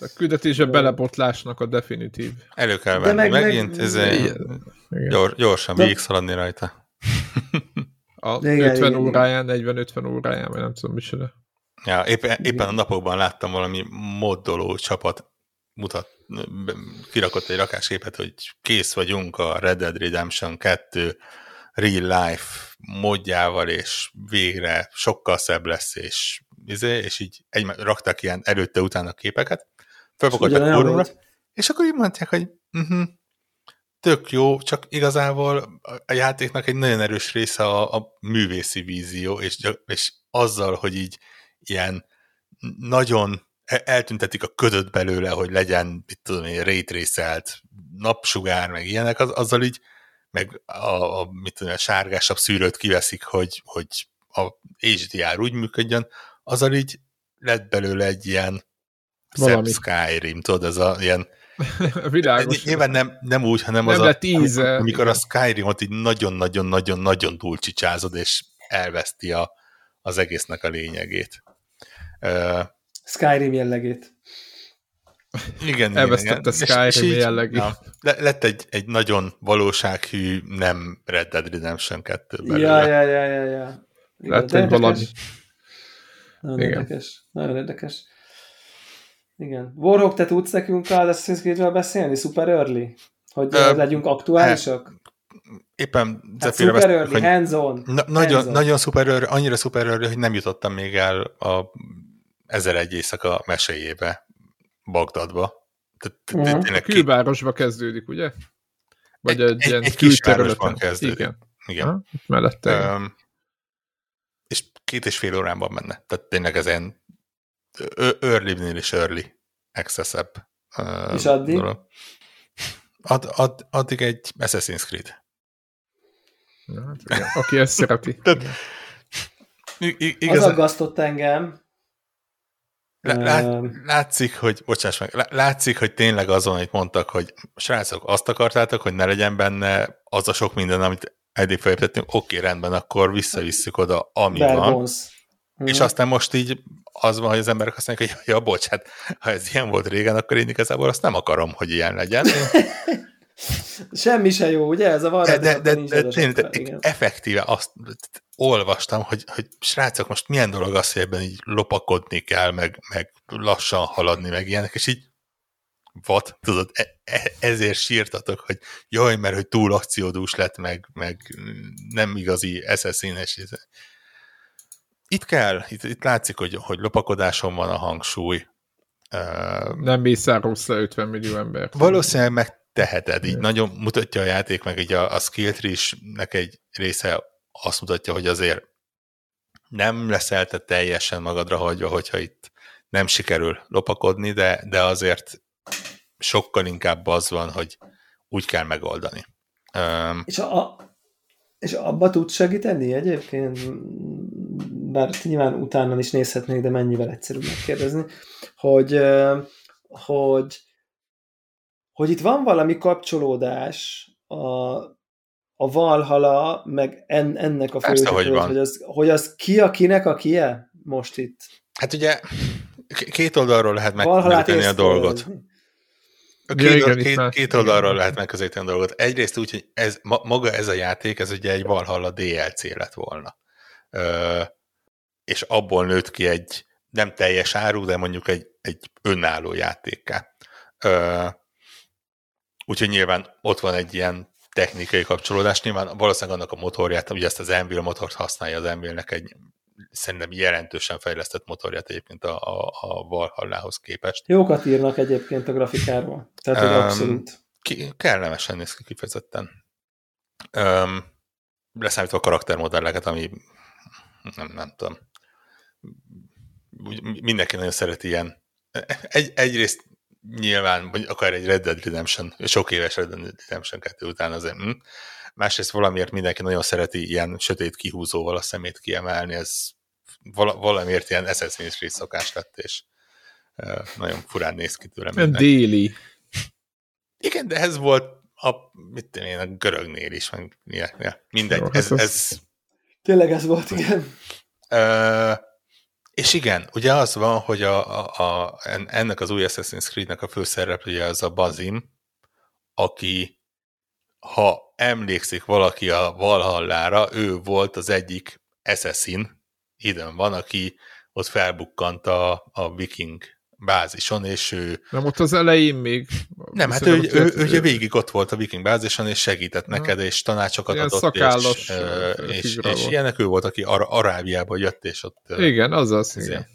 A küldetése belebotlásnak a definitív. Elő kell venni meg, megint, meg, ez gyors, gyorsan végig szaladni rajta. A igen, 50 igen, óráján, 40-50 óráján, vagy nem tudom micsoda. Ja, éppen, éppen a napokban láttam valami moddoló csapat mutat, kirakott egy rakásképet, hogy kész vagyunk a Red Dead Redemption 2 real life modjával, és végre sokkal szebb lesz, és, izé, és így egy, raktak ilyen előtte-utána képeket, felfogadtak fórumra, és akkor így mondták, hogy uh-huh, tök jó, csak igazából a játéknak egy nagyon erős része a, a művészi vízió, és, és azzal, hogy így ilyen nagyon eltüntetik a ködöt belőle, hogy legyen, mit tudom én, raytracelt napsugár, meg ilyenek, az, azzal így, meg a, a, mit tudom, a sárgásabb szűrőt kiveszik, hogy, hogy a HDR úgy működjön, azzal így lett belőle egy ilyen Valami. Skyrim, tudod, ez a ilyen Világos. Nyilván nem, nem úgy, hanem nem az a, íze. amikor a Skyrimot így nagyon-nagyon-nagyon-nagyon dulcsicsázod, és elveszti a, az egésznek a lényegét. Uh, Skyrim jellegét. Igen, Elvesztette Skyrim és, és jellegét. Ja, lett egy, egy nagyon valósághű, nem Red Dead Redemption 2 belőle. Ja, ja, ja, ja, ja. Igen, lett egy valami. Nagyon Igen. érdekes. Nagyon érdekes. Igen. Warhawk, te tudsz nekünk a Assassin's Creed-ről beszélni? Super early? Hogy Ö, legyünk aktuálisak? Éppen hát super early, hogy hands-on. Na, nagyon, hands nagyon super early, annyira super early, hogy nem jutottam még el a 1001 éjszaka meséjébe, Bagdadba. Uh-huh. A külvárosba kezdődik, ugye? Vagy egy, egy ilyen egy kis városban kezdődik. Igen. Igen. Ha, mellette. Um, és két és fél órában menne. Tehát tényleg ez ilyen early-nél is early access-ebb. Uh, és addig? Ad, ad, addig egy Assassin's Creed. Ja, hát Aki ezt szereti. Tehát, igaz, az aggasztott engem. Lát, látszik, hogy, bocsáss meg, látszik, hogy tényleg azon, amit mondtak, hogy srácok, azt akartátok, hogy ne legyen benne az a sok minden, amit eddig felépítettünk, oké, rendben, akkor visszavisszük oda, ami Bare van. Bones. És aztán most így az van, hogy az emberek azt mondják, hogy ja, bocs, hát ha ez ilyen volt régen, akkor én igazából azt nem akarom, hogy ilyen legyen. Semmi se jó, ugye? Ez a van de, de, de, de, de, de effektíve azt olvastam, hogy, hogy srácok, most milyen dolog az, hogy ebben így lopakodni kell, meg, meg lassan haladni, meg ilyenek, és így what? Tudod, e, e, ezért sírtatok, hogy jaj, mert hogy túl akciódús lett, meg, meg nem igazi eszeszínes. Itt kell, itt, itt látszik, hogy, hogy lopakodáson van a hangsúly. Nem mészár rossz 50 millió ember. Valószínűleg megteheted, így nagyon mutatja a játék, meg így a, a skill tree-nek egy része azt mutatja, hogy azért nem leszel te teljesen magadra hagyva, hogyha itt nem sikerül lopakodni, de, de azért sokkal inkább az van, hogy úgy kell megoldani. Um, és, a, és abba tud segíteni egyébként? Bár nyilván utána is nézhetnék, de mennyivel egyszerűbb megkérdezni, hogy, hogy, hogy itt van valami kapcsolódás a, a Valhala, meg en, ennek a főzsökről, hogy, hogy, az, hogy az ki a kinek a kie most itt? Hát ugye két oldalról lehet megközelíteni a dolgot. A két, ja, igen, két, két oldalról lehet megközelíteni a dolgot. Egyrészt úgy, hogy ez, maga ez a játék, ez ugye egy Valhalla DLC lett volna. Ö, és abból nőtt ki egy nem teljes áru, de mondjuk egy, egy önálló játékká. Ö, úgyhogy nyilván ott van egy ilyen technikai kapcsolódás. Nyilván valószínűleg annak a motorját, ugye ezt az Envil motort használja az Envilnek egy szerintem jelentősen fejlesztett motorját egyébként a, a, a Valhallához képest. Jókat írnak egyébként a grafikáról. Tehát, um, abszolút. Ki, kellemesen néz ki kifejezetten. Um, leszámítva a karaktermodelleket, ami nem, nem tudom. Mindenki nagyon szereti ilyen. Egy, egyrészt nyilván, vagy akár egy Red Dead Redemption, sok éves Red Dead Redemption 2 után azért, hm. Másrészt valamiért mindenki nagyon szereti ilyen sötét kihúzóval a szemét kiemelni, ez valamiért ilyen Assassin's Creed szokás lett, és nagyon furán néz ki tőlem. Minden. Déli. Igen, de ez volt a, mit tudom én, a görögnél is, meg ja, mindegy, Jó, ez, hát ez... Tényleg ez volt, igen. Uh, és igen, ugye az van, hogy a, a, a, ennek az új Assassin's Creed-nek a főszereplője az a Bazim, aki, ha emlékszik valaki a Valhallára, ő volt az egyik assassin, időn van, aki ott felbukkant a, a viking bázison, és ő... Nem ott az elején még... Nem, hát ő, ő, ő, ő végig ott volt a viking bázison, és segített neked, és tanácsokat Ilyen adott, és, és, és ilyenek ő volt, aki Ar- Arábiába jött, és ott... Igen, az az, igen.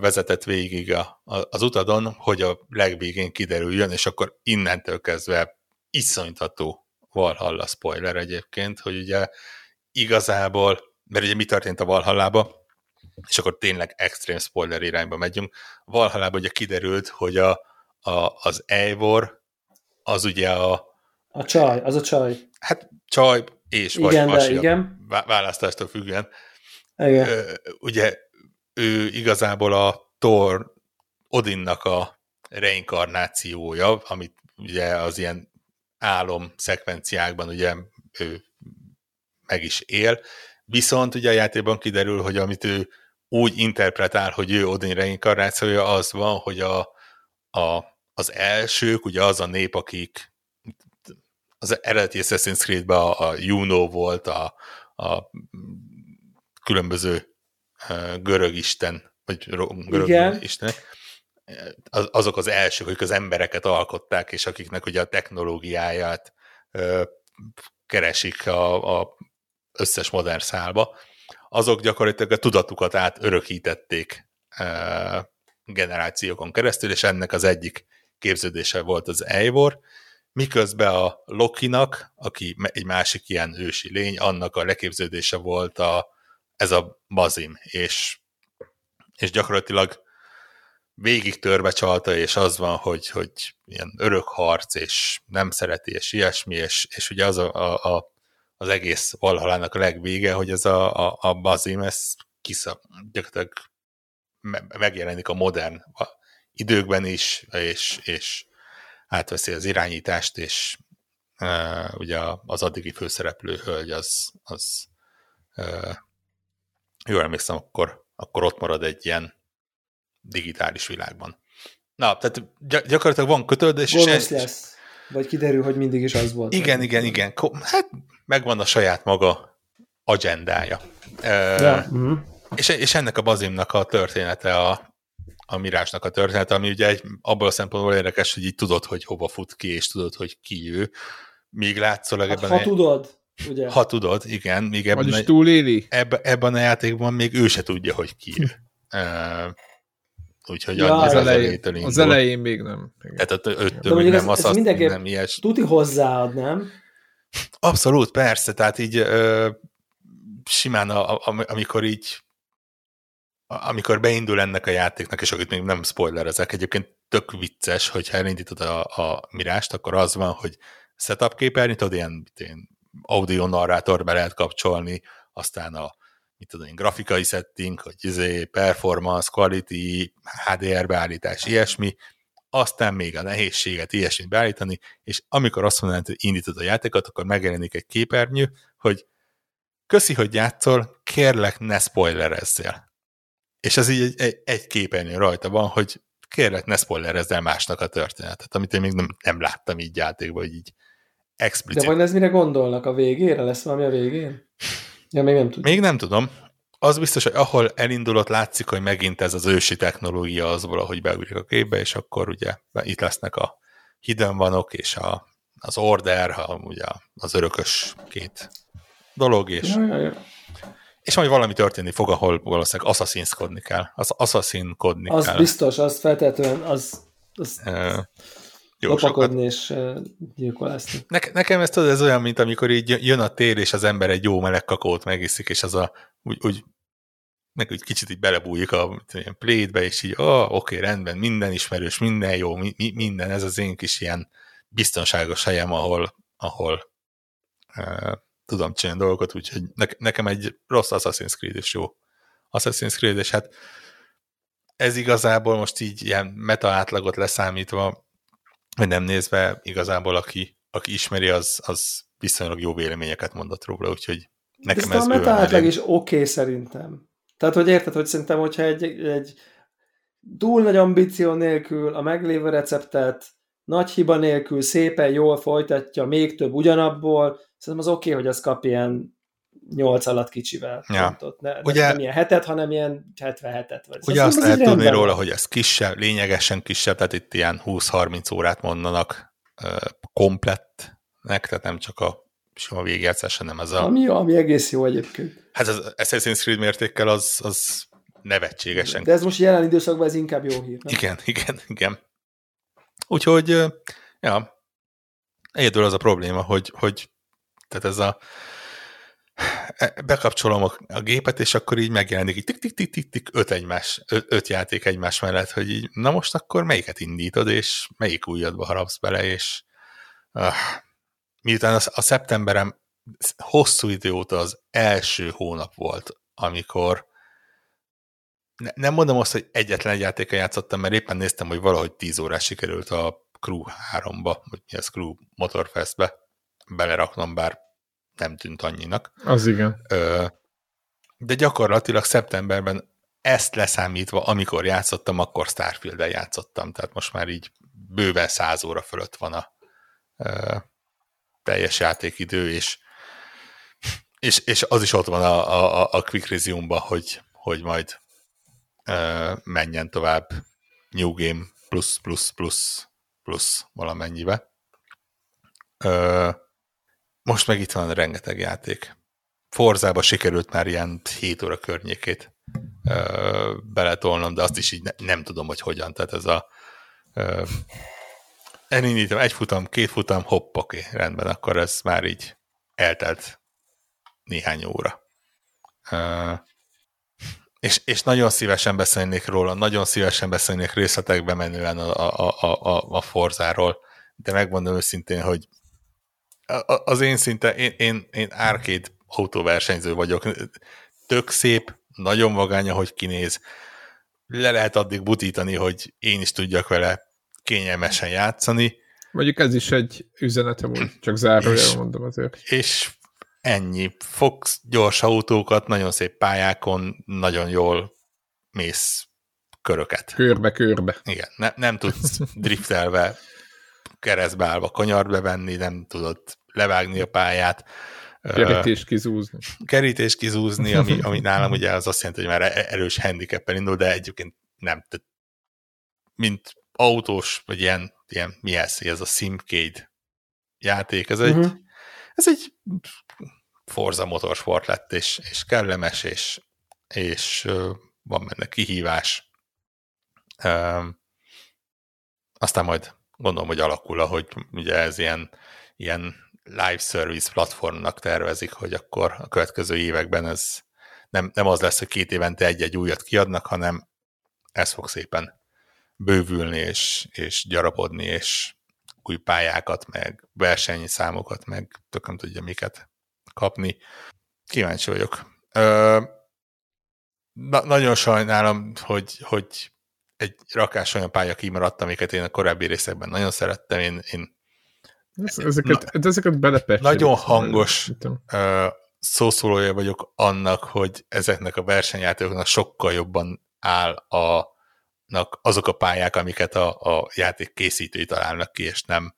vezetett végig a, az utadon, hogy a legvégén kiderüljön, és akkor innentől kezdve iszonytató Valhalla spoiler egyébként, hogy ugye igazából, mert ugye mi történt a Valhallába, és akkor tényleg extrém spoiler irányba megyünk. Valhalában ugye kiderült, hogy a, a, az Eivor az ugye a... A csaj, az a csaj. Hát csaj és igen, vagy de, igen. választástól függően. Igen. Ö, ugye ő igazából a Thor Odinnak a reinkarnációja, amit ugye az ilyen álom szekvenciákban ugye ő meg is él, viszont ugye a játékban kiderül, hogy amit ő úgy interpretál, hogy ő Odin reinkarnációja, az van, hogy a, a, az elsők, ugye az a nép, akik az eredeti Assassin's Creed-ben a, a Juno volt, a, a különböző görög isten, vagy görög Igen. isten, az, azok az elsők, akik az embereket alkották, és akiknek ugye a technológiáját keresik a, a összes modern szálba, azok gyakorlatilag a tudatukat átörökítették ö, generációkon keresztül, és ennek az egyik képződése volt az Eivor, miközben a Lokinak, aki egy másik ilyen ősi lény, annak a leképződése volt a, ez a Bazim, és, és gyakorlatilag végig törbe csalta, és az van, hogy, hogy ilyen örök harc, és nem szereti, és ilyesmi, és, és ugye az a, a, a, az egész Valhalának a legvége, hogy ez a, a, a Bazim, ez kisza, gyakorlatilag megjelenik a modern időkben is, és, és átveszi az irányítást, és uh, ugye az addigi főszereplő hölgy az, az uh, jól emlékszem, akkor, akkor ott marad egy ilyen digitális világban. Na, tehát gyakorlatilag van kötődés. Gonosz és lesz. Vagy kiderül, hogy mindig is az volt. Igen, igen, igen. Hát megvan a saját maga agendája. Ja. Uh, és, és ennek a Bazimnak a története a, a Mirásnak a története, ami ugye egy, abból a szempontból érdekes, hogy így tudod, hogy hova fut ki, és tudod, hogy ki ő. Míg látszólag hát, ebben... Ha egy... tudod, ugye? Ha tudod, igen. Míg ebben, Vagyis túléli? Ebben, ebben a játékban még ő se tudja, hogy ki ő. Uh, úgyhogy ja, az, elején, az elején még nem. Igen. Tehát öttől még nem az, az nem ilyes. Tuti hozzáad, nem? Abszolút, persze, tehát így ö, simán, a, a, amikor így amikor beindul ennek a játéknak, és akit még nem spoilerezek, egyébként tök vicces, hogyha elindítod a, a mirást, akkor az van, hogy setup képernyőt, tudod, ilyen, ilyen audio narrátor be lehet kapcsolni, aztán a mit tudom én, grafikai setting, hogy izé, performance, quality, HDR beállítás, ilyesmi, aztán még a nehézséget, ilyesmit beállítani, és amikor azt mondanád, hogy indítod a játékot, akkor megjelenik egy képernyő, hogy köszi, hogy játszol, kérlek, ne spoilerezzél. És ez így egy, egy, egy képernyő rajta van, hogy kérlek, ne spoilerezz el másnak a történetet, amit én még nem, nem láttam így játékban, hogy így explicit. De vagy ez mire gondolnak? A végére? Lesz valami a végén? Ja, még nem tudom. Még nem tudom. Az biztos, hogy ahol elindulott, látszik, hogy megint ez az ősi technológia az valahogy beugrik a képbe, és akkor ugye itt lesznek a hidden vanok, és a, az order, a, ugye az örökös két dolog, és ja, ja, ja és majd valami történni fog, ahol valószínűleg assassin's kell. Az assassin kodni az kell. Az biztos, az feltétlenül, az, az uh, jó, lopakodni sokat. és gyilkolászni. Ne, nekem ez tudod, ez olyan, mint amikor így jön a tél, és az ember egy jó meleg kakót megiszik, és az a, úgy, úgy meg úgy kicsit így belebújik a ilyen plétbe, és így, oh, oké, rendben, minden ismerős, minden jó, mi, mi, minden, ez az én kis ilyen biztonságos helyem, ahol, ahol uh, tudom csinálni dolgokat, úgyhogy ne, nekem egy rossz Assassin's Creed is jó. Assassin's Creed, és hát ez igazából most így ilyen meta átlagot leszámítva, vagy nem nézve, igazából aki, aki ismeri, az, az viszonylag jó véleményeket mondott róla, úgyhogy nekem ez, ez a meta átlag is oké okay, szerintem. Tehát, hogy érted, hogy szerintem, hogyha egy, egy túl nagy ambíció nélkül a meglévő receptet nagy hiba nélkül szépen jól folytatja, még több ugyanabból, Szerintem az oké, okay, hogy az kap ilyen 8 alatt kicsivel ja. pontot. Ne, ugye, nem ilyen hetet, hanem ilyen 77-et. Vagy. Ugye azt lehet tudni róla, hogy ez kisebb, lényegesen kisebb, tehát itt ilyen 20-30 órát mondanak komplettnek, tehát nem csak a sima végjátszás, hanem ez a... Ami, ami egész jó egyébként. Hát az Assassin's Creed mértékkel az, az nevetségesen. De ez most jelen időszakban ez inkább jó hír. Nem? Igen, igen, igen. Úgyhogy, ja, egyedül az a probléma, hogy, hogy tehát ez a bekapcsolom a, a gépet, és akkor így megjelenik így tik-tik-tik-tik öt, egymás, öt játék egymás mellett, hogy így, na most akkor melyiket indítod, és melyik újadba harapsz bele, és uh, miután a, a szeptemberem hosszú idő óta az első hónap volt, amikor ne, nem mondom azt, hogy egyetlen egy játéka játszottam, mert éppen néztem, hogy valahogy 10 órás sikerült a Crew 3-ba, vagy mi az Crew Motorfestbe beleraknom, bár nem tűnt annyinak. Az igen. De gyakorlatilag szeptemberben ezt leszámítva, amikor játszottam, akkor Starfield-el játszottam, tehát most már így bőven száz óra fölött van a teljes játékidő, és, és, és az is ott van a, a, a Quick Resume-ba, hogy, hogy majd menjen tovább New Game plusz, plusz, plusz, plusz valamennyibe. Ö, most meg itt van rengeteg játék. Forzába sikerült már ilyen 7 óra környékét ö, beletolnom, de azt is így ne, nem tudom, hogy hogyan. Tehát ez a ö, elindítom egy futam, két futam, hopp, oké, rendben, akkor ez már így eltelt néhány óra. Ö, és, és nagyon szívesen beszélnék róla, nagyon szívesen beszélnék részletekbe menően a, a, a, a, a Forzáról, de megmondom őszintén, hogy az én szinte, én, én, én árkét autóversenyző vagyok. Tök szép, nagyon vagány, hogy kinéz. Le lehet addig butítani, hogy én is tudjak vele kényelmesen játszani. Mondjuk ez is egy üzenete volt, csak zárójel mondom azért. És ennyi. Fogsz gyors autókat, nagyon szép pályákon, nagyon jól mész köröket. Körbe-körbe. Igen, ne, nem tudsz driftelve, keresztbe állva kanyart bevenni, nem tudod levágni a pályát. Kerítés kizúzni. Kerítés kizúzni, ami, ami nálam ugye az azt jelenti, hogy már e-, erős handicappen indul, de egyébként nem. Tehát, mint autós, vagy ilyen, ilyen mi ez, ez a Simcade játék, ez egy, uh-huh. ez egy Forza motorsport lett, és, és kellemes, és, és van benne kihívás. Aztán majd gondolom, hogy alakul, ahogy ugye ez ilyen, ilyen live service platformnak tervezik, hogy akkor a következő években ez nem, nem az lesz, hogy két évente egy-egy újat kiadnak, hanem ez fog szépen bővülni, és, és gyarapodni, és új pályákat, meg versenyszámokat, meg tök nem tudja miket kapni. Kíváncsi vagyok. Ö, na, nagyon sajnálom, hogy, hogy egy rakás olyan pálya kimaradt, amiket én a korábbi részekben nagyon szerettem. Én, én ezeket, na, ezeket. Nagyon hangos uh, szószólója vagyok annak, hogy ezeknek a versenyjátékoknak sokkal jobban áll a, azok a pályák, amiket a, a játék készítői találnak ki, és nem,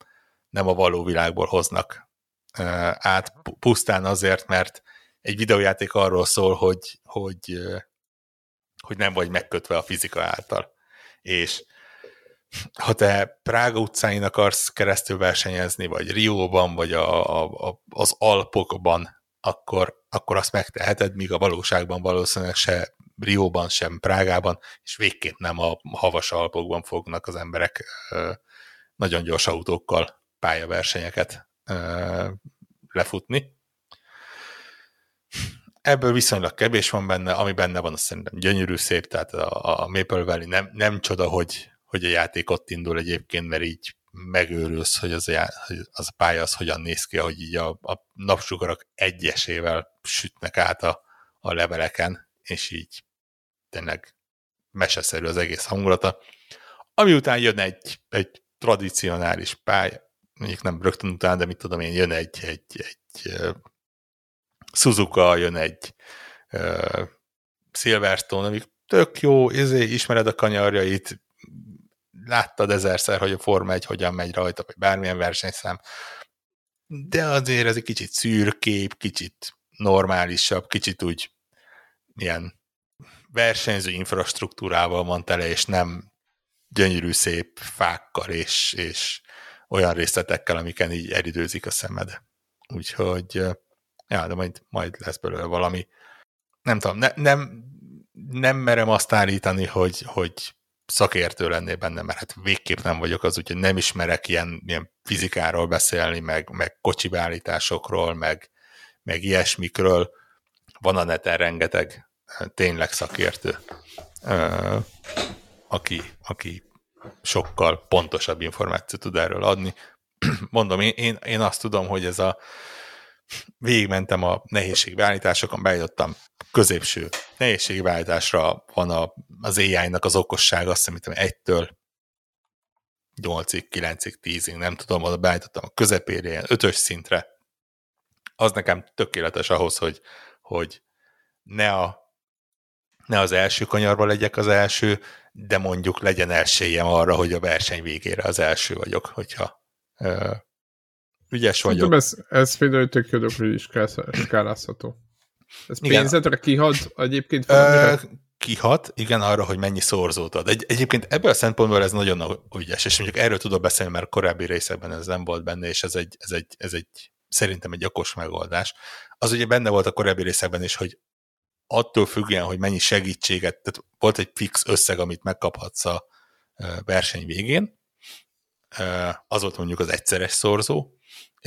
nem a való világból hoznak uh, át, pusztán azért, mert egy videójáték arról szól, hogy, hogy, hogy nem vagy megkötve a fizika által. És ha te Prága utcáin akarsz keresztül versenyezni, vagy Rióban, vagy a, a, a, az Alpokban, akkor, akkor azt megteheted, míg a valóságban valószínűleg se Rióban, sem Prágában, és végképp nem a havas Alpokban fognak az emberek nagyon gyors autókkal pályaversenyeket lefutni. Ebből viszonylag kevés van benne, ami benne van, azt szerintem gyönyörű szép, tehát a, a Maple Valley nem, nem csoda, hogy, hogy a játék ott indul egyébként, mert így megőrülsz, hogy az a, hogy az a pálya az hogyan néz ki, hogy így a, a napsugarak egyesével sütnek át a, a leveleken, és így tényleg meseszerű az egész hangulata. Ami után jön egy, egy tradicionális pálya, mondjuk nem rögtön után, de mit tudom én, jön egy, egy, egy Suzuka, jön egy uh, Silverstone, amik tök jó, izé, ismered a kanyarjait, láttad ezerszer, hogy a Forma 1 hogyan megy rajta, vagy bármilyen versenyszám, de azért ez egy kicsit szürkép, kicsit normálisabb, kicsit úgy ilyen versenyző infrastruktúrával van tele, és nem gyönyörű szép fákkal és, és olyan részletekkel, amiken így eridőzik a szemed. Úgyhogy, ja, de majd, majd lesz belőle valami. Nem tudom, ne, nem, nem merem azt állítani, hogy, hogy szakértő lennél benne, mert hát végképp nem vagyok az, úgyhogy nem ismerek ilyen, ilyen fizikáról beszélni, meg, meg kocsi beállításokról, meg, meg ilyesmikről. Van a neten rengeteg tényleg szakértő, aki, aki sokkal pontosabb információt tud erről adni. Mondom, én, én, én azt tudom, hogy ez a végigmentem a nehézségbeállításokon, bejutottam középső nehézségbeállításra, van a, az AI-nak az okossága, azt hiszem, egytől 8-ig, 9-ig, 10-ig, nem tudom, oda beállítottam a közepére, ilyen ötös szintre. Az nekem tökéletes ahhoz, hogy, hogy ne, a, ne az első kanyarba legyek az első, de mondjuk legyen esélyem arra, hogy a verseny végére az első vagyok, hogyha ügyes vagyok. Tudom, ez, ez például tök jó, hogy is skálázható. Ez pénzedre kihad egyébként Ö, kihat, igen, arra, hogy mennyi szorzót ad. Egy, egyébként ebből a szempontból ez nagyon ügyes, és mondjuk erről tudok beszélni, mert korábbi részekben ez nem volt benne, és ez egy, ez egy, ez egy szerintem egy okos megoldás. Az ugye benne volt a korábbi részekben is, hogy attól függően, hogy mennyi segítséget, tehát volt egy fix összeg, amit megkaphatsz a verseny végén, az volt mondjuk az egyszeres szorzó,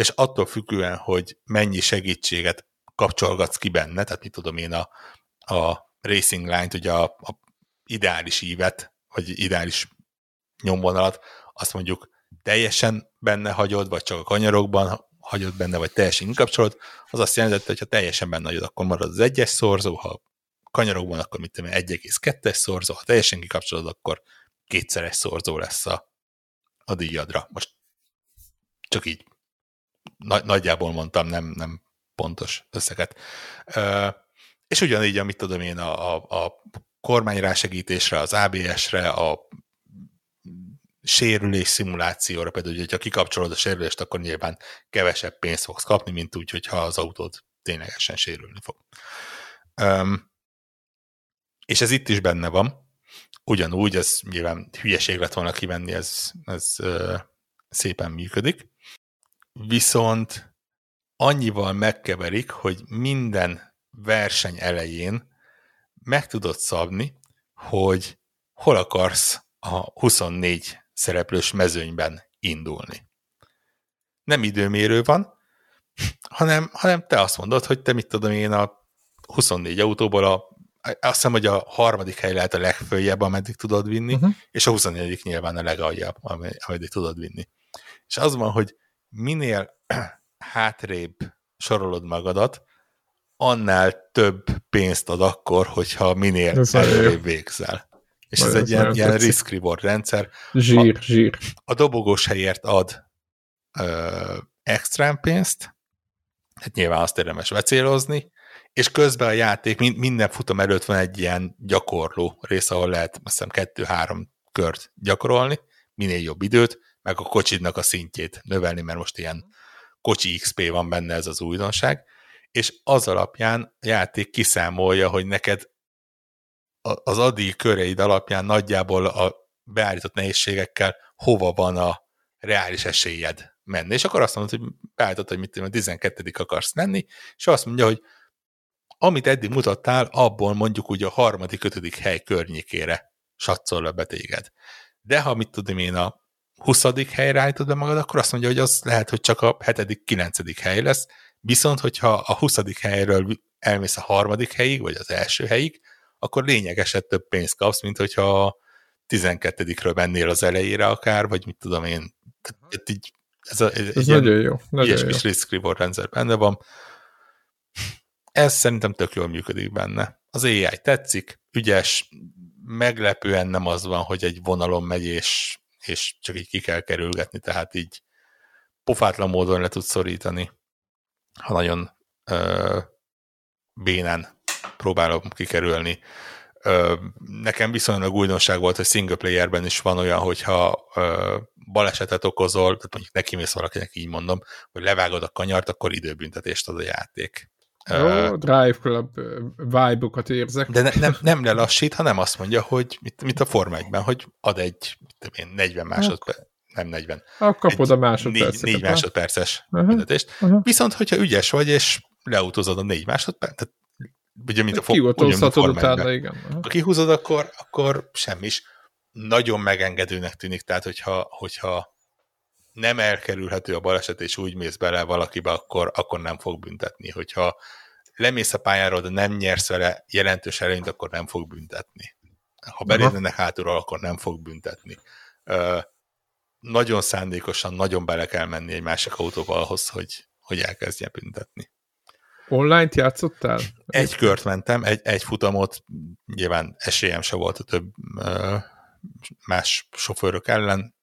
és attól függően, hogy mennyi segítséget kapcsolgatsz ki benne, tehát mit tudom én, a, a racing line-t, ugye a, a ideális ívet, vagy ideális nyomvonalat, azt mondjuk teljesen benne hagyod, vagy csak a kanyarokban hagyod benne, vagy teljesen kikapcsolod, az azt jelenti, hogy ha teljesen benne hagyod, akkor marad az egyes szorzó, ha kanyarokban, akkor mit tudom 1,2-es szorzó, ha teljesen kikapcsolod, akkor kétszeres szorzó lesz a, a díjadra. Most csak így nagy, nagyjából mondtam, nem, nem pontos összeget. És ugyanígy, amit tudom én, a, a, a kormány rásegítésre, az ABS-re, a sérülés szimulációra, például, hogyha kikapcsolod a sérülést, akkor nyilván kevesebb pénzt fogsz kapni, mint úgy, hogyha az autód ténylegesen sérülni fog. És ez itt is benne van. Ugyanúgy, ez nyilván hülyeség lett volna kivenni, ez, ez szépen működik. Viszont annyival megkeverik, hogy minden verseny elején meg tudod szabni, hogy hol akarsz a 24 szereplős mezőnyben indulni. Nem időmérő van, hanem, hanem te azt mondod, hogy te mit tudom én a 24 autóból a azt hiszem, hogy a harmadik hely lehet a legfőjebb, ameddig tudod vinni, uh-huh. és a 24 nyilván a legaljabb, ameddig tudod vinni. És az van, hogy minél hátrébb sorolod magadat, annál több pénzt ad akkor, hogyha minél előrébb végzel. És ez egy ilyen, ilyen risk-reward rendszer. Zsír, a, zsír. A dobogós helyért ad ö, extra pénzt, hát nyilván azt érdemes vecélozni, és közben a játék minden futam előtt van egy ilyen gyakorló rész, ahol lehet azt hiszem kettő-három kört gyakorolni, minél jobb időt, meg a kocsidnak a szintjét növelni, mert most ilyen kocsi XP van benne ez az újdonság, és az alapján a játék kiszámolja, hogy neked az addig köreid alapján nagyjából a beállított nehézségekkel hova van a reális esélyed menni. És akkor azt mondod, hogy beállított, hogy mit tudom, a 12 akarsz menni, és azt mondja, hogy amit eddig mutattál, abból mondjuk úgy a harmadik, ötödik hely környékére satszol le be. De ha mit tudom én a 20. helyre állítod be magad, akkor azt mondja, hogy az lehet, hogy csak a 7., 9. hely lesz, viszont hogyha a 20. helyről elmész a harmadik helyig, vagy az első helyig, akkor lényegesen több pénzt kapsz, mint hogyha a 12-ről mennél az elejére akár, vagy mit tudom én. Tehát így, ez, a, ez, ez nagyon jó. Nagyon jó. risk reward rendszer benne van. Ez szerintem tök jól működik benne. Az AI tetszik, ügyes, meglepően nem az van, hogy egy vonalon megy, és, és csak így ki kell kerülgetni, tehát így pofátlan módon le tud szorítani, ha nagyon ö, bénen próbálom kikerülni. Ö, nekem viszonylag újdonság volt, hogy single playerben is van olyan, hogyha ö, balesetet okozol, tehát mondjuk neki mész valakinek így mondom, hogy levágod a kanyart, akkor időbüntetést ad a játék. Jó, Drive Club vibe-okat érzek. De ne, nem, nem lelassít, hanem azt mondja, hogy mit, mit a Forma 1 hogy ad egy mit én, 40 másodperc, nem 40. Akkor kapod a másodpercet. 4, 4 másodperces uh-huh. Uh-huh. Viszont, hogyha ügyes vagy, és leautózod a 4 másodpercet, ugye, mint a Kiutózhatod utána, igen. Ha kihúzod, akkor, akkor semmis. Nagyon megengedőnek tűnik, tehát hogyha, hogyha nem elkerülhető a baleset, és úgy mész bele valakibe, akkor, akkor nem fog büntetni. Hogyha lemész a pályáról, de nem nyersz vele jelentős előnyt, akkor nem fog büntetni. Ha belédnek hátulról, akkor nem fog büntetni. Ö, nagyon szándékosan, nagyon bele kell menni egy másik autóba ahhoz, hogy, hogy elkezdje büntetni. Online-t játszottál? Egy kört mentem, egy, egy futamot, nyilván esélyem se volt a több ö, más sofőrök ellen.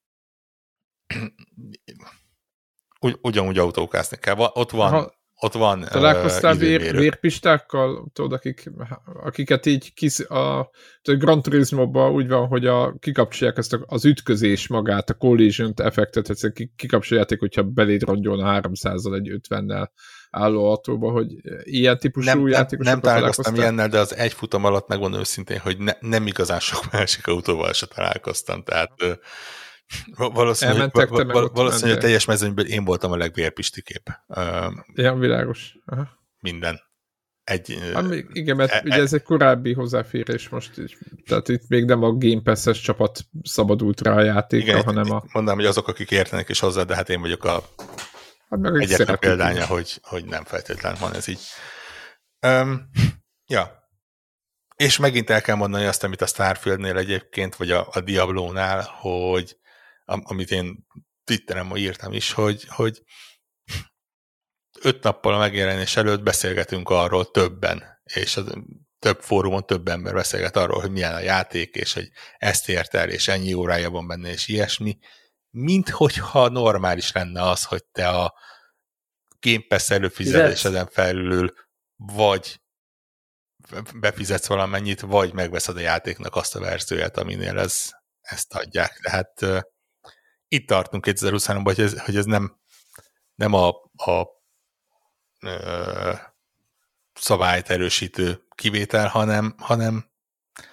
Ugy, ugyanúgy autókászni kell. Ott van, Aha. ott van Találkoztál uh, vér, vérpistákkal, tudod, akik, akiket így kis, a, a Gran turismo úgy van, hogy a, kikapcsolják ezt a, az ütközés magát, a collision effektet, hogy kikapcsoljáték, hogyha beléd rongyolna 300 egy 50-nel álló autóba, hogy ilyen típusú nem, játékosokat Nem, nem találkoztam ilyennel, de az egy futam alatt megmondom őszintén, hogy ne, nem igazán sok másik autóval se találkoztam, tehát valószínűleg, val, val, valószínűleg a teljes mezőnyből én voltam a legvérpistikép. Ja, világos. Aha. Minden. Egy, Ami, igen, mert e, ugye ez egy korábbi hozzáférés most, így, tehát itt még nem a Game Pass-es csapat szabadult rá a játékra, igen, hanem a... Mondanám, hogy azok, akik értenek is hozzá, de hát én vagyok a hát meg egyetlen példánya, hogy, hogy nem feltétlen van ez így. Um, ja. És megint el kell mondani azt, amit a Starfieldnél egyébként, vagy a, a Diablo-nál, hogy amit én Twitteren ma írtam is, hogy, hogy öt nappal a megjelenés előtt beszélgetünk arról többen, és az, több fórumon több ember beszélget arról, hogy milyen a játék, és hogy ezt ért el, és ennyi órája van benne, és ilyesmi, mint hogyha normális lenne az, hogy te a Game Pass előfizetéseden felül vagy befizetsz valamennyit, vagy megveszed a játéknak azt a verzióját, aminél ez, ezt adják. Tehát itt tartunk 2023-ban, hogy ez, hogy ez nem, nem a, a uh, szabályt erősítő kivétel, hanem, hanem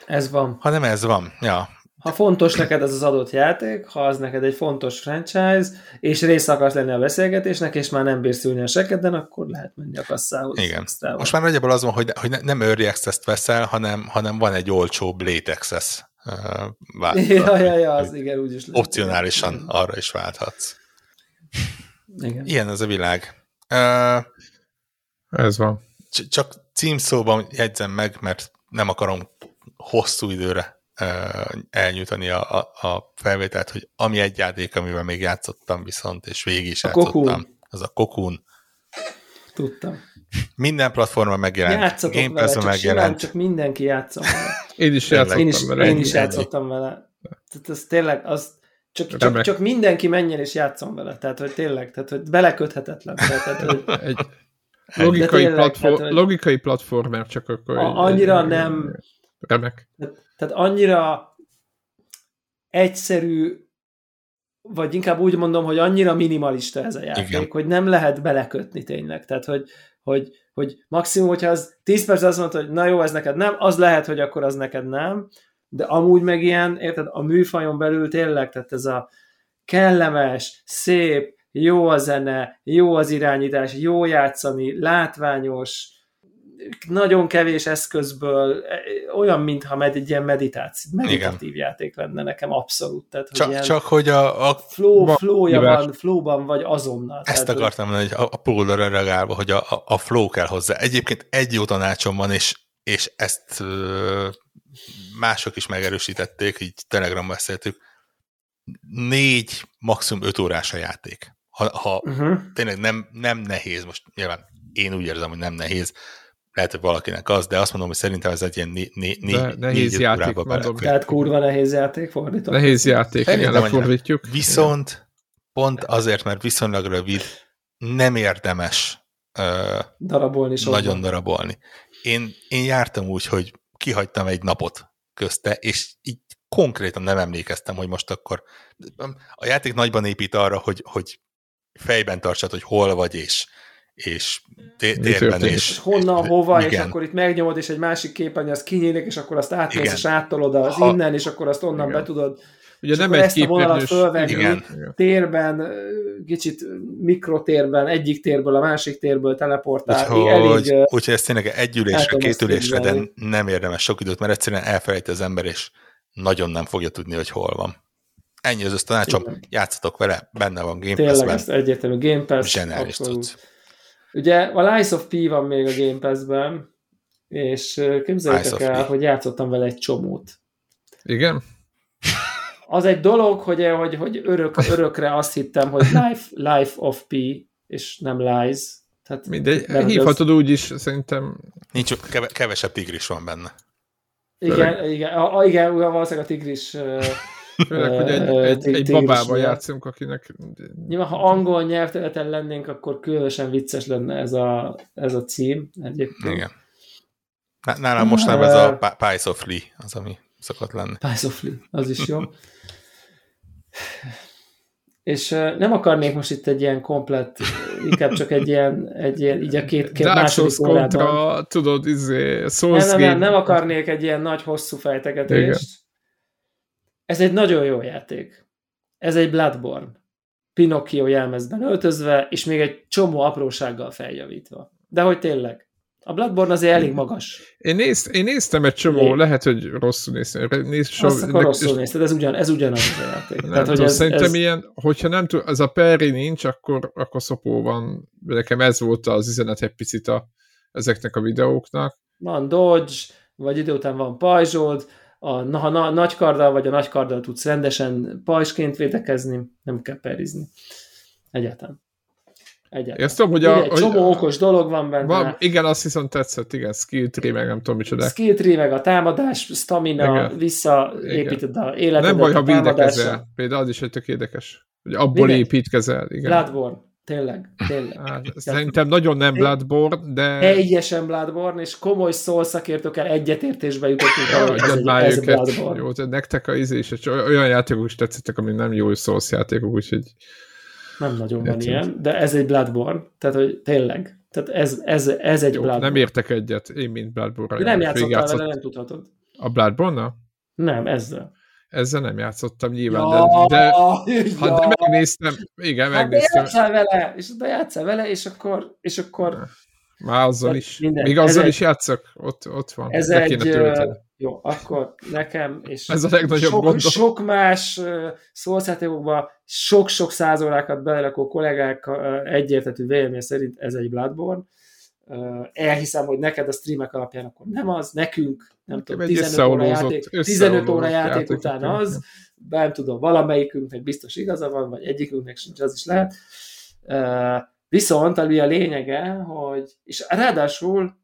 ez van. Hanem ez van, ja ha fontos neked ez az adott játék, ha az neked egy fontos franchise, és rész akarsz lenni a beszélgetésnek, és már nem bírsz ülni a sekeden, akkor lehet menni a kasszához. Igen. Aztán Most már nagyjából az van, hogy, hogy nem Early Access-t veszel, hanem, hanem van egy olcsóbb Late Access uh, Ja, ja, ja, az igen, úgyis lehet. Opcionálisan arra is válthatsz. Igen. Ilyen ez a világ. Uh, ez van. Csak címszóban jegyzem meg, mert nem akarom hosszú időre elnyújtani a, a, a felvételt, hogy ami egy játék, amivel még játszottam viszont, és végig is a játszottam, kokun. az a Cocoon. Tudtam. Minden platformon megjelent. Játszatok Game vele, csak megjelent. csak mindenki játszom vele. Én is játszottam én is, vele. Én is játszottam vele. Tehát ez tényleg, az, csak, csak, csak mindenki menjen és játszom vele. Tehát, hogy tényleg, tehát, hogy beleköthetetlen. Tehát, hogy... egy logikai, tényleg, platform, tehát, hogy logikai platformer, csak akkor... A, annyira egy, nem... Remek. Tehát, tehát annyira egyszerű, vagy inkább úgy mondom, hogy annyira minimalista ez a játék, Igen. hogy nem lehet belekötni tényleg. Tehát, hogy, hogy, hogy maximum, hogyha az 10 perc azt mondta, hogy na jó, ez neked nem, az lehet, hogy akkor az neked nem, de amúgy meg ilyen, érted, a műfajon belül tényleg, tehát ez a kellemes, szép, jó a zene, jó az irányítás, jó játszani, látványos, nagyon kevés eszközből, e, olyan, mintha med, egy ilyen meditáció, meditatív Igen. játék lenne nekem abszolút. Tehát, csak, hogy csak hogy a, a flow, flowja van, flowban vagy azonnal. Ezt tehát, akartam mondani, hogy a, a pólóra reagálva, hogy a, a, a flow kell hozzá. Egyébként egy jó tanácsom van, és, és ezt ö, mások is megerősítették, így Telegram beszéltük, négy, maximum öt órás a játék. Ha, ha uh-huh. tényleg nem, nem nehéz, most nyilván én úgy érzem, hogy nem nehéz, lehet, hogy valakinek az, de azt mondom, hogy szerintem ez egy ilyen né, né, né, nehéz játék, mondom. Tehát kurva nehéz játék fordított. Nehéz játék, igen, lefordítjuk. Viszont igen. pont azért, mert viszonylag rövid, nem érdemes uh, darabolni sokkal. Nagyon darabolni. Én, én jártam úgy, hogy kihagytam egy napot közte, és így konkrétan nem emlékeztem, hogy most akkor a játék nagyban épít arra, hogy, hogy fejben tartsad, hogy hol vagy, és és térben is. És honnan, hova, igen. és akkor itt megnyomod, és egy másik képernyő az kinyílik, és akkor azt átmész, és áttolod az ha, innen, és akkor azt onnan igen. be tudod Ugye nem egy ezt a vonalat fölvenni igen. térben, kicsit mikrotérben, egyik térből a másik térből teleportálni. Úgyhogy, elég, úgyhogy ez tényleg egy ülésre, két ülésre, de nem érdemes sok időt, mert egyszerűen elfelejti az ember, és nagyon nem fogja tudni, hogy hol van. Ennyi az tanácsom, játszatok vele, benne van Game Pass-ben. Tényleg, ezt egyértelmű Game Pass. Zseniális tudsz. Ugye a Lies of P van még a Game Pass-ben, és képzeljétek el, hogy játszottam vele egy csomót. Igen? Az egy dolog, hogy, hogy, hogy örök, örökre azt hittem, hogy Life, Life of P, és nem Lies. Tehát, Mindegy, hívhatod az... úgy is, szerintem. Nincs, keve, kevesebb tigris van benne. Igen, igen, a, igen valószínűleg a tigris Főleg, hogy egy, egy, egy babával játszunk, akinek... Nyilván, ha angol nyelvterületen lennénk, akkor különösen vicces lenne ez a, ez a cím egyébként. Igen. Nálam most nem ez a Pies of Lee, az, ami szokott lenni. Pies of Lee, az is jó. És nem akarnék most itt egy ilyen komplet, inkább csak egy ilyen, egy ilyen így a két, két második kontra, tudod, izé, nem, nem, nem, nem akarnék egy ilyen nagy, hosszú fejtegetést. Igen. Ez egy nagyon jó játék. Ez egy Bloodborne. Pinocchio jelmezben öltözve, és még egy csomó aprósággal feljavítva. De hogy tényleg. A Bloodborne azért elég magas. Én, nézt, én néztem egy csomó, Én... lehet, hogy rosszul néztem. Nézd, so, Azt akkor rosszul és... nézted, ez, ugyan, ez ugyanaz a játék. Nem Tehát, hogy ez, szerintem ez... ilyen, hogyha nem tud, az a Perry nincs, akkor, akkor szopó van. Nekem ez volt az üzenet egy picit a, ezeknek a videóknak. Van Dodge, vagy idő után van pajzsod, a, ha na, nagy karddal vagy a nagy karddal tudsz rendesen pajsként védekezni, nem kell perizni. Egyáltalán. Egyáltalán. Ezt tudom, hogy a, egy hogy csomó okos dolog van benne. Van, igen, azt viszont tetszett, igen, skill tree, meg nem tudom micsoda. Skill tree, meg a támadás, stamina, visszaépíted a életedet. Nem baj, ha védekezel. Például az is egy tök érdekes. Hogy abból Minek? építkezel. Igen. Bloodborne. Tényleg, tényleg. Hát, szerintem nagyon nem Bloodborne, de... Teljesen Bloodborne, és komoly szól szakértőkkel egyetértésbe jutottunk arra, hogy ez, ez Bloodborne. Jó, nektek a izé is, olyan játékok is tetszettek, ami nem jó Souls játékok, úgyhogy nem nagyon van Értem. ilyen, de ez egy Bloodborne, tehát hogy tényleg. Tehát ez, ez, ez egy Jó, Bloodborne. Nem értek egyet, én mint Bloodborne-ra. Nem játszottál vele, nem tudhatod. A Bloodborne-nal? Nem, ezzel. Ezzel nem játszottam nyilván, ja, de, de ja. ha de megnéztem, igen, hát megnéztem. De játszál vele, és de játszál vele, és akkor, és akkor már azzal is. Minden. Még azzal ez is játszok? Ott, ott van. Ez Le egy, jó, akkor nekem, és ez a legnagyobb sok, gondol. sok más uh, sok-sok száz órákat belerakó kollégák uh, egyértetű vélemény szerint ez egy Bloodborne. Elhiszem, hogy neked a streamek alapján akkor nem az, nekünk, nem tudom, 15 óra játék, 15 óra játék, játék után az, nem tudom, valamelyikünknek biztos igaza van, vagy egyikünknek sincs, az is lehet. Viszont ami a lényege, hogy, és ráadásul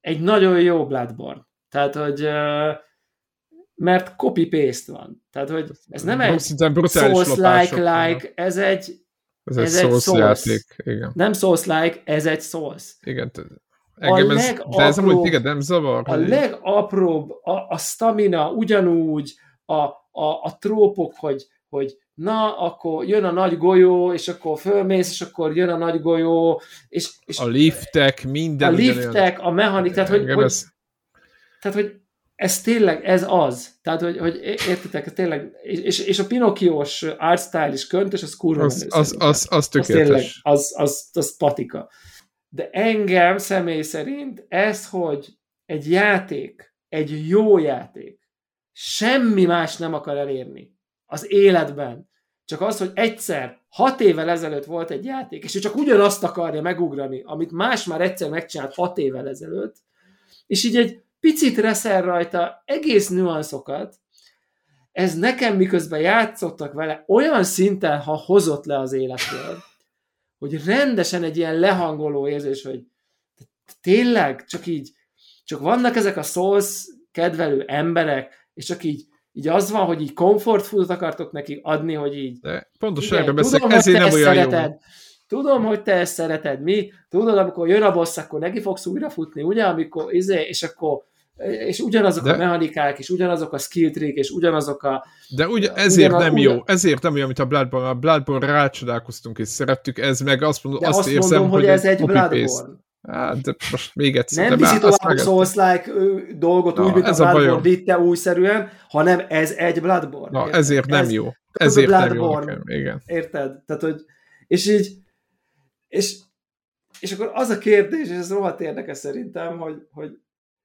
egy nagyon jó Bloodborne. Tehát, hogy mert copy-paste van. Tehát, hogy ez nem egy Souls-like-like, ez egy ez, ez egy Souls, Souls játék, igen. Nem Souls-like, ez egy Souls. Igen, engem ez, de ez amúgy téged nem zavar? A hogy... legapróbb, a, a stamina ugyanúgy, a, a, a trópok, hogy, hogy na, akkor jön a nagy golyó, és akkor fölmész, és akkor jön a nagy golyó, és, és a liftek, minden. A liftek, a mechanik, tehát hogy, hogy, ez... tehát, hogy ez tényleg, ez az. Tehát, hogy, hogy értitek, ez tényleg, és, és a Pinocchiós art style is köntös, az kurva az, menő az, az, az, tökéletes. Az, tényleg, az, az, az patika. De engem személy szerint ez, hogy egy játék, egy jó játék, semmi más nem akar elérni az életben, csak az, hogy egyszer, hat évvel ezelőtt volt egy játék, és ő csak ugyanazt akarja megugrani, amit más már egyszer megcsinált hat évvel ezelőtt, és így egy picit reszel rajta egész nüanszokat, ez nekem miközben játszottak vele, olyan szinten, ha hozott le az életről, hogy rendesen egy ilyen lehangoló érzés, hogy tényleg csak így, csak vannak ezek a Souls kedvelő emberek, és csak így így az van, hogy így comfort foodot akartok neki adni, hogy így... De pontosan erről beszélek, ezért nem olyan szereted, jó. Tudom, hogy te ezt szereted, mi? Tudod, amikor jön a boss, akkor neki fogsz újra futni, ugye? Amikor, izé, és akkor és ugyanazok de, a mechanikák, és ugyanazok a skill trick, és ugyanazok a... De ugye ezért ugyanaz, nem ugyan... jó, ezért nem jó, amit a Bloodborne, a Bloodborne rácsodálkoztunk, és szerettük, ez meg azt, mondom, azt, azt érzem, mondom, hogy, hogy ez egy Bloodborne. Hát, de most még egyszer. Nem viszi tovább a Souls-like dolgot Na, úgy, mint ez a Bloodborne vitte újszerűen, hanem ez egy Bloodborne. Na, érted? ezért nem ez jó. Ezért nem jó nekem, igen. Érted? Tehát, hogy, és így, és, és akkor az a kérdés, és ez rohadt érdekes szerintem, hogy, hogy,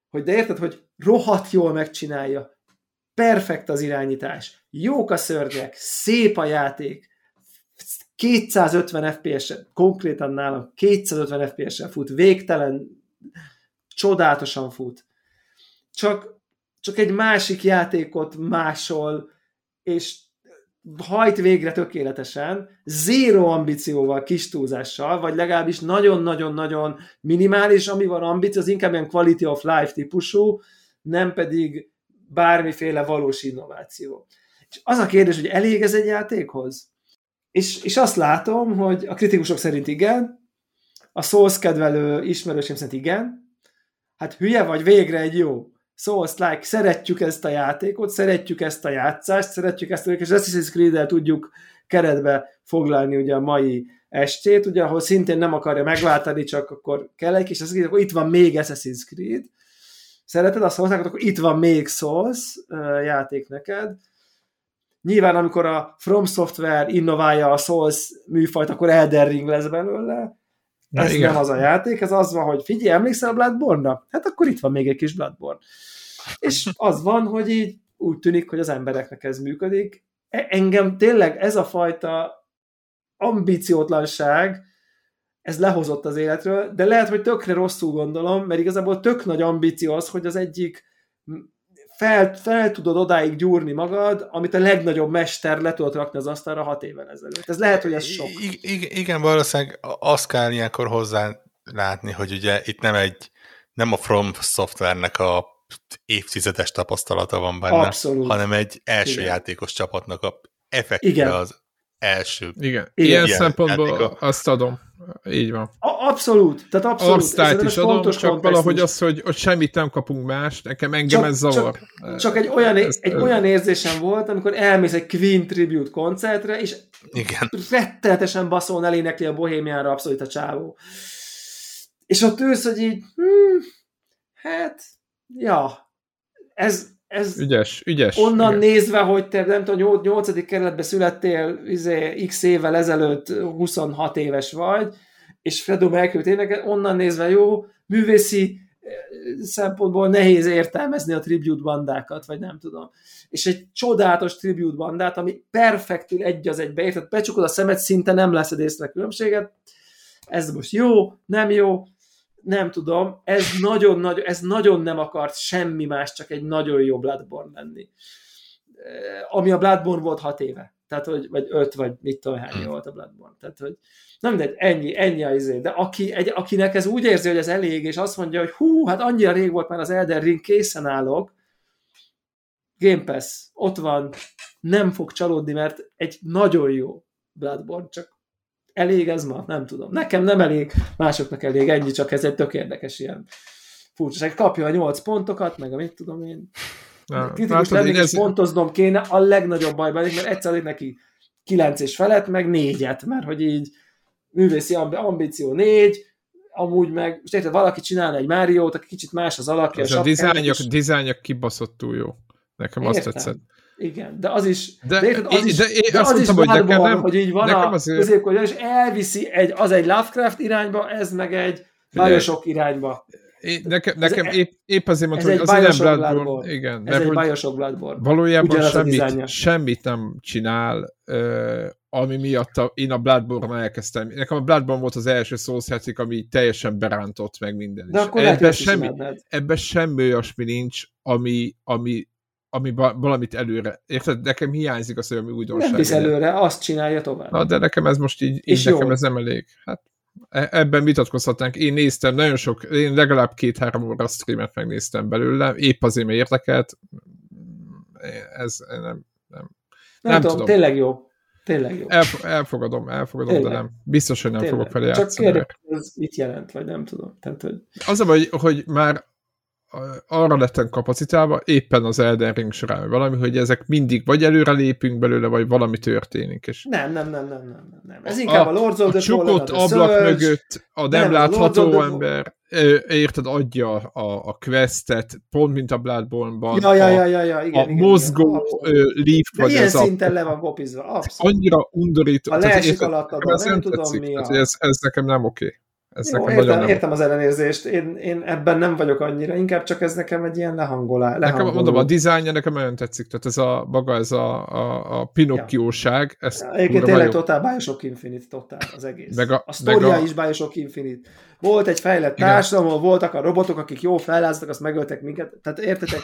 hogy de érted, hogy rohadt jól megcsinálja, perfekt az irányítás, jók a szörnyek, szép a játék, 250 FPS-en, konkrétan nálam 250 FPS-en fut, végtelen, csodálatosan fut. Csak, csak egy másik játékot másol, és hajt végre tökéletesen, zéro ambícióval, kis túlzással, vagy legalábbis nagyon-nagyon-nagyon minimális, ami van ambíció, az inkább ilyen quality of life típusú, nem pedig bármiféle valós innováció. És az a kérdés, hogy elég ez egy játékhoz? És, és azt látom, hogy a kritikusok szerint igen, a Souls kedvelő ismerősém szerint igen, hát hülye vagy végre egy jó Souls-like, szeretjük ezt a játékot, szeretjük ezt a játszást, szeretjük ezt a és Assassin's Creed-el tudjuk keretbe foglalni ugye a mai estét, ugye, ahol szintén nem akarja megváltani, csak akkor kell egy kis Assassin's akkor itt van még Assassin's Creed. Szereted azt a akkor itt van még Souls játék neked. Nyilván, amikor a From Software innoválja a Souls műfajt, akkor Elden Ring lesz belőle. Na, ez igen. nem az a játék, ez az van, hogy figyelj, emlékszel a Bloodborne-ra? Hát akkor itt van még egy kis Bloodborne. És az van, hogy így úgy tűnik, hogy az embereknek ez működik. E, engem tényleg ez a fajta ambiciótlanság, ez lehozott az életről, de lehet, hogy tökre rosszul gondolom, mert igazából tök nagy ambíció az, hogy az egyik fel, fel tudod odáig gyúrni magad, amit a legnagyobb mester le tudott rakni az asztalra hat évvel ezelőtt. Ez lehet, hogy ez sok. I- igen, valószínűleg azt kell ilyenkor hozzá látni, hogy ugye itt nem egy, nem a From Software-nek a évtizedes tapasztalata van benne, Abszolút. hanem egy első igen. játékos csapatnak a effektíve az első. Igen, ilyen, ilyen szempontból játéka. azt adom. Így van. A, abszolút, tehát abszolút. Arsztályt is adom, csak kontextus. valahogy az, hogy, hogy semmit nem kapunk más, nekem engem csak, ez zavar. Csak, csak egy, olyan, ez, egy ez, olyan érzésem volt, amikor elmész egy Queen Tribute koncertre, és igen. rettenetesen baszón elénekli a bohémiára abszolút a csávó. És ott ülsz, hogy így, hmm, hát, ja, ez, ez ügyes, ügyes. Onnan igen. nézve, hogy te nem tudom, 8. kerületben születtél izé, x évvel ezelőtt 26 éves vagy, és Fredo Mercury tényleg onnan nézve jó, művészi eh, szempontból nehéz értelmezni a tribute bandákat, vagy nem tudom. És egy csodálatos tribute bandát, ami perfektül egy az egybe érted, becsukod a szemet, szinte nem leszed észre különbséget, ez most jó, nem jó, nem tudom, ez nagyon, nagy, ez nagyon nem akart semmi más, csak egy nagyon jó Bloodborne lenni. Ami a Bloodborne volt hat éve. Tehát, hogy, vagy öt, vagy mit tudom, hány hmm. volt a Bloodborne. Tehát, hogy nem mindegy, ennyi, ennyi az izé. De aki, egy, akinek ez úgy érzi, hogy ez elég, és azt mondja, hogy hú, hát annyira rég volt már az Elden Ring, készen állok, Game Pass, ott van, nem fog csalódni, mert egy nagyon jó Bloodborne, csak elég ez ma? Nem tudom. Nekem nem elég, másoknak elég, ennyi, csak ez egy tök érdekes ilyen furcsaság. Kapja a nyolc pontokat, meg a mit tudom én. Kritikus lennék, és pontoznom kéne, a legnagyobb bajban, mert egyszer neki kilenc és felett, meg négyet, mert hogy így művészi ambíció négy, amúgy meg, most érted, valaki csinálna egy Máriót, aki kicsit más az alakja. Ez a, a dizájnok, és... dizájnok kibaszottul jó. Nekem Értem. azt tetszett. Igen, de az is, de, de, érted, az is, de, de az is hogy nekem nem, hogy így van a azért... középkorban, és elviszi egy, az egy Lovecraft irányba, ez meg egy Bioshock irányba. É, nekem, nekem épp, épp azért mondtam, hogy az nem Bloodborne, Bloodborne. Igen, ez egy Bioshock Bloodborne. Valójában semmit, semmit nem csinál, uh, ami miatt a, én a Bloodborne elkezdtem. Nekem a Bloodborne volt az első szószjáték, ami teljesen berántott meg minden. De akkor ebben semmi, ebben semmi olyasmi nincs, ami, ami ami valamit előre. Érted? Nekem hiányzik az, ami újdonság. Nem visz előre, azt csinálja tovább. Na, de nekem ez most így, így nekem jó. ez nem elég. Hát e, ebben vitatkozhatnánk. Én néztem nagyon sok, én legalább két-három óra streamet megnéztem belőle, épp azért, mert érdekelt. Ez nem, nem, nem, nem tudom, tudom. Tényleg jó. Tényleg jó. Elf, elfogadom, elfogadom, tényleg. de nem. Biztos, hogy nem tényleg. fogok játszani. Csak kérdés, ez mit jelent, vagy nem tudom. Tehát, hogy... Az a baj, hogy már arra lettem kapacitálva éppen az Elden Ring során valami, hogy ezek mindig vagy előre lépünk belőle, vagy valami történik. És nem, nem, nem, nem, nem, nem. Ez inkább a, a Lords of the A csukott ablak Surge, mögött a nem, nem látható a ember, érted, adja a, a questet, pont mint a Bloodborne-ban. Ja, ja, ja, ja, ja, igen, a igen, mozgó igen, lift, vagy ilyen ez szinten a, le van kopizva, abszolút. Annyira undorító. A leesik alatt a nem tudom mi a... Ez, ez nekem nem oké. Okay. Ez Jó, nekem értem, értem az ellenérzést, én, én ebben nem vagyok annyira, inkább csak ez nekem egy ilyen lehangolás. Nekem, mondom, a dizájnja nekem nagyon tetszik, tehát ez a maga, ez a, a, a pinokkióság. Ja. ja, egyébként tényleg totál Bioshock Infinite, totál az egész. Meg a, a sztoria a... is Bioshock Infinite. Volt egy fejlett társadalom, voltak a robotok, akik jó felláztak, azt megöltek minket. Tehát értetek,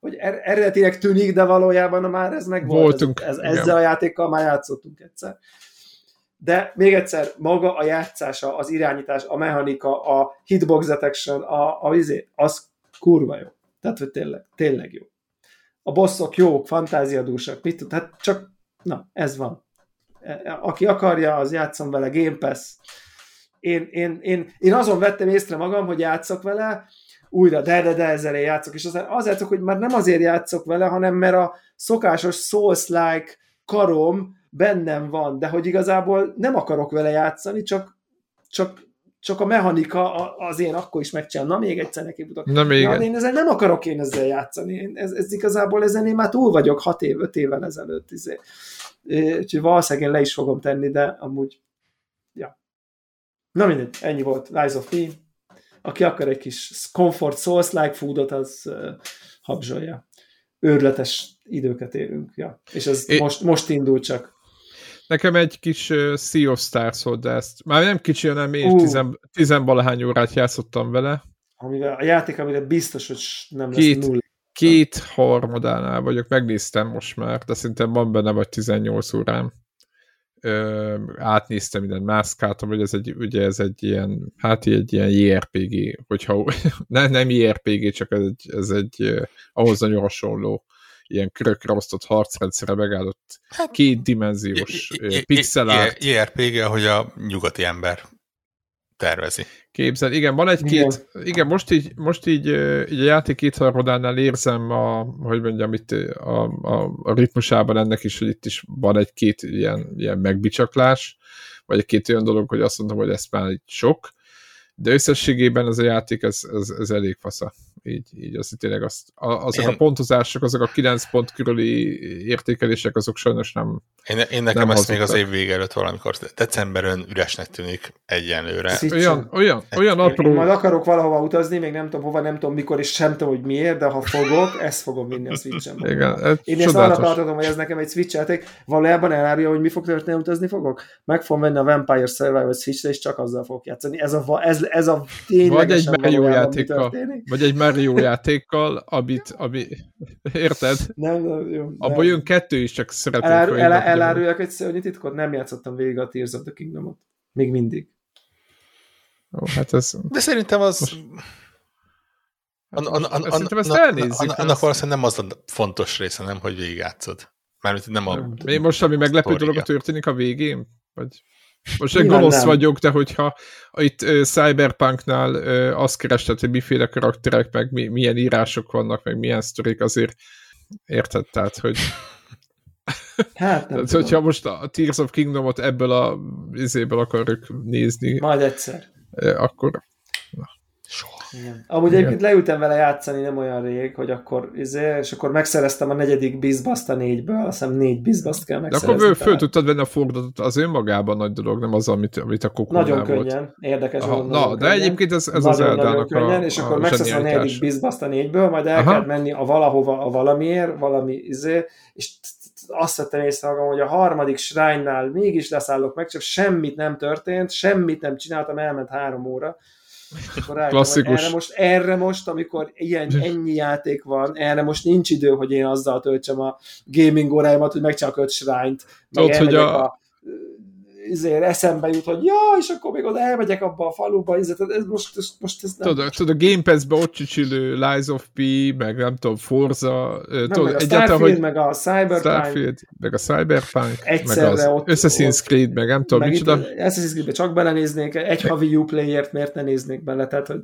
hogy er, eredetileg tűnik, de valójában már ez meg volt. Voltunk. Ez, ez, ezzel a játékkal már játszottunk egyszer de még egyszer, maga a játszása, az irányítás, a mechanika, a hitbox detection, a, a izé, az kurva jó. Tehát, hogy tényleg, tényleg jó. a bosszok jók, fantáziadúsak, mit tud, hát csak, na, ez van. E, aki akarja, az játszom vele, Game Pass. Én, én, én, én azon vettem észre magam, hogy játszok vele, újra, de, de, de ezzel játszok, és az, az játszok, hogy már nem azért játszok vele, hanem mert a szokásos Souls-like karom bennem van, de hogy igazából nem akarok vele játszani, csak, csak, csak a mechanika az én akkor is megcsinálom. Na, még egyszer neki futok. Na, még ja, én ezzel nem akarok én ezzel játszani. Ez, ez igazából ezen én már túl vagyok hat év, öt évvel ezelőtt. Izé. Úgyhogy valószínűleg én le is fogom tenni, de amúgy ja. Na mindegy, ennyi volt. Rise of P. Aki akar egy kis comfort souls-like foodot, az uh, habzsolja. Őrletes időket élünk. Ja. És ez é... most, most indul csak. Nekem egy kis uh, Sea of Stars de ezt már nem kicsi, hanem én uh. tizen, tizenvalahány órát játszottam vele. Amivel, a játék, amire biztos, hogy nem lesz két, nulla. Két harmadánál vagyok, megnéztem most már, de szerintem van benne vagy 18 órám. Ö, átnéztem minden mászkáltam, hogy ez egy, ugye ez egy ilyen, hát egy ilyen JRPG, hogyha ne, nem JRPG, csak ez egy, ez egy ahhoz nagyon hasonló ilyen körökre osztott harcrendszerre megállott hát, kétdimenziós pixel art. JRPG, ahogy a nyugati ember tervezi. Képzel, igen, van egy-két, igen. igen, most így, most így, így a játék kétharmadánál érzem a, hogy mondjam, itt a, a, a ritmusában ennek is, hogy itt is van egy-két ilyen, ilyen megbicsaklás, vagy egy-két olyan dolog, hogy azt mondom, hogy ez már egy sok, de összességében ez a játék, ez, ez, ez elég fasza. Így, így az tényleg azt, a, azok én... a pontozások, azok a 9 pont körüli értékelések, azok sajnos nem Én, én nekem nem ezt még az év vége előtt valamikor decemberön üresnek tűnik egyenlőre. Olyan, olyan, olyan apró... Én, majd akarok valahova utazni, még nem tudom hova, nem tudom mikor, és sem tudom, hogy miért, de ha fogok, ezt fogom vinni a Switch-en. Igen, én ezt arra tartottam, hogy ez nekem egy Switch játék. Valójában elárja, hogy mi fog történni, utazni fogok? Meg fogom venni a Vampire Survivor Switch-re, és csak azzal fogok játszani. Ez a, ez, ez a vagy egy Mario játékkal, vagy egy Mario játékkal, amit, ami, érted? Nem, nem, jó. Abból jön kettő is, csak szeretném Elár, el, Eláruljak egy szörnyi titkot? Nem játszottam végig a Tears of the Kingdomot. Még mindig. Ó, hát ez... De szerintem az... Most... An, an, an, an, Szerintem ezt elnézzük. An, annak valószínűleg nem az a fontos része, nem, hogy végigjátszod. Mármint nem a... Mi most, ami meglepő dolog történik a végén? Vagy... Most egy gonosz nem. vagyok, de hogyha itt uh, Cyberpunknál uh, azt kerested, hogy miféle karakterek, meg mi, milyen írások vannak, meg milyen sztorik, azért érted, tehát, hogy Hát nem Tehát, hogyha most a Tears of Kingdomot ebből a izéből akarjuk nézni. Majd egyszer. Akkor. Igen. Amúgy Igen. egyébként leültem vele játszani nem olyan rég, hogy akkor, izé, és akkor megszereztem a negyedik Bizbast a négyből, azt hiszem négy Bizbast kell megszerezni. De akkor föl tudtad venni a fordulatot, az önmagában nagy dolog, nem az, amit, amit a kokónál Nagyon volt. könnyen, érdekes. Aha, na, könnyen. de egyébként ez, ez az Eldának a És akkor megszereztem a negyedik Bizbast a négyből, majd el kell menni a valahova a valamiért, valami izé, és azt vettem észre magam, hogy a harmadik shrine-nál mégis leszállok meg, csak semmit nem történt, semmit nem csináltam, elment három óra, akkor Klasszikus. Erre most, erre most, amikor ilyen, ennyi játék van, erre most nincs idő, hogy én azzal töltsem a gaming óráimat, hogy megcsinálok öt meg Ott, hogy a... a ezért eszembe jut, hogy ja, és akkor még oda elmegyek abba a faluba, ezért, ez most, ez, most ez nem... Tudod, tudod a Game Pass-be ott csücsülő Lies of P, meg nem tudom, Forza, nem, tudod, meg a Starfield, hogy meg a Cyberpunk, Starfield, meg a Cyberpunk, meg az ott, Assassin's Creed, meg nem tudom, micsoda. Assassin's Creed-be csak belenéznék, egy havi Uplay-ért miért ne néznék bele, tehát, hogy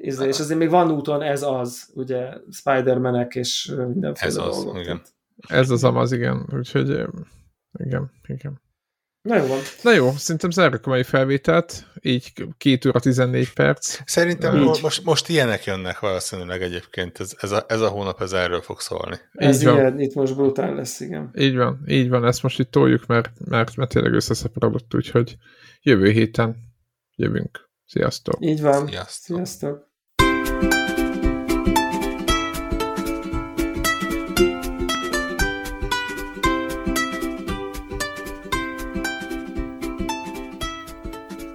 és azért még van úton ez az, ugye Spider-manek és mindenféle Ez az, dolgok. igen. Ez az amaz, igen. Úgyhogy igen, igen. Na jó van. Na jó, szerintem zárjuk a mai felvételt, így 2 óra 14 perc. Szerintem így. most, most ilyenek jönnek valószínűleg egyébként, ez, ez, a, ez a hónap ez erről fog szólni. Ez így van. Igen, itt most brutál lesz, igen. Így van, így van, ezt most itt toljuk, mert, mert, mert tényleg összeszaporodott, úgyhogy jövő héten jövünk. Sziasztok! Így van. Sziasztok! Sziasztok.